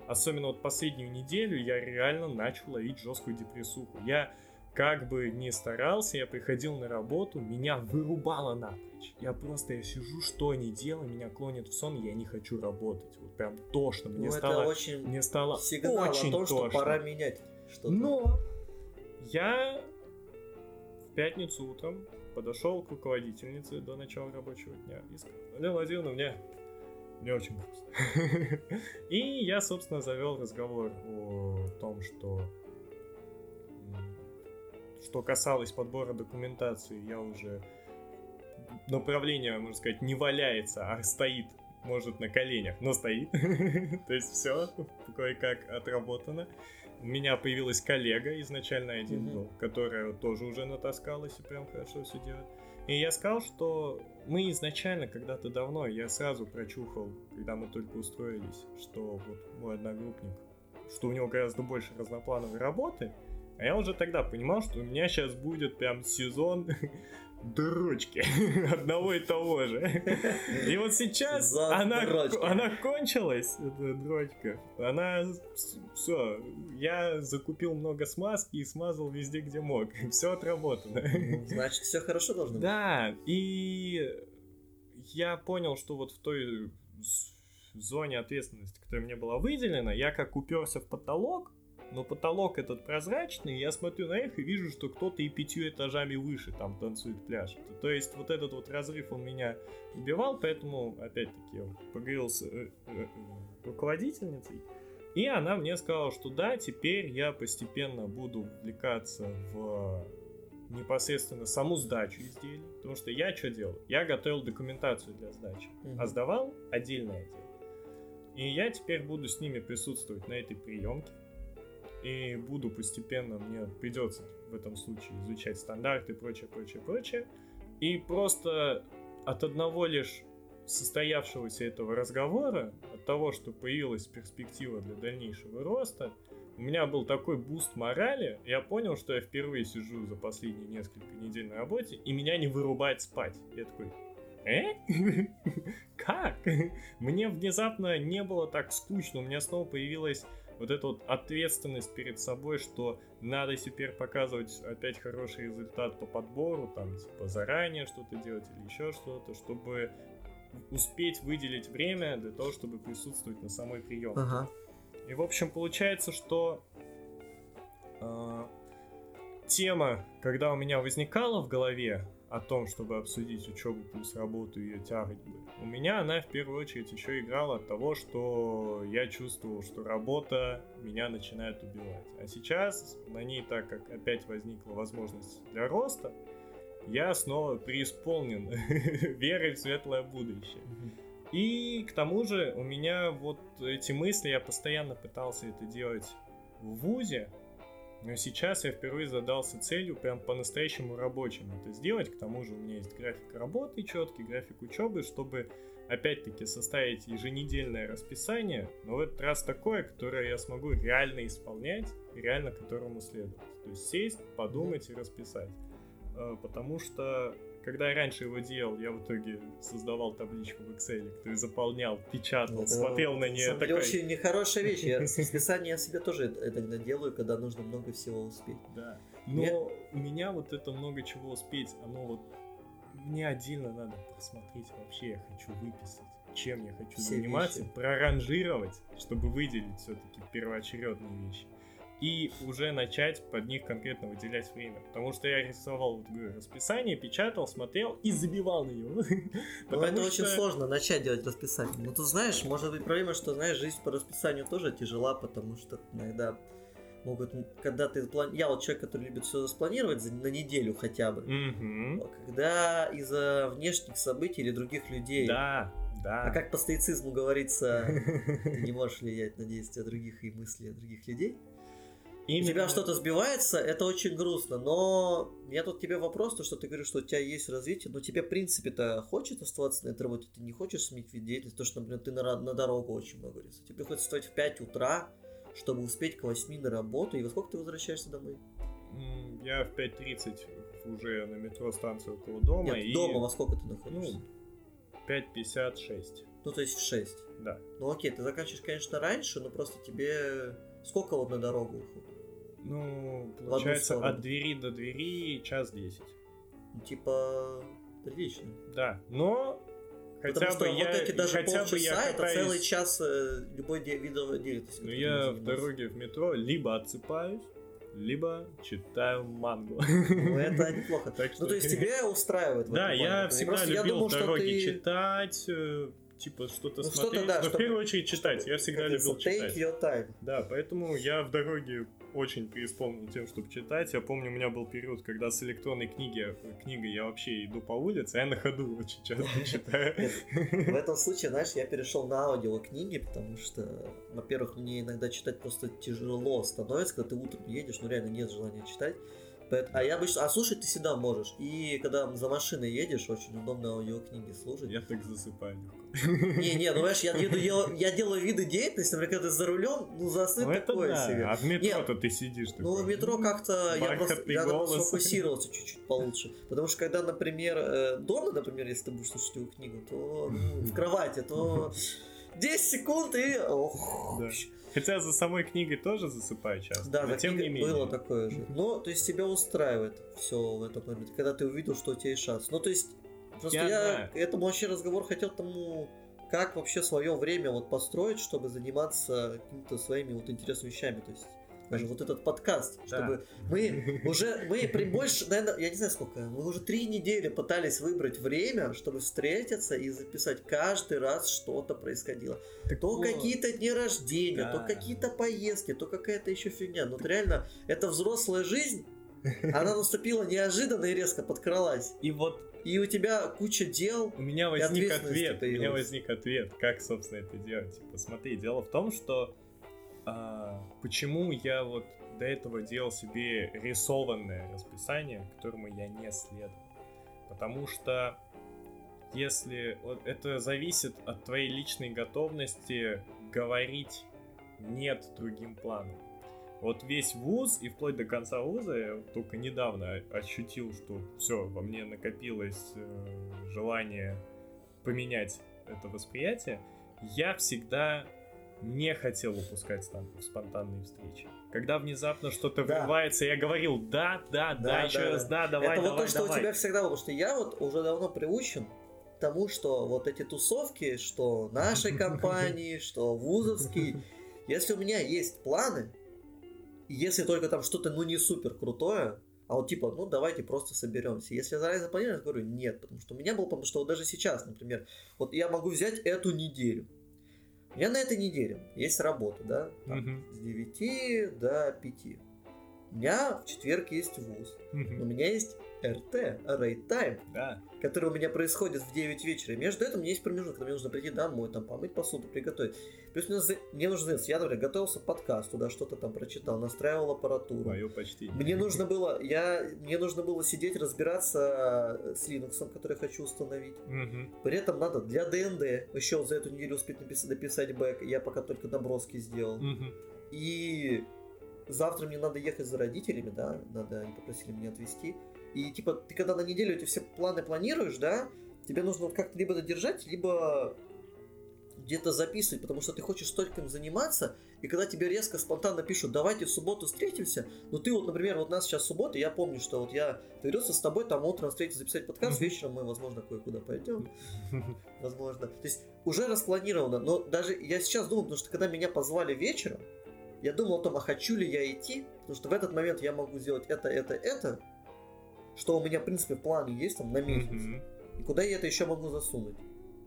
Особенно вот последнюю неделю я реально начал ловить жесткую депрессуху. Я как бы не старался, я приходил на работу, меня вырубало напрочь. Я просто, я сижу, что не делаю, меня клонит в сон, я не хочу работать. Вот прям тошно. Мне ну, стало, это очень мне стало сигнал очень о том, тошно. что пора менять что-то. Но я в пятницу утром подошел к руководительнице до начала рабочего дня и сказал, Лена Владимировна, мне мне очень грустно. И я, собственно, завел разговор о том, что что касалось подбора документации, я уже направление, можно сказать, не валяется, а стоит, может, на коленях, но стоит. То есть все кое-как отработано. У меня появилась коллега, изначально один был, которая тоже уже натаскалась и прям хорошо все делает. И я сказал, что мы изначально, когда-то давно, я сразу прочухал, когда мы только устроились, что вот мой одногруппник, что у него гораздо больше разноплановой работы, а я уже тогда понимал, что у меня сейчас будет прям сезон дрочки одного и того же. И вот сейчас она, она кончилась, эта дрочка. Она все, я закупил много смазки и смазал везде, где мог. Все отработано. Ну, значит, все хорошо должно быть. Да, и я понял, что вот в той зоне ответственности, которая мне была выделена, я как уперся в потолок, но потолок этот прозрачный, я смотрю на их и вижу, что кто-то и пятью этажами выше там танцует пляж. То есть вот этот вот разрыв он меня убивал, поэтому, опять-таки, я поговорил с э, э, руководительницей, и она мне сказала, что да, теперь я постепенно буду вовлекаться в непосредственно саму сдачу изделий, потому что я что делал? Я готовил документацию для сдачи, mm-hmm. а сдавал отдельное дело. И я теперь буду с ними присутствовать на этой приемке, и буду постепенно, мне придется в этом случае изучать стандарты и прочее, прочее, прочее. И просто от одного лишь состоявшегося этого разговора, от того, что появилась перспектива для дальнейшего роста, у меня был такой буст морали, я понял, что я впервые сижу за последние несколько недель на работе, и меня не вырубает спать. Я такой, э? Как? Мне внезапно не было так скучно, у меня снова появилась вот эта вот ответственность перед собой, что надо теперь показывать опять хороший результат по подбору, там, типа, заранее что-то делать или еще что-то, чтобы успеть выделить время для того, чтобы присутствовать на самой приемке. Ага. И, в общем, получается, что э, тема, когда у меня возникала в голове, о том, чтобы обсудить учебу плюс работу и ее тяготьбы. У меня она в первую очередь еще играла от того, что я чувствовал, что работа меня начинает убивать. А сейчас на ней, так как опять возникла возможность для роста, я снова преисполнен верой в светлое будущее. И к тому же у меня вот эти мысли, я постоянно пытался это делать в ВУЗе, Но сейчас я впервые задался целью прям по-настоящему рабочим это сделать. К тому же у меня есть график работы четкий, график учебы, чтобы опять-таки составить еженедельное расписание, но в этот раз такое, которое я смогу реально исполнять и реально которому следовать. То есть сесть, подумать и расписать. Э, потому что когда я раньше его делал, я в итоге создавал табличку в Excel, который заполнял, печатал, это, смотрел на нее. Это такой... очень нехорошая вещь. Я, списание я себе тоже иногда делаю, когда нужно много всего успеть. Да. Но я... у меня вот это много чего успеть, оно вот мне отдельно надо посмотреть вообще, я хочу выписать, чем я хочу Все заниматься, вещи. проранжировать, чтобы выделить все-таки первоочередные вещи. И уже начать под них конкретно выделять время. Потому что я рисовал вот, говорю, расписание, печатал, смотрел и забивал ее. Ну, это что... очень сложно начать делать расписание. Ну, ты знаешь, может быть проблема, что, знаешь, жизнь по расписанию тоже тяжела, потому что иногда могут, когда ты план... я вот человек, который любит все спланировать за, на неделю хотя бы, mm-hmm. когда из-за внешних событий или других людей, да, да. А как по стоицизму говорится, ты не можешь влиять на действия других и мысли других людей. Именно... У тебя что-то сбивается, это очень грустно, но я тут тебе вопрос, то, что ты говоришь, что у тебя есть развитие, но тебе, в принципе-то, хочет оставаться на этой работе, ты не хочешь сменить вид деятельности, то, что, например, ты на, на дорогу очень много рисуешь. Тебе приходится встать в 5 утра, чтобы успеть к 8 на работу. И во сколько ты возвращаешься домой? Я в 5.30 уже на метро станции около дома. Нет, и... дома во сколько ты находишься? Ну, 5.56. Ну, то есть в 6? Да. Ну, окей, ты заканчиваешь, конечно, раньше, но просто тебе... Сколько вот на дорогу уходит? Ну, получается, от двери до двери час десять. Ну, типа, прилично. Да, но Хотя Потому бы что я, вот эти даже хотя полчаса, бы я это катаюсь... целый час э, любой видовой деятельности. Ну, я в дороге в метро либо отсыпаюсь, либо читаю мангу. Ну, это неплохо. Так что... Ну, то есть тебе устраивает Да, я всегда любил в дороге читать, э, типа что-то ну, смотреть. Что да, но в первую очередь читать. Я всегда любил читать. Your time. Да, поэтому я в дороге очень преисполнен тем, чтобы читать. Я помню, у меня был период, когда с электронной книги, книгой я вообще иду по улице, а я на ходу очень часто читаю. В этом случае, знаешь, я перешел на аудиокниги, потому что, во-первых, мне иногда читать просто тяжело становится, когда ты утром едешь, ну реально нет желания читать. А я обычно... А слушать ты всегда можешь. И когда за машиной едешь, очень удобно аудиокниги слушать. Я так засыпаю. Не, не, ну знаешь, я, еду, я, я делаю виды деятельности, например, когда ты за рулем, ну заснуть ну, такое да. себе. А в метро-то ты сидишь такой. Ну, в метро как-то я, просто, я сфокусировался чуть-чуть получше. Потому что когда, например, э, дома, например, если ты будешь слушать его книгу, то ну, в кровати, то 10 секунд и... Ох, да. Хотя за самой книгой тоже засыпаю часто. Да, но тем не менее. было такое же. Но, то есть, тебя устраивает все в этом моменте, когда ты увидел, что у тебя есть шанс. Ну, то есть, просто я, я этому вообще разговор хотел тому, как вообще свое время вот построить, чтобы заниматься какими-то своими вот интересными вещами. То есть, даже вот этот подкаст, да. чтобы мы уже, мы при больше, наверное, я не знаю сколько, мы уже три недели пытались выбрать время, чтобы встретиться и записать каждый раз что-то происходило. Так то вот. какие-то дни рождения, да. то какие-то поездки, то какая-то еще фигня. Но вот реально, это взрослая жизнь, она наступила неожиданно и резко подкралась. И вот и у тебя куча дел. У меня возник ответ. У меня возник ответ, как, собственно, это делать. Типа, смотри, дело в том, что а, почему я вот до этого делал себе рисованное расписание, которому я не следовал. Потому что если это зависит от твоей личной готовности говорить нет другим планам. Вот весь вуз и вплоть до конца вуза я только недавно ощутил, что все, во мне накопилось э, желание поменять это восприятие. Я всегда не хотел упускать спонтанные встречи. Когда внезапно что-то да. врывается, я говорил да, да, да, да еще да, раз да, давай, Это давай, вот то, что давай. у тебя всегда было, потому что я вот уже давно приучен к тому, что вот эти тусовки, что нашей компании, что вузовские, если у меня есть планы, если только там что-то, ну, не супер крутое, а вот типа, ну давайте просто соберемся. Если я заранее запланирую, я говорю нет, потому что у меня было, потому что вот даже сейчас, например, вот я могу взять эту неделю. Меня на этой неделе есть работа, да, там, угу. с 9 до 5. У меня в четверг есть ВУЗ. У меня есть РТ, Rate Time, Да. который у меня происходит в 9 вечера. И между этим у меня есть промежуток, когда мне нужно прийти домой, там, помыть посуду, приготовить. Плюс мне, за- мне нужно заняться. Я, например, готовился к подкасту, да, что-то там прочитал, настраивал аппаратуру. Мое почти. Мне нужно было, я, мне нужно было сидеть, разбираться с Linux, который я хочу установить. Мгм. При этом надо для ДНД еще за эту неделю успеть написать, написать бэк. Я пока только наброски сделал. Мгм. И завтра мне надо ехать за родителями, да, надо, они попросили меня отвезти. И типа, ты когда на неделю эти все планы планируешь, да, тебе нужно вот как-то либо додержать, либо где-то записывать, потому что ты хочешь столько им заниматься, и когда тебе резко, спонтанно пишут, давайте в субботу встретимся, ну ты вот, например, вот у нас сейчас суббота, я помню, что вот я договорился с тобой там утром встретиться, записать подкаст, вечером мы, возможно, кое-куда пойдем, возможно. То есть уже распланировано, но даже я сейчас думаю, потому что когда меня позвали вечером, я думал о том, а хочу ли я идти, потому что в этот момент я могу сделать это, это, это, что у меня, в принципе, в плане есть там на месяц. Мгм. И куда я это еще могу засунуть?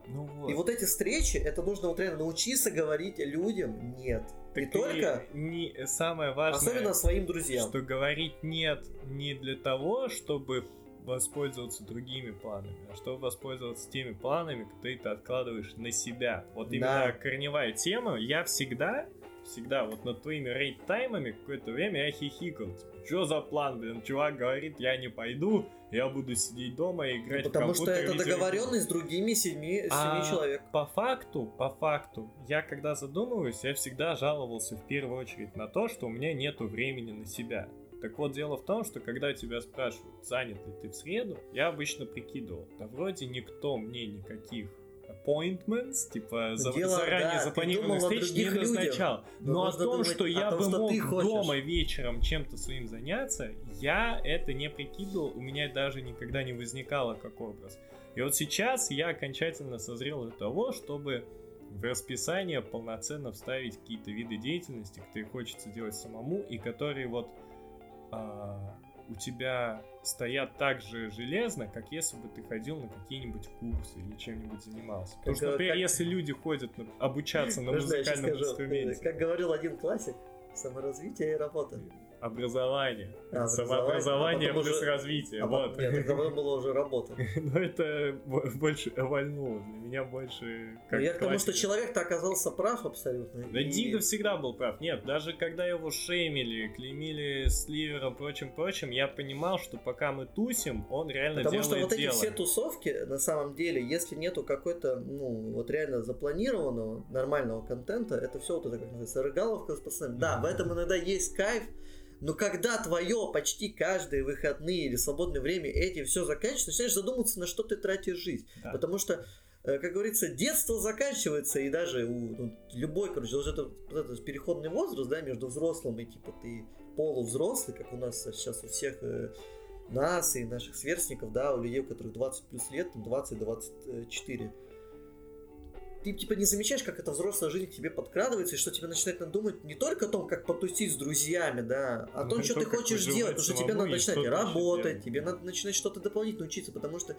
Ну вот. И вот эти встречи, это нужно вот реально научиться говорить людям нет. Так не и только, не, самое важное, особенно своим друзьям. что говорить нет не для того, чтобы воспользоваться другими планами, а чтобы воспользоваться теми планами, которые ты откладываешь на себя. Вот именно Да. корневая тема. Я всегда, всегда вот над твоими рейд-таймами какое-то время я хихикал. Что за план, блин? Чувак говорит, я не пойду, я буду сидеть дома и играть в Потому что компьютер, это видеоигры». договоренность с другими седьми, семи А, человек. По факту, по факту, я когда задумываюсь, я всегда жаловался в первую очередь на то, что у меня нету времени на себя. Так вот, дело в том, что когда тебя спрашивают, занят ли ты в среду, я обычно прикидывал, да вроде никто мне никаких appointments, типа за- Дело, заранее да, запланированных встреч не назначал. Но Но о том, что я том, бы что мог дома вечером чем-то своим заняться, я это не прикидывал, у меня даже никогда не возникало как образ. И вот сейчас я окончательно созрел для того, чтобы в расписание полноценно вставить какие-то виды деятельности, которые хочется делать самому, и которые вот а, у тебя стоят так же железно, как если бы ты ходил на какие-нибудь курсы или чем-нибудь занимался. Потому Как, что, например, как- если люди ходят на- обучаться на музыкальном скажу? инструменте, Как говорил один классик, саморазвитие и работа. Образование, А, самообразование а плюс уже- развитие, А вот. Нет, тогда была уже работа. Но это бо- больше вольнуло, для меня больше Но я к тому, что человек-то оказался прав абсолютно. Да И- Дига всегда был прав. Нет, даже когда его шеймили, клеймили с ливером, прочим, прочим, я понимал, что пока мы тусим, он реально Потому что делает вот эти дело. все тусовки, на самом деле, если нету какой-то, ну, вот реально запланированного, нормального контента, это все вот это, как называется, рыгаловка с пацанами. Да, в этом иногда есть кайф, но когда твое почти каждые выходные или свободное время этим все заканчивается, начинаешь задумываться, на что ты тратишь жизнь. Да. Потому что, э, как говорится, детство заканчивается, и даже у ну, любой, короче, вот это, вот этот переходный возраст, да, между взрослым и типа ты полувзрослый, как у нас сейчас у всех э, нас и наших сверстников, да, у людей, у которых 20 плюс лет, там 20-24. Ты типа не замечаешь, как эта взрослая жизнь к тебе подкрадывается, и что тебе начинает надо думать не только о том, как потусить с друзьями, да, а о Ну, том, что то, ты хочешь делать, потому что тебе надо начинать работать, тебе надо начинать что-то дополнительно учиться, потому что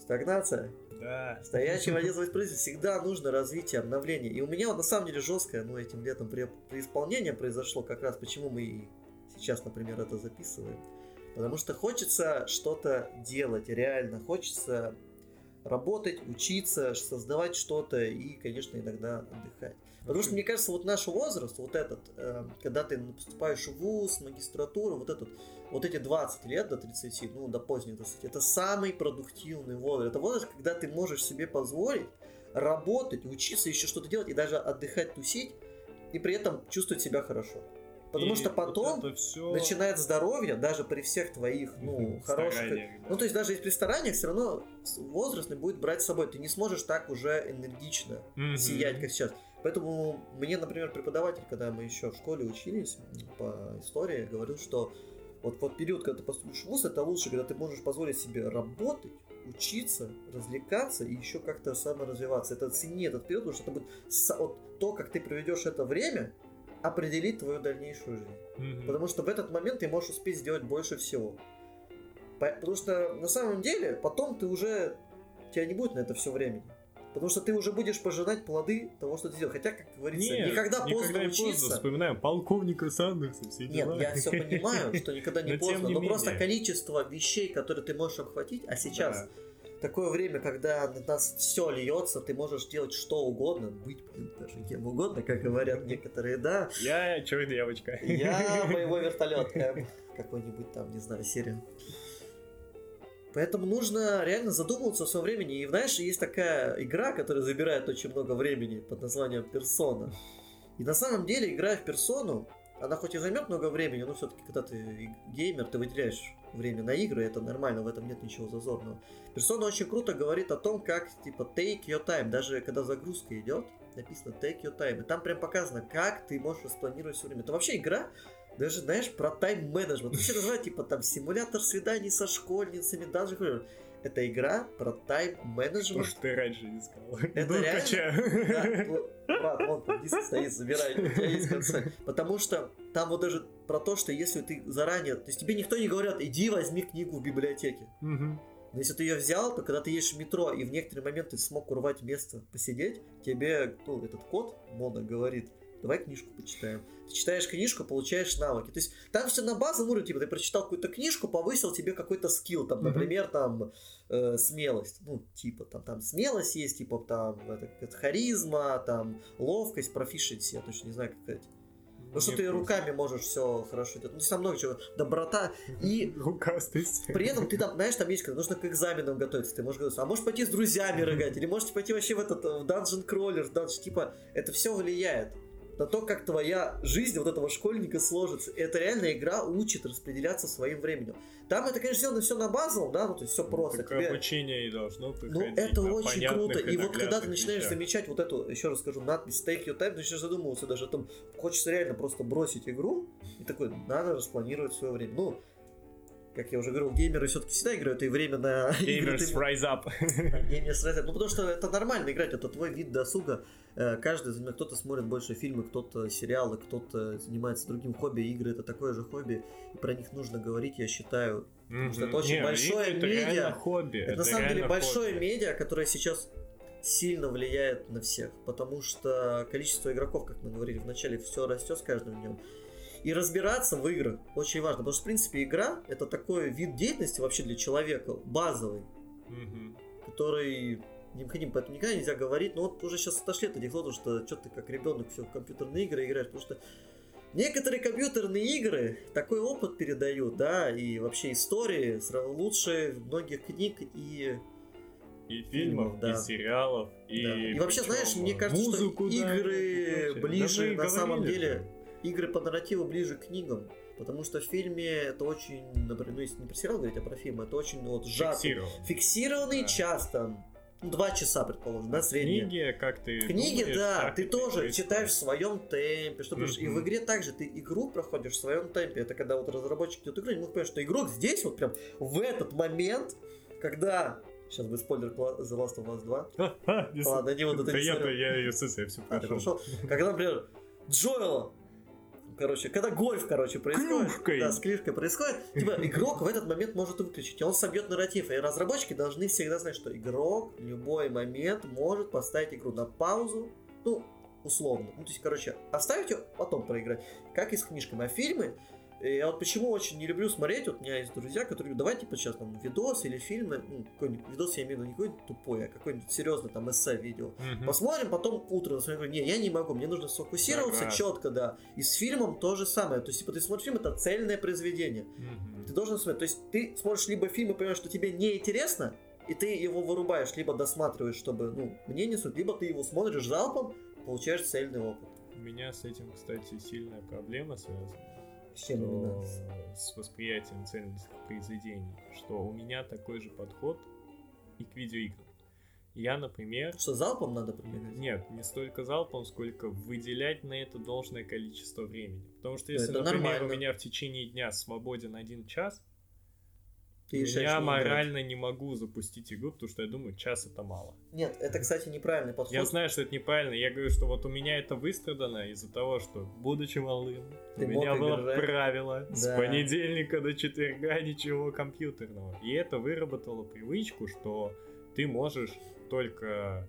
стагнация, Да. Стоячий водитель производитель всегда нужно развитие, обновление. И у меня вот на самом деле жесткое, ну, этим летом при, при исполнении произошло как раз, почему мы и сейчас, например, это записываем. Потому что хочется что-то делать, реально. Хочется работать, учиться, создавать что-то и, конечно, иногда отдыхать. Потому что, мне кажется, вот наш возраст, вот этот, э, когда ты поступаешь в ВУЗ, магистратуру, вот этот, вот эти 20 лет до 30, ну, до поздних 20, это самый продуктивный возраст. Это возраст, когда ты можешь себе позволить работать, учиться, еще что-то делать, и даже отдыхать, тусить, и при этом чувствовать себя хорошо. Потому И что вот потом это всё начинает здоровье, даже при всех твоих, ну, хороших... стараниях, да. Ну, то есть даже при стараниях все равно возрастный будет брать с собой. Ты не сможешь так уже энергично Мгм. сиять, как сейчас. Поэтому мне, например, преподаватель, когда мы еще в школе учились по истории, говорил, что вот, вот период, когда ты поступишь в ВУЗ, это лучше, когда ты можешь позволить себе работать, учиться, развлекаться и еще как-то саморазвиваться. Это цени этот период, потому что это будет вот то, как ты проведешь это время, определит твою дальнейшую жизнь. Мгм. Потому что в этот момент ты можешь успеть сделать больше всего. По- Потому что на самом деле потом ты уже... Тебя не будет на это все времени. Потому что ты уже будешь пожинать плоды того, что ты сделал. Хотя, как говорится, Нет, никогда поздно никогда не учиться. поздно. Вспоминаем полковника Сандерса, все Нет, дела. я все понимаю, что никогда не поздно, но просто количество вещей, которые ты можешь обхватить, а сейчас Да. Такое время, когда на нас все льется, ты можешь делать что угодно, быть, блин, даже кем угодно, как говорят некоторые, да. Я черная девочка. Я боевой вертолет, какой-нибудь там, не знаю, серия. Поэтому нужно реально задумываться о своем времени. И знаешь, есть такая игра, которая забирает очень много времени под названием Персона. И на самом деле, играя в персону, она хоть и займет много времени, но все-таки, когда ты геймер, ты выделяешь время на игры, это нормально, в этом нет ничего зазорного. Персона очень круто говорит о том, как, типа, take your time, даже когда загрузка идет, написано take your time, и там прям показано, как ты можешь распланировать все время. Это вообще игра, даже, знаешь, про тайм-менеджмент. Все называют, типа, там, симулятор свиданий со школьницами, даже это игра про тайм-менеджмент. ж ты раньше не сказал? Это Ну, реально? Да, ну, брат, вон там диск стоит, забирай, у тебя есть конце. Потому что там вот даже про то, что если ты заранее... То есть тебе никто не говорят, иди возьми книгу в библиотеке. Мгм. Но если ты ее взял, то когда ты едешь в метро и в некоторые моменты смог урвать место посидеть, тебе ну, этот код мода говорит, давай книжку почитаем. Ты читаешь книжку, получаешь навыки. То есть там все на базовом уровне, типа ты прочитал какую-то книжку, повысил тебе какой-то скилл, там, например, там э, смелость, ну, типа, там, там смелость есть, типа, там, это, это харизма, там, ловкость, профишенси, я точно не знаю, как сказать. Ну, что ты руками можешь все хорошо делать. Ну, там много чего. Доброта. И Рукастость. при этом ты там, знаешь, там есть, когда нужно к экзаменам готовиться, ты можешь говорить, а можешь пойти с друзьями рыгать, или можете пойти вообще в этот, в Dungeon Crawler, в Dungeon, типа, это все влияет на то, как твоя жизнь вот этого школьника сложится. И эта реальная игра учит распределяться своим временем. Там это, конечно, сделано все на базовом, да, ну, то есть все просто. Так Тебе- обучение и должно ну, проходить это на очень круто. И вот когда ты начинаешь вещах. замечать вот эту, еще раз скажу, надпись Take Your Time, ты начинаешь задумываться даже о том, хочется реально просто бросить игру, и такой, надо распланировать свое время. Ну, как я уже говорил, геймеры все-таки всегда играют, и время на ты- Rise Up. Геймеры Ну, потому что это нормально играть, это твой вид досуга. Э, Каждый кто-то смотрит больше фильмы, кто-то сериалы, кто-то занимается другим хобби. Игры это такое же хобби, и про них нужно говорить, я считаю, что это очень Не, большое это медиа. хобби. Это, на самом деле большое хобби. медиа, которое сейчас сильно влияет на всех, потому что количество игроков, как мы говорили в начале, все растет с каждым днем. И разбираться в играх очень важно, потому что, в принципе, игра это такой вид деятельности вообще для человека, базовый, Мгм. который необходим, поэтому никогда нельзя говорить, ну вот уже сейчас отошли от анекдота, что что ты как ребенок все в компьютерные игры играешь, потому что некоторые компьютерные игры такой опыт передают, да, и вообще истории сра- лучше многих книг и И Фильмов, фильмов, да. и сериалов, и... Да. И вообще, знаешь, мне кажется, музыку, что игры ближе, Да и на самом деле. Игры по нарративу ближе к книгам. Потому что в фильме это очень, например, ну если не про сериал говорить, а про фильм, это очень вот сжатый. Фиксировал. Фиксированный Да. час там, ну, два часа, предположим, да, средний. Книги, как ты В книге, думаешь, да, ты и тоже происходит. читаешь в своем темпе, что что и в игре также ты игру проходишь в своем темпе. Это когда вот разработчик делает игру, они могут понять, что игрок здесь вот прям в этот момент, когда Сейчас будет спойлер The Last of Us 2. Ха-ха, не с- Ладно, не вот это Да не я, я ее с я все ты прошел? Когда, например, Джоэла, короче, когда гольф, короче, происходит. Клюшкой. Да, с клюшкой происходит. Типа, игрок в этот момент может выключить, и он собьет нарратив. И разработчики должны всегда знать, что игрок в любой момент может поставить игру на паузу, ну, условно. Ну, то есть, короче, оставить ее, потом проиграть. Как и с книжками. А фильмы, я вот почему очень не люблю смотреть, вот у меня есть друзья, которые говорят, давай, типа, сейчас там видос или фильмы, ну, какой-нибудь видос, я имею в виду не какой-нибудь тупой, а какой-нибудь серьезный там эссе видео. Мгм. Посмотрим, потом утром посмотрим. Не, я не могу, мне нужно сфокусироваться Согласен. четко, да. И с фильмом то же самое. То есть, типа, ты смотришь фильм, это цельное произведение. Мгм. Ты должен смотреть. То есть, ты смотришь либо фильм и понимаешь, что тебе не интересно, и ты его вырубаешь, либо досматриваешь, чтобы, ну, мне не суть, либо ты его смотришь залпом, получаешь цельный опыт. У меня с этим, кстати, сильная проблема связана. Что с восприятием ценностных произведений, что у меня такой же подход и к видеоиграм. Я, например, Что залпом надо прибегать? нет, не столько залпом, сколько выделять на это должное количество времени. Потому что если, Это например, нормально. у меня в течение дня свободен один час, Ты я не играть. морально не могу запустить игру, потому что я думаю, час это мало. Нет, это, кстати, неправильный подход. Я знаю, что это неправильно. Я говорю, что вот у меня это выстрадано из-за того, что, будучи малым, Ты у меня было играть. правило с Да. понедельника до четверга ничего компьютерного. И это выработало привычку, что ты можешь только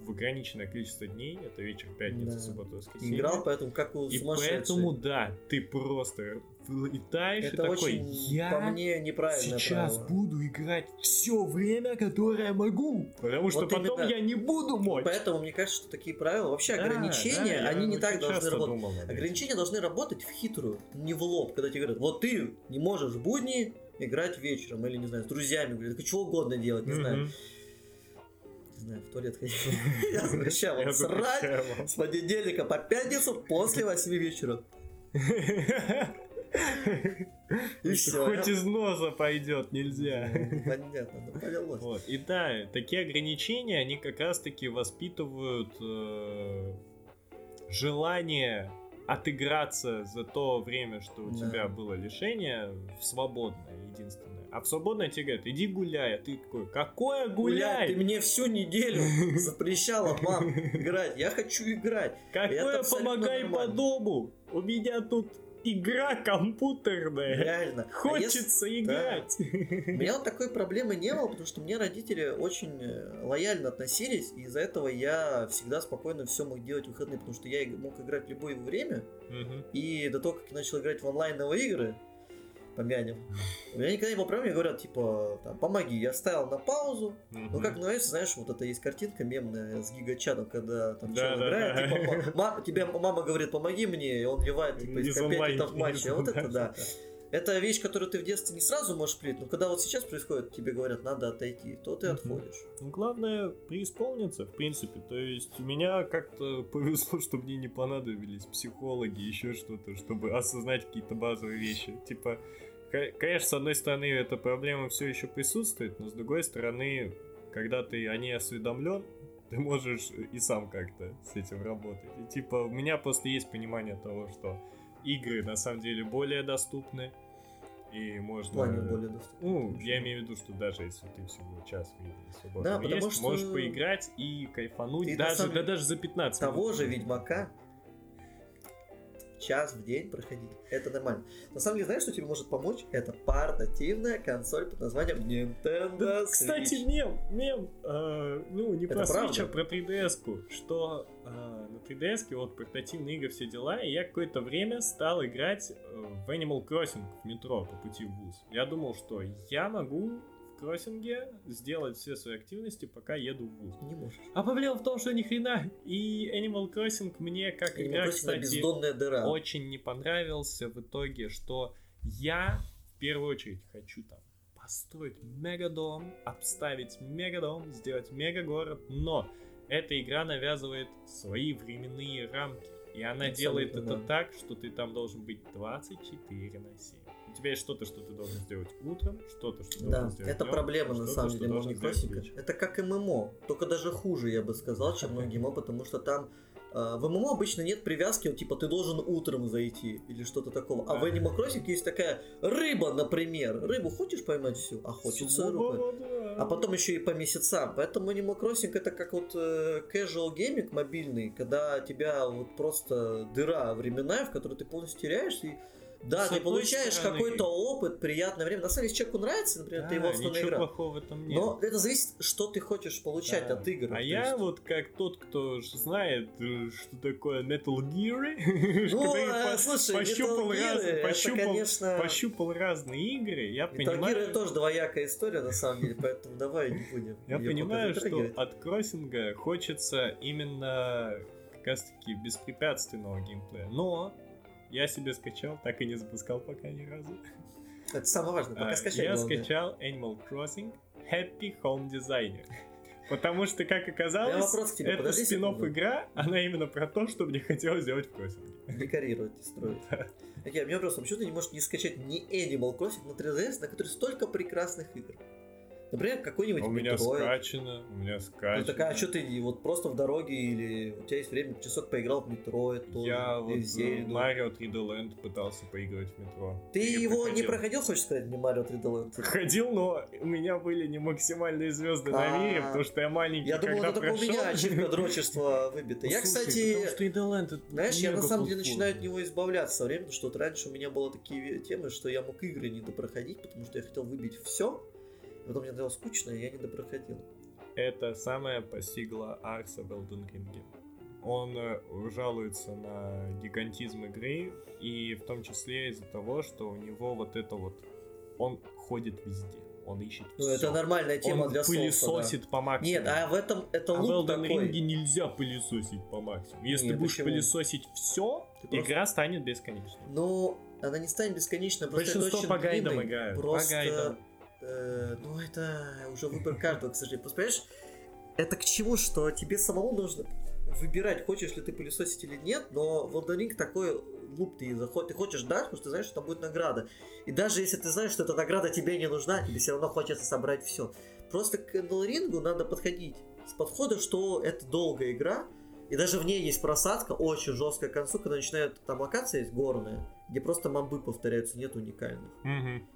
в ограниченное количество дней, это вечер пятницы, Да. суббота, воскресенье. Играл, поэтому как у И поэтому, да, ты просто летаешь и Это такой, очень, я по мне, неправильное сейчас правило. буду играть все время, которое могу. Потому что Вот потом именно. я не буду мочь. Поэтому мне кажется, что такие правила, вообще Да, ограничения, да, они не так должны работать. думал. Ограничения должны работать в хитрую, не в лоб, когда тебе говорят, вот ты не можешь в будни играть вечером, или, не знаю, с друзьями, говорят, «Так чего угодно делать, не знаю, Мгм. не знаю, в туалет ходить. Я запрещал вам срать с понедельника по пятницу после 8 вечера. И всё. Хоть из носа пойдет, нельзя. Понятно, ну повелось. Вот. И да, такие ограничения, они как раз-таки воспитывают э, желание отыграться за то время, что у Да. тебя было лишение, в свободное единственное. А в свободное тебе говорят, иди гуляй, а ты такой, какое Гулять, ты гуляй? мне всю неделю запрещала, мам, играть. Я хочу играть. Какое помогай по дому? У меня тут игра компьютерная. Реально. А если- Хочется играть. У меня вот такой проблемы не было, потому что мне родители очень э, лояльно относились, и из-за этого я всегда спокойно все мог делать в выходные, потому что я мог играть в любое время, Мгм. и до того, как я начал играть в онлайновые игры, помянем, меня никогда не было проблем, мне говорят, типа, там, помоги, я ставил на паузу, ну Мгм. как называется, знаешь, вот это есть картинка мемная с гигачатом, когда там Да, чел да, играет, да. типа, мама, тебе мама говорит, помоги мне, и он вливает типа из компетитов в матче, вот это да. Это вещь, которую ты в детстве не сразу можешь принять, но когда вот сейчас происходит, тебе говорят, надо отойти, то ты отходишь. Ну, главное преисполниться, в принципе. То есть меня как-то повезло, что мне не понадобились психологи, еще что-то, чтобы осознать какие-то базовые вещи. Типа, конечно, с одной стороны, эта проблема все еще присутствует, но с другой стороны, когда ты о ней осведомлен, ты можешь и сам как-то с этим работать. И типа, у меня просто есть понимание того, что игры на самом деле более доступны. И можно... Плане более доступно. Ну, я имею в виду, что даже если ты всего час свободного Да, есть, что можешь поиграть и кайфануть, на даже, самом да даже за 15 Того минут. же Ведьмака час в день проходить. Это нормально. На самом деле, знаешь, что тебе может помочь? Это портативная консоль под названием Nintendo Да, Switch. кстати, мем, мем, э, ну, не Это про правда? Switch, а про 3DS-ку, что э, на 3DS-ке вот портативные игры, все дела, и я какое-то время стал играть э, в Animal Crossing в метро по пути в ВУЗ. Я думал, что я могу кроссинге сделать все свои активности, пока еду в ВУЗ. Не можешь. А проблема в том, что ни хрена. И Animal Crossing мне как Animal игра, Crossing кстати, дыра. очень не понравился в итоге, что я в первую очередь хочу там построить мегадом, обставить мегадом, сделать мегагород, но эта игра навязывает свои временные рамки. И она Абсолютно, делает это да. так, что ты там должен быть 24 на 7. Тебя есть что-то, что ты должен сделать утром, что-то, что ты Да, должен сделать это днём, проблема на самом деле вечером. Это как ММО, только даже хуже, я бы сказал, чем многие ММО, потому что там э, в ММО обычно нет привязки, типа ты должен утром зайти или что-то такого. А в. Animal Crossing есть такая рыба, например. Рыбу хочешь поймать всю? А хочется. Свобода. А потом еще и по месяцам. Поэтому Animal Crossing это как вот э, casual гейминг мобильный, когда тебя вот просто дыра временная, в которой ты полностью теряешься. И, да, С ты получаешь стороны- какой-то опыт, приятное время. На самом деле, если человеку нравится, например, Да, его основная игра. плохого этом нет. Но это зависит, что ты хочешь получать Да. от игр. А я есть- вот как тот, кто знает, э, что такое Metal Gear, Ну, э, по- слушай, пощупал Metal Gear, раз- это, пощупал- конечно... пощупал разные игры, я Metal Gear понимаю, тоже двоякая история, на самом деле, поэтому давай не будем. я понимаю, что от кроссинга хочется именно как раз таки беспрепятственного геймплея. Но я себе скачал, так и не запускал пока ни разу. Это самое важное, пока А, скачай. Я главное. скачал Animal Crossing Happy Home Designer. Потому что, как оказалось, тебе, эта спин игра, она именно про то, что мне хотелось сделать в кроссинге. Декорировать и строить. Окей, у меня вопрос, почему ты не можешь не скачать ни Animal Crossing на 3DS, на которой столько прекрасных игр? Например, какой-нибудь А у меня Metroid. скачано, у меня Ну скачано. так а что ты вот просто в дороге или у тебя есть время, часок поиграл в Metroid, тоже, Я вот в Зельду? Mario 3D Land пытался поиграть в метро. Ты Не его не проходил. проходил, хочешь сказать, не Mario 3D Land? Проходил, но у меня были не максимальные звезды на А, мире, потому что я маленький, Я думал, это только у меня ачивка дрочества выбита. Я, кстати, потому что 3D Land это Знаешь, я на самом деле начинаю от него избавляться со временем, потому что вот раньше у меня было такие темы, что я мог игры не допроходить, потому что я хотел выбить все, потом мне стало скучно, и я не допроходил. это самое постигло Арса в Elden Ring. Он э, жалуется на гигантизм игры, и в том числе из-за того, что у него вот это вот... Он ходит везде он ищет Ну, это нормальная тема он для пылесосит да. по максимуму. Нет, а в этом это а лук в Elden такой. Ring нельзя пылесосить по максимуму. Если Нет, ты будешь почему? пылесосить все, Ты просто- игра станет бесконечной. Ну, она не станет бесконечной, просто это Большинство очень по гайдам играют, по Просто, гайдам. Э, ну, это уже выбор каждого, к сожалению. Понимаешь, это к чему, что тебе самому нужно выбирать, хочешь ли ты пылесосить или нет, но в такой луп ты ты хочешь дать, потому что ты знаешь, что там будет награда. И даже если ты знаешь, что эта награда тебе не нужна, тебе все равно хочется собрать все. Просто к Elden надо подходить с подхода, что это долгая игра, и даже в ней есть просадка, очень жесткая к концу, когда начинает там локация есть горная, где просто мобы повторяются, нет уникальных. Мгм.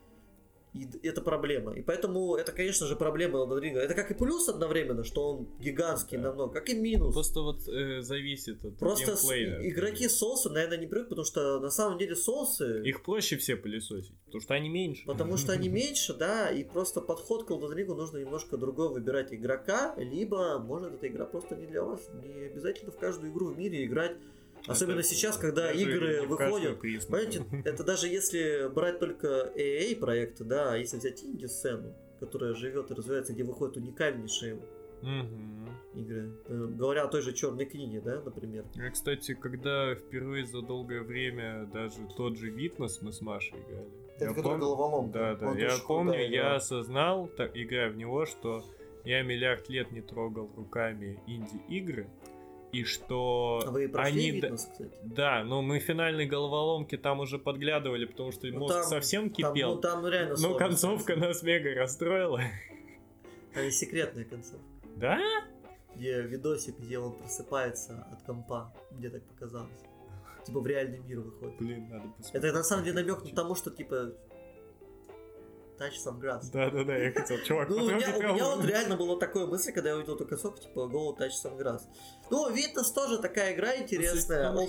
И это проблема. И поэтому это, конечно же, проблема Ring. Это как и плюс одновременно, что он гигантский Да. намного, как и минус. Просто вот э, зависит от Просто с- геймплея. игроки соусы, наверное, не привыкли, потому что на самом деле соусы, Их проще все пылесосить, потому что они меньше. потому что они меньше, да, и просто подход к Elden нужно немножко другой выбирать игрока, либо, может, эта игра просто не для вас. Не обязательно в каждую игру в мире играть. Особенно Это сейчас, когда игры выходят. Понимаете, это даже если брать только AAA проекты, да, а если взять инди-сцену, которая живет и развивается, где выходят уникальнейшие Мгм. игры. Э, Говоря о той же черной книге, да, например. Я, кстати, когда впервые за долгое время даже тот же Витнес мы с Машей играли. Это я который пом- головоломка. Да, да. Он Я помню, крутая я игра. осознал, так, играя в него, что я миллиард лет не трогал руками инди-игры, и что А вы прошли они... Витнес, кстати? Да, но мы финальной головоломки там уже подглядывали, потому что Ну, мозг там- совсем Там, кипел. ну, там реально но концовка нас мега расстроила. Там есть секретная концовка. Да? Где видосик, где он просыпается от компа. Мне так показалось. Типа в реальный мир выходит. Блин, надо посмотреть. Это на самом деле намек на тому, что типа Touch some grass. Да-да-да, я хотел, чувак, Ну, у меня, у меня вот реально было такое мысль, когда я увидел эту концовку, типа Go Touch Some Grass. Ну, Витнес тоже такая игра интересная, Потому около-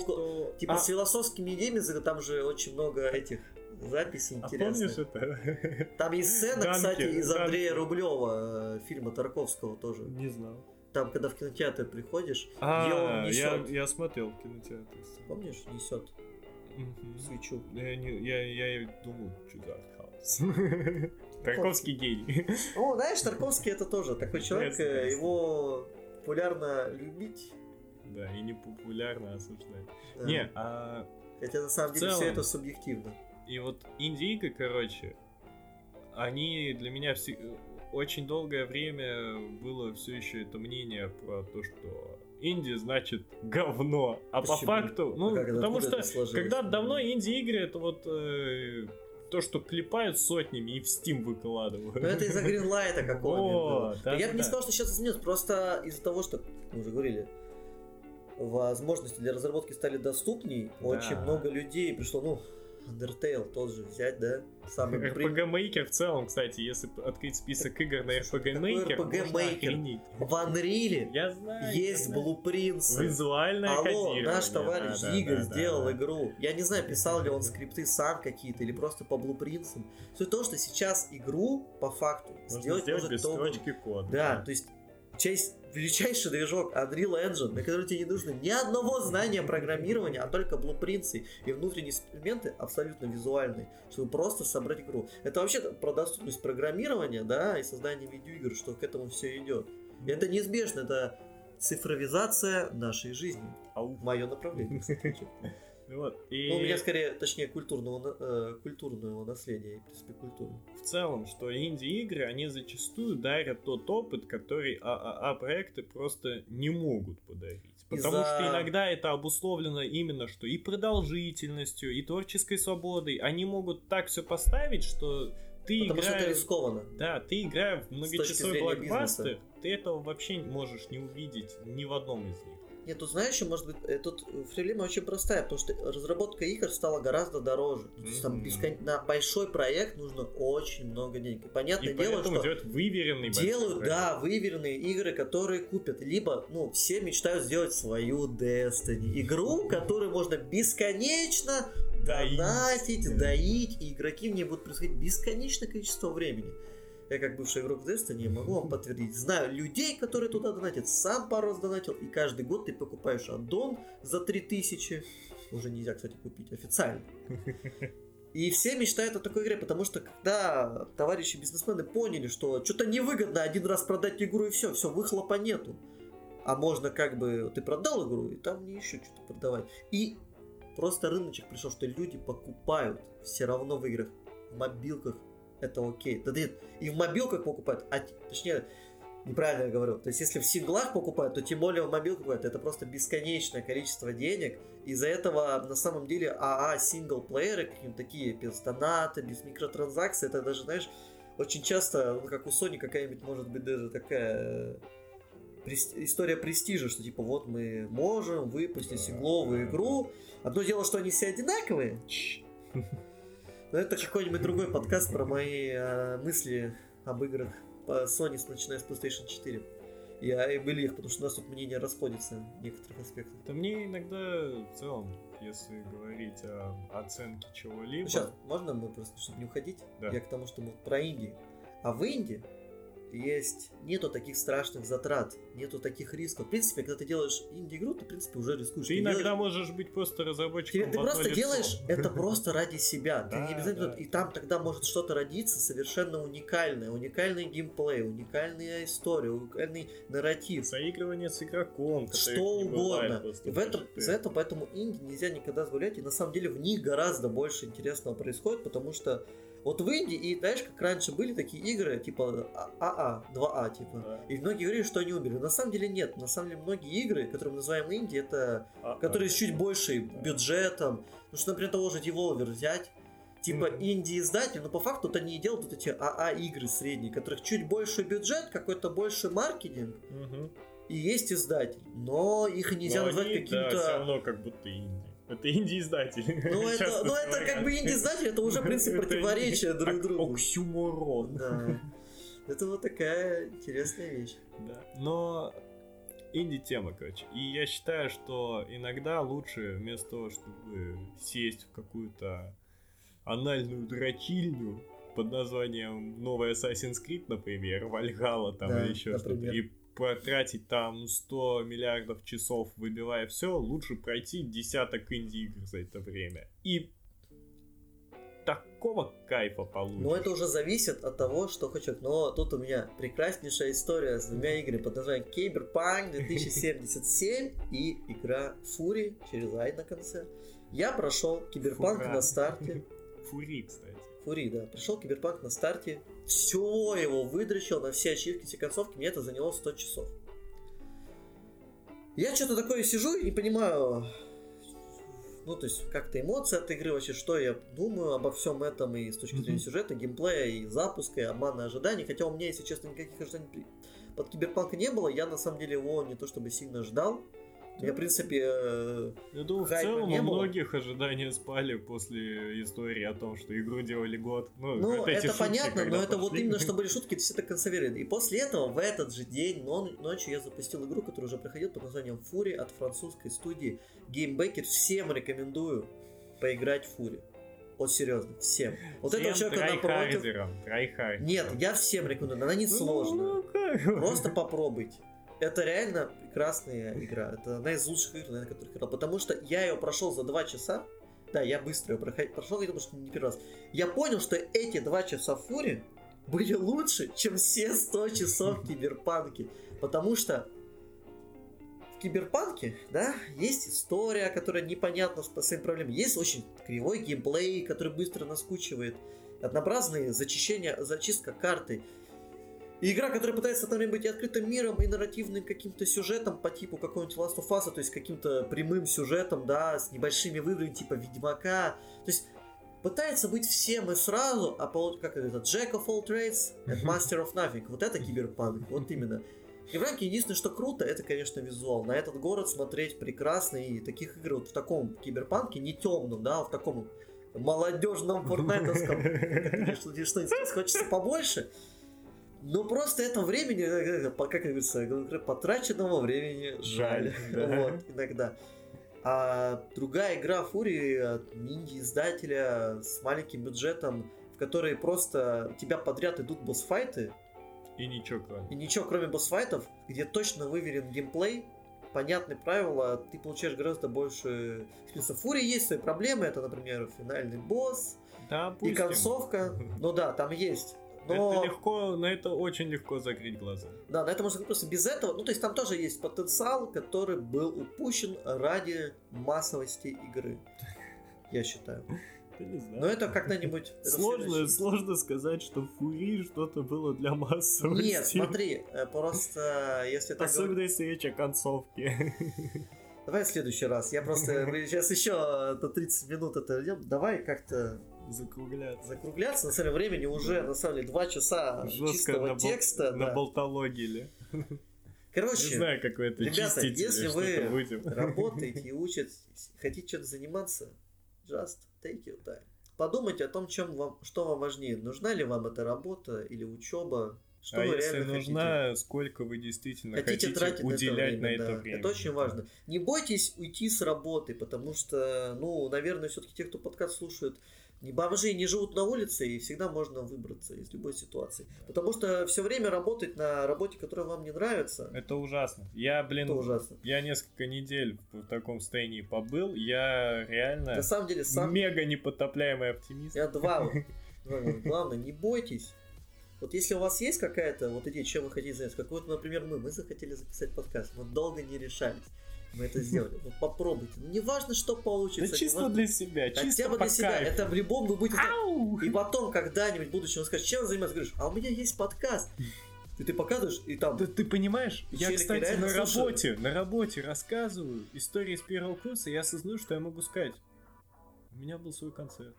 что- типа А, с философскими идеями, там же очень много этих записей а интересных. помнишь это? Там есть сцена, Данки, кстати, из Данки. Андрея Рублева, э, фильма Тарковского тоже. Не знал. Там, когда в кинотеатр приходишь, где А, он я, несет. я смотрел в кинотеатре. Помнишь, несет Мгм. свечу. Я, не, я, я думал, артхаус. Тарковский гений. Ну, знаешь, Тарковский это тоже такой человек, э, его популярно любить. Да, и не популярно осуждать. да. Не, а Хотя на самом деле все это субъективно. И вот инди-игры, короче, они для меня все... очень долгое время было все еще это мнение про то, что инди значит говно. А по Почему? факту, ну, А потому что когда давно инди-игры это вот э, то, что клепают сотнями и в Steam выкладывают. Ну это из-за гринлайта какого-нибудь. Да, Я да, бы не да. сказал, что сейчас изменилось, просто из-за того, что, мы уже говорили, возможности для разработки стали доступней, Да. очень много людей пришло, ну, Undertale тот же взять, да, самый RPG Maker в целом, кстати, если открыть список игр на RPG Maker, RPG Maker? В Unreal Я знаю. есть блупринцы. Визуальное Алло, наш товарищ да, да, Игорь да, сделал да. игру. Я не знаю, писал ли он скрипты сам какие-то или просто по блупринцам. Суть в том, что сейчас игру по факту Можно сделать сделать может без строчки кода. Да, то есть часть, величайший движок Unreal Engine, на который тебе не нужно ни одного знания программирования, а только блупринцы и внутренние эксперименты абсолютно визуальные, чтобы просто собрать игру. Это вообще про доступность программирования, да, и создание видеоигр, что к этому все идет. И это неизбежно, это цифровизация нашей жизни. Ау. Мое направление. Вот. И Ну, у меня скорее, точнее, культурного, э, культурного наследия и, в принципе, культуры. в целом, что инди-игры, они зачастую дарят тот опыт, который ААА проекты просто не могут подарить. Потому Из-за- что иногда это обусловлено именно что и продолжительностью, и творческой свободой. Они могут так все поставить, что ты Потому что это играешь... рискованно. Да, ты играя в многочасовой блокбастер, бизнеса. ты этого вообще можешь не увидеть ни в одном из них. Нет, тут знаешь, еще, может быть, э, тут э, проблема очень простая, потому что разработка игр стала гораздо дороже. То есть там бескон- на большой проект нужно очень много денег. И понятное И дело, что делают выверенный большой делают, проект. да, выверенные игры, которые купят. Либо, ну, все мечтают сделать свою Destiny. Игру, которую можно бесконечно донатить, доить, и игроки в ней будут происходить бесконечное количество времени. Я как бывший игрок в Destiny могу вам подтвердить. Знаю людей, которые туда донатят, сам пару раз донатил, и каждый год ты покупаешь аддон за 3000. Уже нельзя, кстати, купить официально. И все мечтают о такой игре, потому что когда товарищи бизнесмены поняли, что что-то невыгодно один раз продать игру и все, все, выхлопа нету. А можно как бы, ты продал игру, и там не еще что-то продавать. И просто рыночек пришел, что люди покупают все равно в играх, в мобилках, это окей. Да нет, и в мобилках покупают, а точнее, неправильно я говорю. То есть, если в синглах покупают, то тем более в мобилках покупают. Это просто бесконечное количество денег. Из-за этого, на самом деле, АА синглплееры, какие-то такие, без доната, без микротранзакций, это даже, знаешь, очень часто, ну, как у Sony какая-нибудь, может быть, даже такая э, история престижа, что типа вот мы можем выпустить сингловую игру. Одно дело, что они все одинаковые. Но это какой-нибудь другой подкаст про мои э, мысли об играх по Sony, начиная с PlayStation 4. Я и были их, потому что у нас тут мнения расходятся в некоторых аспектах. Да мне иногда в целом, если говорить о оценке чего-либо... Ну, сейчас, можно мы просто, чтобы не уходить? Да. Я к тому, что мы про Индии. А в Индии есть, нету таких страшных затрат, нету таких рисков. В принципе, когда ты делаешь инди-игру, ты, в принципе, уже рискуешь. Ты, ты иногда делаешь... можешь быть просто разработчиком Ты, ты просто лицо. делаешь это просто ради себя. Ты не обязательно... И там тогда может что-то родиться совершенно уникальное. Уникальный геймплей, уникальная история, уникальный нарратив. Заигрывание с игроком. Что угодно. И в этом, за это поэтому инди нельзя никогда сгулять. И на самом деле в них гораздо больше интересного происходит, потому что вот в Индии, и знаешь, как раньше были такие игры, типа АА, 2А, типа. Да. И многие говорили, что они умерли. На самом деле нет. На самом деле многие игры, которые мы называем Инди, это А-а. которые с чуть большим да. бюджетом. Ну что, например, того же Devolver взять. Типа mm-hmm. инди-издатель, но по факту вот они и делают вот эти АА-игры средние, которых чуть больше бюджет, какой-то больше маркетинг. Mm-hmm. И есть издатель, но их нельзя но назвать каким-то... Да, все равно как будто инди. Это инди-издатель. Ну, это, ну, это как бы инди-издатель, это уже, в принципе, противоречие друг другу. Оксюморон. Да. Это вот такая интересная вещь. Да. Но инди-тема, короче. И я считаю, что иногда лучше вместо того, чтобы сесть в какую-то анальную дрочильню под названием новый Assassin's Creed, например, Вальгала там да, или еще что-то, и потратить там 100 миллиардов часов, выбивая все, лучше пройти десяток инди-игр за это время. И такого кайфа получишь. Но это уже зависит от того, что хочет. Но тут у меня прекраснейшая история с двумя играми под названием Cyberpunk 2077 и игра Furi через I на конце. Я прошел Киберпанк на старте. Furi, кстати. Furi, да. Пришел Киберпанк на старте все его выдрочил на все ачивки, все концовки, мне это заняло 100 часов. Я что-то такое сижу и понимаю, ну, то есть, как-то эмоции от игры, вообще, что я думаю обо всем этом и с точки зрения сюжета, геймплея, и запуска, и обмана ожиданий. Хотя у меня, если честно, никаких ожиданий под Киберпанка не было, я на самом деле его не то чтобы сильно ждал. Я, в принципе, э, Я думаю, в целом у многих ожидания спали после истории о том, что игру делали год. Ну, ну вот это шутки, понятно, но это вот именно, что были шутки, все это консервировали. И после этого, в этот же день, ночью я запустил игру, которую уже проходил под названием Фури от французской студии Game Baker. Всем рекомендую поиграть в Фури. Вот серьезно, всем. Вот всем этого человека напротив... Нет, я всем рекомендую, она не сложная. Ну, ну, Просто попробуйте это реально прекрасная игра. Это одна из лучших игр, на которых играл. Потому что я ее прошел за два часа. Да, я быстро ее прошел, потому что не первый раз. Я понял, что эти два часа Фури были лучше, чем все 100 часов в Киберпанке. Потому что в Киберпанке, да, есть история, которая непонятна по своим проблемам. Есть очень кривой геймплей, который быстро наскучивает. Однообразные зачищения, зачистка карты и игра, которая пытается одновременно быть и открытым миром, и нарративным каким-то сюжетом по типу какого-нибудь Last of Us, то есть каким-то прямым сюжетом, да, с небольшими выборами типа Ведьмака. То есть пытается быть всем и сразу, а по, как это, Jack of all trades and master of nothing. Вот это киберпанк, вот именно. И в ранке единственное, что круто, это, конечно, визуал. На этот город смотреть прекрасно, и таких игр вот в таком киберпанке, не темном, да, а в таком молодежном фортнайтовском, что-нибудь хочется побольше. Ну, просто этого времени, э, э, как говорится, потраченного времени жаль. Вот, иногда. А другая игра Фури от инди-издателя с маленьким бюджетом в которые просто тебя подряд идут босс-файты, И ничего кроме. и ничего кроме босс-файтов, где точно выверен геймплей, понятные правила, ты получаешь гораздо больше... В Фуре есть свои проблемы, это, например, финальный босс Да, и концовка. Ну да, там есть. Но, Это легко, на это очень легко закрыть глаза. да, на это можно просто без этого. Ну, то есть там тоже есть потенциал, который был упущен ради массовости игры. Я считаю. Я не знаю. Но это когда-нибудь... Сложно, сложно сказать, что Фури что-то было для массовости. Нет, смотри, э, просто если так Особенно если речь о концовке. Давай в следующий раз. Я просто... Мы сейчас еще до 30 минут это. Давай как-то Закругляться. закругляться. На самом деле времени уже, на самом деле, 2 часа Жестко чистого набол- текста. да. наболтологили. Не Короче, знаю, как вы это ребята, чистите если вы будем. работаете и учитесь, хотите что-то заниматься, just take your time. Подумайте о том, чем вам, что вам важнее. Нужна ли вам эта работа или учеба? Что а вы если реально хотите? нужна, сколько вы действительно хотите, хотите, тратить уделять на это время, на это да. время. Это очень важно. Не бойтесь уйти с работы, потому что, ну, наверное, все-таки те, кто подкаст слушают, не бомжи, не живут на улице, и всегда можно выбраться из любой ситуации. Потому что все время работать на работе, которая вам не нравится, Это ужасно. Я, блин, это ужасно. я несколько недель в таком состоянии побыл. Я реально На самом деле, сам мега непотопляемый оптимист. Я два. Главное, не бойтесь. Вот если у вас есть какая-то вот идея, чем вы хотите заняться, как вот, например, мы, мы захотели записать подкаст, мы долго не решались. Мы это сделали. Вот попробуйте. Ну, не важно, что Да получится. чисто неважно- для себя, Хотя чисто бы для себя. кайфу. Это в любом вы будете... Ау! И потом, когда-нибудь в будущем он скажет, чем вы занимаетесь? Говоришь, а у меня есть подкаст. И ты показываешь, и там... Да ты понимаешь, я, кстати, на слушают. работе, на работе рассказываю истории с первого курса, я осознаю, что я могу сказать. У меня был свой концерт.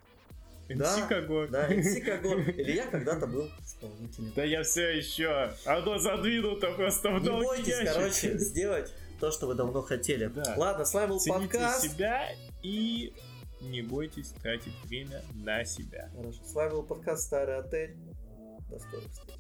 Да, MC Когор. Да, MC Когор. Или я когда-то был исполнителем. Да я все еще. Оно задвинуто просто в Не бойтесь, короче, сделать то, что вы давно хотели. Да. Ладно, с вами был Цените подкаст. себя и не бойтесь тратить время на себя. Хорошо. С вами был подкаст Старый отель. До скорых встреч.